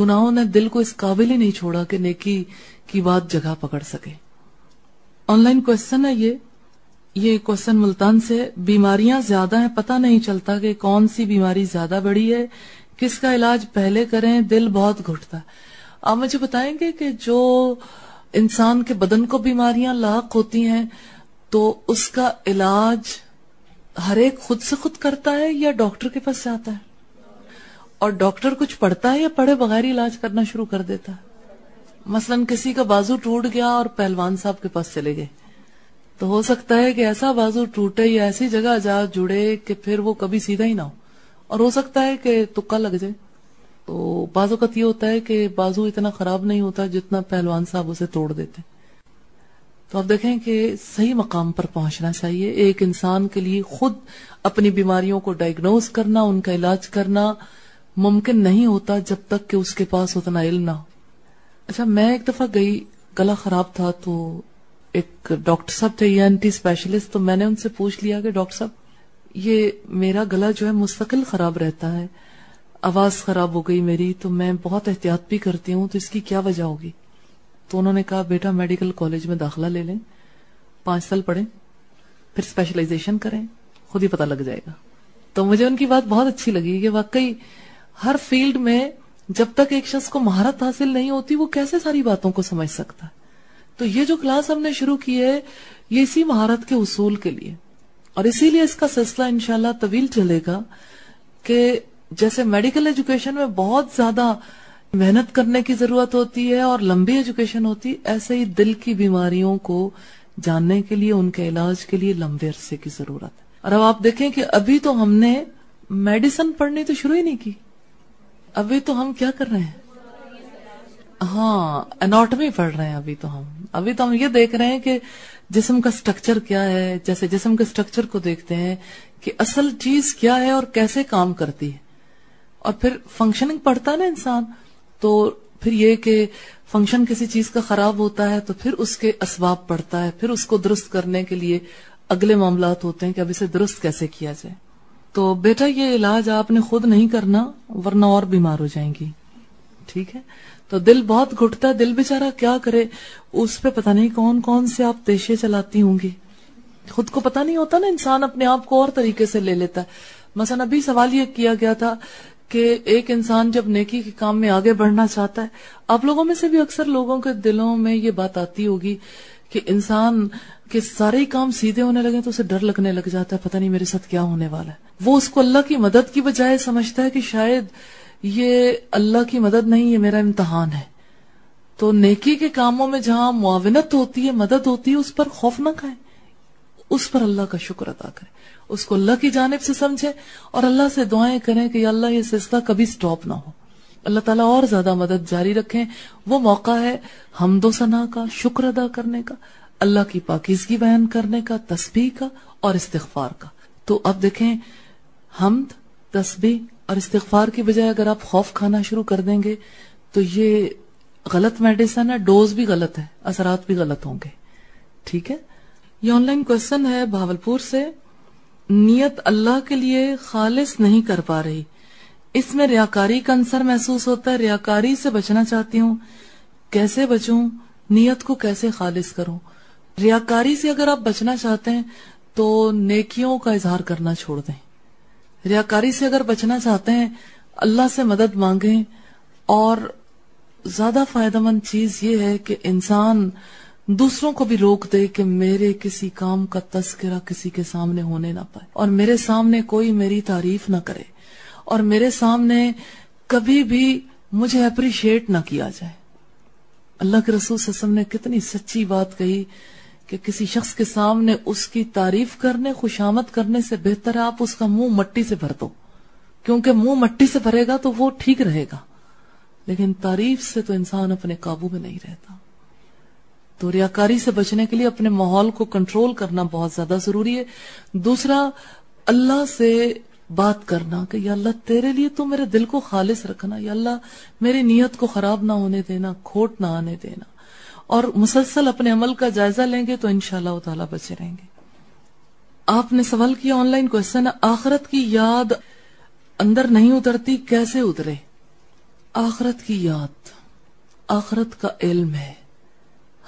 [SPEAKER 2] گناہوں نے دل کو اس قابل ہی نہیں چھوڑا کہ نیکی کی بات جگہ پکڑ سکے۔ آن لائن کوشچن ہے یہ۔ یہ کوشچن ملتان سے، بیماریاں زیادہ ہیں، پتہ نہیں چلتا کہ کون سی بیماری زیادہ بڑی ہے، کس کا علاج پہلے کریں، دل بہت گھٹتا۔ آپ مجھے بتائیں گے کہ جو انسان کے بدن کو بیماریاں لاحق ہوتی ہیں، تو اس کا علاج ہر ایک خود سے خود کرتا ہے یا ڈاکٹر کے پاس جاتا ہے؟ اور ڈاکٹر کچھ پڑھتا ہے یا پڑھے بغیر علاج کرنا شروع کر دیتا ہے؟ مثلا کسی کا بازو ٹوٹ گیا اور پہلوان صاحب کے پاس چلے گئے۔ تو ہو سکتا ہے کہ ایسا بازو ٹوٹے یا ایسی جگہ جا جڑے کہ پھر وہ کبھی سیدھا ہی نہ ہو۔ اور ہو سکتا ہے کہ تکا لگ جائے۔ تو بعض اوقات یہ ہوتا ہے کہ بازو اتنا خراب نہیں ہوتا جتنا پہلوان صاحب اسے توڑ دیتے۔ تو آپ دیکھیں کہ صحیح مقام پر پہنچنا چاہیے۔ ایک انسان کے لیے خود اپنی بیماریوں کو ڈائگنوز کرنا، ان کا علاج کرنا ممکن نہیں ہوتا جب تک کہ اس کے پاس اتنا علم نہ ہو۔ اچھا میں ایک دفعہ گئی، گلا خراب تھا تو ایک ڈاکٹر صاحب تھے اینٹی اسپیشلسٹ تو میں نے ان سے پوچھ لیا کہ ڈاکٹر صاحب، یہ میرا گلا جو ہے مستقل خراب رہتا ہے، آواز خراب ہو گئی میری، تو میں بہت احتیاط بھی کرتی ہوں، تو اس کی کیا وجہ ہوگی؟ تو انہوں نے کہا، بیٹا، میڈیکل کالج میں داخلہ لے لیں، پانچ سال پڑھیں، پھر اسپیشلائزیشن کریں، خود ہی پتہ لگ جائے گا۔ تو مجھے ان کی بات بہت اچھی لگی کہ واقعی ہر فیلڈ میں جب تک ایک شخص کو مہارت حاصل نہیں ہوتی، وہ کیسے ساری باتوں کو سمجھ سکتا؟ ہے تو یہ جو کلاس ہم نے شروع کی ہے، یہ اسی مہارت کے اصول کے لیے۔ اور اسی لیے اس کا سلسلہ انشاءاللہ طویل چلے گا کہ جیسے میڈیکل ایجوکیشن میں بہت زیادہ محنت کرنے کی ضرورت ہوتی ہے اور لمبی ایجوکیشن ہوتی، ایسے ہی دل کی بیماریوں کو جاننے کے لیے، ان کے علاج کے لیے لمبے عرصے کی ضرورت ہے۔ اور اب آپ دیکھیں کہ ابھی تو ہم نے میڈیسن پڑھنی تو شروع ہی نہیں کی۔ ابھی تو ہم کیا کر رہے ہیں؟ ہاں اناٹمی پڑھ رہے ہیں ابھی تو ہم۔ ابھی تو ہم یہ دیکھ رہے ہیں کہ جسم کا سٹرکچر کیا ہے، جیسے جسم کے سٹرکچر کو دیکھتے ہیں کہ اصل چیز کیا ہے اور کیسے کام کرتی ہے۔ اور پھر فنکشننگ پڑھتا ہے نا انسان، تو پھر یہ کہ فنکشن کسی چیز کا خراب ہوتا ہے تو پھر اس کے اسباب پڑتا ہے، پھر اس کو درست کرنے کے لیے اگلے معاملات ہوتے ہیں کہ اب اسے درست کیسے کیا جائے۔ تو بیٹا یہ علاج آپ نے خود نہیں کرنا ورنہ اور بیمار ہو جائیں گی۔ ٹھیک ہے؟ تو دل بہت گھٹتا ہے، دل بےچارا کیا کرے؟ اس پہ پتہ نہیں کون کون سے آپ دیشے چلاتی ہوں گی۔ خود کو پتہ نہیں ہوتا نا، انسان اپنے آپ کو اور طریقے سے لے لیتا ہے۔ مثلا ابھی سوال یہ کیا گیا تھا کہ ایک انسان جب نیکی کے کام میں آگے بڑھنا چاہتا ہے، آپ لوگوں میں سے بھی اکثر لوگوں کے دلوں میں یہ بات آتی ہوگی کہ انسان کے سارے کام سیدھے ہونے لگے تو اسے ڈر لگنے لگ جاتا ہے، پتہ نہیں میرے ساتھ کیا ہونے والا ہے۔ وہ اس کو اللہ کی مدد کی بجائے سمجھتا ہے کہ شاید یہ اللہ کی مدد نہیں، یہ میرا امتحان ہے۔ تو نیکی کے کاموں میں جہاں معاونت ہوتی ہے، مدد ہوتی ہے، اس پر خوف نہ کھائیں۔ اس پر اللہ کا شکر ادا کریں۔ اس کو اللہ کی جانب سے سمجھے اور اللہ سے دعائیں کریں کہ اللہ یہ سلسلہ کبھی سٹاپ نہ ہو۔ اللہ تعالیٰ اور زیادہ مدد جاری رکھیں۔ وہ موقع ہے حمد و ثنا کا شکر ادا کرنے کا۔ اللہ کی پاکیزگی بیان کرنے کا، تسبیح کا اور استغفار کا۔ تو اب دیکھیں، حمد، تسبیح اور استغفار کی بجائے اگر آپ خوف کھانا شروع کر دیں گے تو یہ غلط میڈیسن ہے ڈوز بھی غلط ہے، اثرات بھی غلط ہوں گے۔ ٹھیک ہے؟ یہ آن لائن کوشچن ہے بھاولپور سے۔ نیت اللہ کے لیے خالص نہیں کر پا رہی۔ اس میں ریاکاری کا انصر محسوس ہوتا ہے، ریاکاری سے بچنا چاہتی ہوں۔ کیسے بچوں؟ نیت کو کیسے خالص کروں؟ ریاکاری سے اگر آپ بچنا چاہتے ہیں تو نیکیوں کا اظہار کرنا چھوڑ دیں۔ ریاکاری سے اگر بچنا چاہتے ہیں، اللہ سے مدد مانگیں۔ اور زیادہ فائدہ مند چیز یہ ہے کہ انسان دوسروں کو بھی روک دے کہ میرے کسی کام کا تذکرہ کسی کے سامنے ہونے نہ پائے۔ اور میرے سامنے کوئی میری تعریف نہ کرے۔ اور میرے سامنے کبھی بھی مجھے اپریشیٹ نہ کیا جائے۔ اللہ کے رسول صلی اللہ علیہ وسلم نے کتنی سچی بات کہی۔ کہ کسی شخص کے سامنے اس کی تعریف کرنے، خوشامد کرنے سے بہتر ہے آپ اس کا منہ مٹی سے بھر دو۔ کیونکہ منہ مٹی سے بھرے گا تو وہ ٹھیک رہے گا۔ لیکن تعریف سے تو انسان اپنے قابو میں نہیں رہتا۔ تو ریاکاری سے بچنے کے لیے اپنے ماحول کو کنٹرول کرنا بہت زیادہ ضروری ہے۔ دوسرا، اللہ سے بات کرنا کہ یا اللہ تیرے لیے تو میرے دل کو خالص رکھنا، یا اللہ میری نیت کو خراب نہ ہونے دینا، کھوٹ نہ آنے دینا۔ اور مسلسل اپنے عمل کا جائزہ لیں گے تو انشاءاللہ اللہ تعالیٰ بچے رہیں گے۔ آپ نے سوال کیا آن لائن کوشچن آخرت کی یاد اندر نہیں اترتی، کیسے اترے؟ آخرت کی یاد، آخرت کا علم ہے۔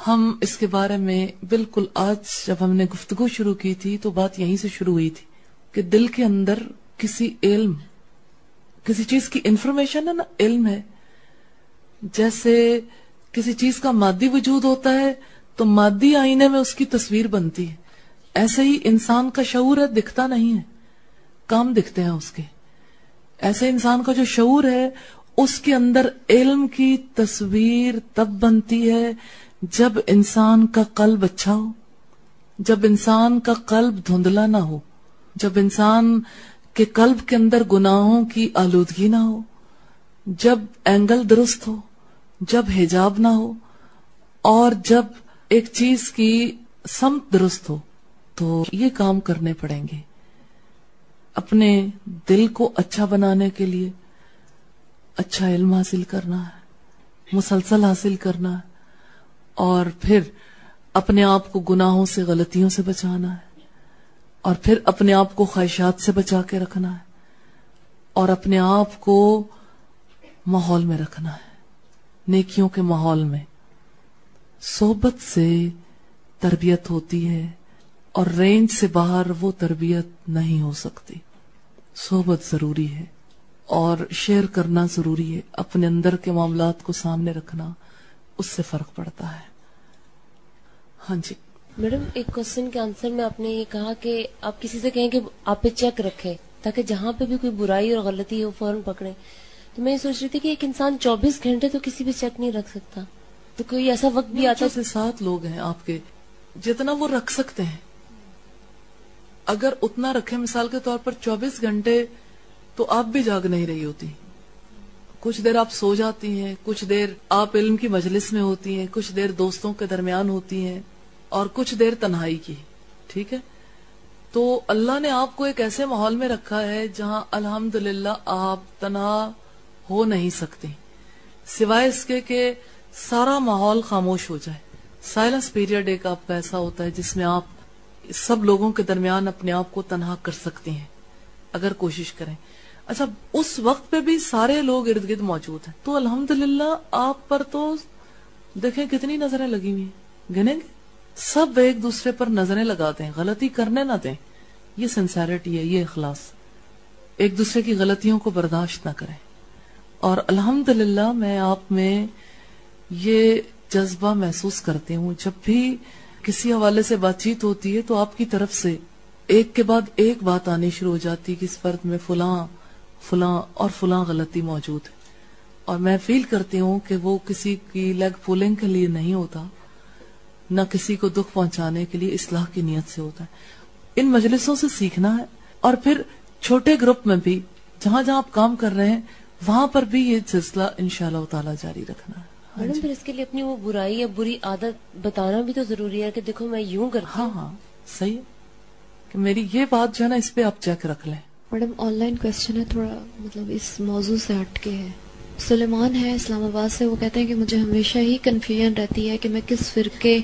[SPEAKER 2] ہم اس کے بارے میں بالکل آج جب ہم نے گفتگو شروع کی تھی تو بات یہیں سے شروع ہوئی تھی کہ دل کے اندر کسی علم، کسی چیز کی انفارمیشن ہے نا، علم ہے۔ جیسے کسی چیز کا مادی وجود ہوتا ہے تو مادی آئینے میں اس کی تصویر بنتی ہے۔ ایسے ہی انسان کا شعور ہے، دکھتا نہیں ہے۔ کام دکھتے ہیں اس کے۔ ایسے انسان کا جو شعور ہے، اس کے اندر علم کی تصویر تب بنتی ہے جب انسان کا قلب اچھا ہو، جب انسان کا قلب دھندلا نہ ہو، جب انسان کے قلب کے اندر گناہوں کی آلودگی نہ ہو، جب اینگل درست ہو۔ جب حجاب نہ ہو اور جب ایک چیز کی سمت درست ہو تو یہ کام کرنے پڑیں گے۔ اپنے دل کو اچھا بنانے کے لیے اچھا علم حاصل کرنا ہے، مسلسل حاصل کرنا ہے، اور پھر اپنے آپ کو گناہوں سے، غلطیوں سے بچانا ہے، اور پھر اپنے آپ کو خواہشات سے بچا کے رکھنا ہے، اور اپنے آپ کو ماحول میں رکھنا ہے۔ نیکیوں کے ماحول میں۔ صحبت سے تربیت ہوتی ہے اور رینج سے باہر وہ تربیت نہیں ہو سکتی۔ صحبت ضروری ہے اور شیئر کرنا ضروری ہے۔ اپنے اندر کے معاملات کو سامنے رکھنا اس سے فرق پڑتا ہے۔ ہاں جی۔
[SPEAKER 5] میڈم، ایک کوشچن کے آنسر میں آپ نے یہ کہا کہ آپ کسی سے کہیں کہ آپ پہ چیک رکھے تاکہ جہاں پہ بھی کوئی برائی اور غلطی ہو، فوراً پکڑے تو میں یہ سوچ رہی تھی کہ ایک انسان چوبیس گھنٹے تو کسی بھی چیک نہیں رکھ سکتا۔ تو کوئی ایسا وقت بھی آتا
[SPEAKER 2] سے سات لوگ ہیں آپ کے، جتنا وہ رکھ سکتے ہیں۔ اگر اتنا رکھے مثال کے طور پر چوبیس گھنٹے تو آپ بھی جاگ نہیں رہی ہوتی۔ کچھ دیر آپ سو جاتی ہیں، کچھ دیر آپ علم کی مجلس میں ہوتی ہیں، کچھ دیر دوستوں کے درمیان ہوتی ہیں اور کچھ دیر تنہائی کی۔ ٹھیک ہے؟ تو اللہ نے آپ کو ایک ایسے ماحول میں رکھا ہے جہاں الحمدللہ آپ تنہا ہو نہیں سکتے۔ سوائے اس کے کہ سارا ماحول خاموش ہو جائے۔ سائلنس پیریڈ ایک آپ کا ایسا ہوتا ہے جس میں آپ سب لوگوں کے درمیان اپنے آپ کو تنہا کر سکتے ہیں۔ اگر کوشش کریں۔ اچھا اس وقت پہ بھی سارے لوگ ارد گرد موجود ہیں۔ تو الحمدللہ آپ پر تو دیکھیں کتنی نظریں لگی ہوئی گنے گے؟ سب ایک دوسرے پر نظریں لگاتے ہیں غلطی کرنے نہ دیں۔ یہ سنسیرٹی ہے، یہ اخلاص۔ ایک دوسرے کی غلطیوں کو برداشت نہ کریں۔ اور الحمد میں آپ میں یہ جذبہ محسوس کرتی ہوں۔ جب بھی کسی حوالے سے بات چیت ہوتی ہے تو آپ کی طرف سے ایک کے بعد ایک بات آنی شروع ہو جاتی کہ اس فرد میں فلاں فلاں اور فلاں غلطی موجود ہے۔ اور میں فیل کرتی ہوں کہ وہ کسی کی لیگ پولنگ کے لیے نہیں ہوتا، نہ کسی کو دکھ پہنچانے کے لیے اصلاح کی نیت سے ہوتا ہے۔ ان مجلسوں سے سیکھنا ہے۔ اور پھر چھوٹے گروپ میں بھی، جہاں جہاں آپ کام کر رہے ہیں وہاں پر بھی یہ سلسلہ ان شاء اللہ تعالیٰ جاری رکھنا ہے۔
[SPEAKER 5] ہاں میڈم جی۔ پھر اس کے لیے اپنی وہ برائی یا بری عادت بتانا بھی تو ضروری ہے کہ دیکھو میں یوں کرتا
[SPEAKER 2] ہاں ہاں صحیح کہ میری یہ بات جو ہے نا اس پہ آپ چیک رکھ لیں۔
[SPEAKER 1] میڈم آن لائن کوشچن ہے تھوڑا مطلب اس موضوع سے ہٹ کے ہے۔ سلیمان ہے اسلام آباد سے وہ کہتے ہیں کہ مجھے ہمیشہ ہی کنفیوژن رہتی ہے کہ میں کس فرقے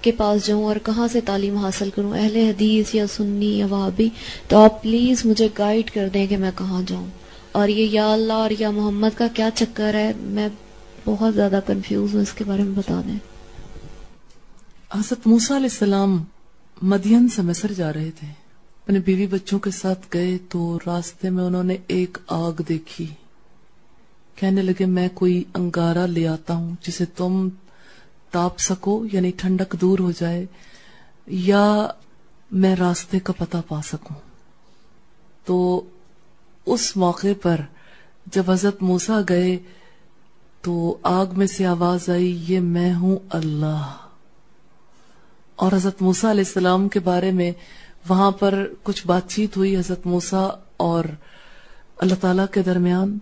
[SPEAKER 1] کے پاس جاؤں اور کہاں سے تعلیم حاصل کروں۔ اہل حدیث یا سنی یا وابی تو آپ پلیز مجھے گائیڈ کر دیں کہ میں کہاں جاؤں۔ اور یہ یا اللہ اور یا محمد کا کیا چکر ہے؟ میں بہت زیادہ کنفیوز ہوں اس کے بارے میں بتا دیں۔
[SPEAKER 2] حضرت موسیٰ علیہ السلام مدین سے مصر جا رہے تھے۔ اپنے بیوی بچوں کے ساتھ گئے تو راستے میں انہوں نے ایک آگ دیکھی۔ کہنے لگے، میں کوئی انگارہ لے آتا ہوں جسے تم تاپ سکو یعنی ٹھنڈک دور ہو جائے، یا میں راستے کا پتہ پا سکوں۔ تو اس موقع پر جب حضرت موسا گئے تو آگ میں سے آواز آئی، یہ میں ہوں اللہ۔ اور حضرت موسا علیہ السلام کے بارے میں وہاں پر کچھ بات چیت ہوئی حضرت موسا اور اللہ تعالی کے درمیان۔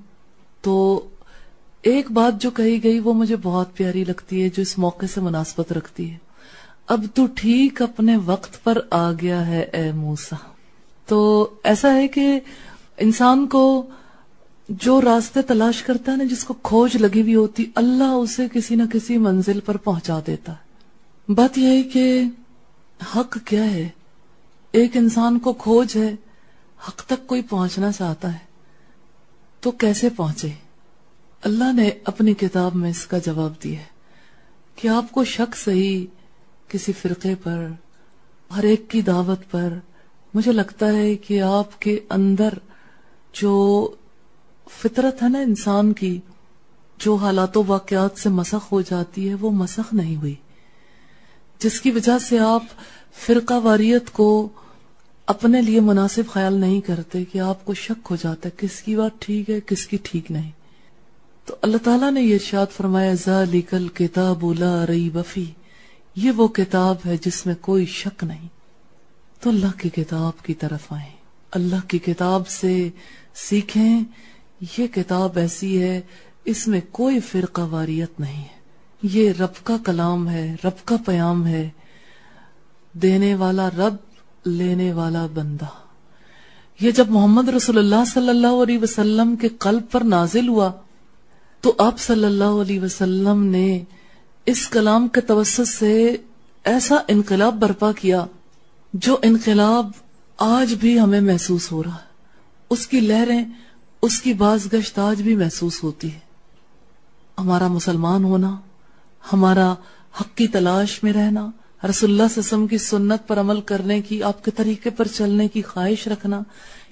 [SPEAKER 2] تو ایک بات جو کہی گئی، وہ مجھے بہت پیاری لگتی ہے، جو اس موقع سے مناسبت رکھتی ہے۔ اب تو ٹھیک اپنے وقت پر آ گیا ہے، اے موسا تو ایسا ہے کہ انسان کو جو راستے تلاش کرتا ہے نا، جس کو کھوج لگی ہوئی ہوتی، اللہ اسے کسی نہ کسی منزل پر پہنچا دیتا ہے۔ بات یہ ہے کہ حق کیا ہے؟ ایک انسان کو کھوج ہے، حق تک کوئی پہنچنا چاہتا ہے، تو کیسے پہنچے؟ اللہ نے اپنی کتاب میں اس کا جواب دیا کہ آپ کو شک صحیح کسی فرقے پر، ہر ایک کی دعوت پر، مجھے لگتا ہے کہ آپ کے اندر جو فطرت ہے نا انسان کی، جو حالات و واقعات سے مسخ ہو جاتی ہے، وہ مسخ نہیں ہوئی۔ جس کی وجہ سے آپ فرقہ واریت کو اپنے لیے مناسب خیال نہیں کرتے کہ آپ کو شک ہو جاتا ہے، کس کی بات ٹھیک ہے، کس کی ٹھیک نہیں۔ تو اللہ تعالیٰ نے یہ ارشاد فرمایا ذالک الکتاب لا ریب فی یہ وہ کتاب ہے جس میں کوئی شک نہیں۔ تو اللہ کی کتاب کی طرف آئیں۔ اللہ کی کتاب سے سیکھیں، یہ کتاب ایسی ہے، اس میں کوئی فرقہ واریت نہیں ہے۔ یہ رب کا کلام ہے، رب کا پیام ہے۔ دینے والا رب، لینے والا بندہ۔ یہ جب محمد رسول اللہ صلی اللہ علیہ وسلم کے قلب پر نازل ہوا، تو آپ صلی اللہ علیہ وسلم نے اس کلام کے توسط سے ایسا انقلاب برپا کیا، جو انقلاب آج بھی ہمیں محسوس ہو رہا ہے۔ اس کی لہریں، اس کی باز گشت آج بھی محسوس ہوتی ہے۔ ہمارا مسلمان ہونا، ہمارا حق کی تلاش میں رہنا، رسول اللہ وسلم کی سنت پر عمل کرنے کی، آپ کے طریقے پر چلنے کی خواہش رکھنا،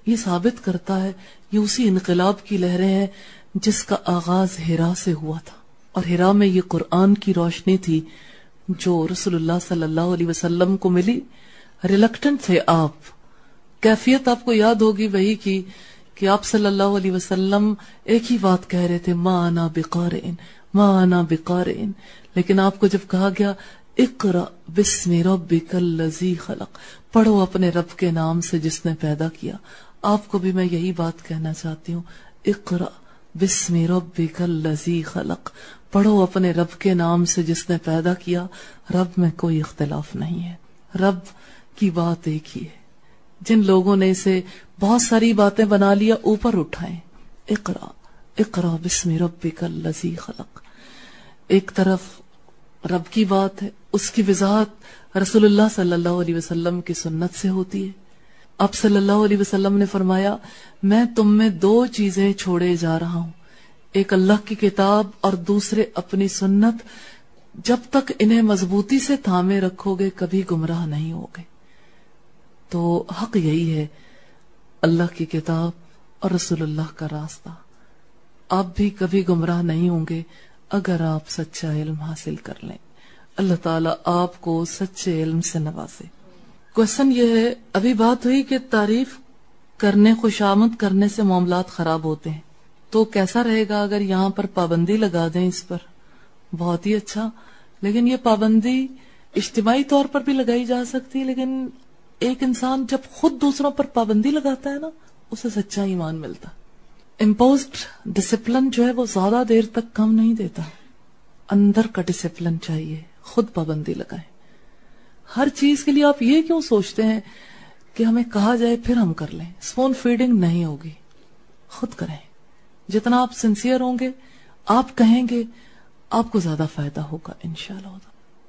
[SPEAKER 2] یہ ثابت کرتا ہے، یہ اسی انقلاب کی لہریں ہیں جس کا آغاز ہرا سے ہوا تھا۔ اور ہرا میں یہ قرآن کی روشنی تھی جو رسول اللہ صلی اللہ علیہ وسلم کو ملی۔ ریلکٹنٹ تھے آپ کیفیت آپ کو یاد ہوگی وہی کی کہ آپ صلی اللہ علیہ وسلم ایک ہی بات کہہ رہے تھے ماں آنا بقارئن ماں آنا بقارئن۔ لیکن آپ کو جب کہا گیا اقرا بسم ربک اللذی خلق۔ پڑھو اپنے رب کے نام سے جس نے پیدا کیا۔ آپ کو بھی میں یہی بات کہنا چاہتی ہوں اقرا بسم ربک اللذی خلق۔ پڑھو اپنے رب کے نام سے جس نے پیدا کیا۔ رب میں کوئی اختلاف نہیں ہے۔ رب کی بات ایک ہی ہے۔ جن لوگوں نے اسے بہت ساری باتیں بنا لیا، اوپر اٹھائیں۔ اقرا اقرا بسم ربک اللذی خلق۔ ایک طرف رب کی بات ہے، اس کی وضاحت رسول اللہ صلی اللہ علیہ وسلم کی سنت سے ہوتی ہے۔ اب صلی اللہ علیہ وسلم نے فرمایا، میں تم میں دو چیزیں چھوڑے جا رہا ہوں۔ ایک اللہ کی کتاب اور دوسرے اپنی سنت۔ جب تک انہیں مضبوطی سے تھامے رکھو گے، کبھی گمراہ نہیں ہوگے۔ تو حق یہی ہے، اللہ کی کتاب اور رسول اللہ کا راستہ۔ آپ بھی کبھی گمراہ نہیں ہوں گے اگر آپ سچا علم حاصل کر لیں۔ اللہ تعالیٰ آپ کو سچے علم سے نوازے۔ کوشچن یہ ہے، ابھی بات ہوئی کہ تعریف کرنے، خوش آمد کرنے سے معاملات خراب ہوتے ہیں۔ تو کیسا رہے گا اگر یہاں پر پابندی لگا دیں اس پر؟ بہت ہی اچھا۔ لیکن یہ پابندی اجتماعی طور پر بھی لگائی جا سکتی لیکن ایک انسان جب خود دوسروں پر پابندی لگاتا ہے نا، اسے سچا ایمان ملتا۔ امپوزڈ ڈسپلن جو ہے وہ زیادہ دیر تک کم نہیں دیتا۔ اندر کا ڈسپلن چاہیے، خود پابندی لگائیں۔ ہر چیز کے لیے آپ یہ کیوں سوچتے ہیں کہ ہمیں کہا جائے پھر ہم کر لیں؟ اسپون فیڈنگ نہیں ہوگی۔ خود کریں۔ جتنا آپ سنسیئر ہوں گے، آپ کہیں گے، آپ کو زیادہ فائدہ ہوگا انشاءاللہ۔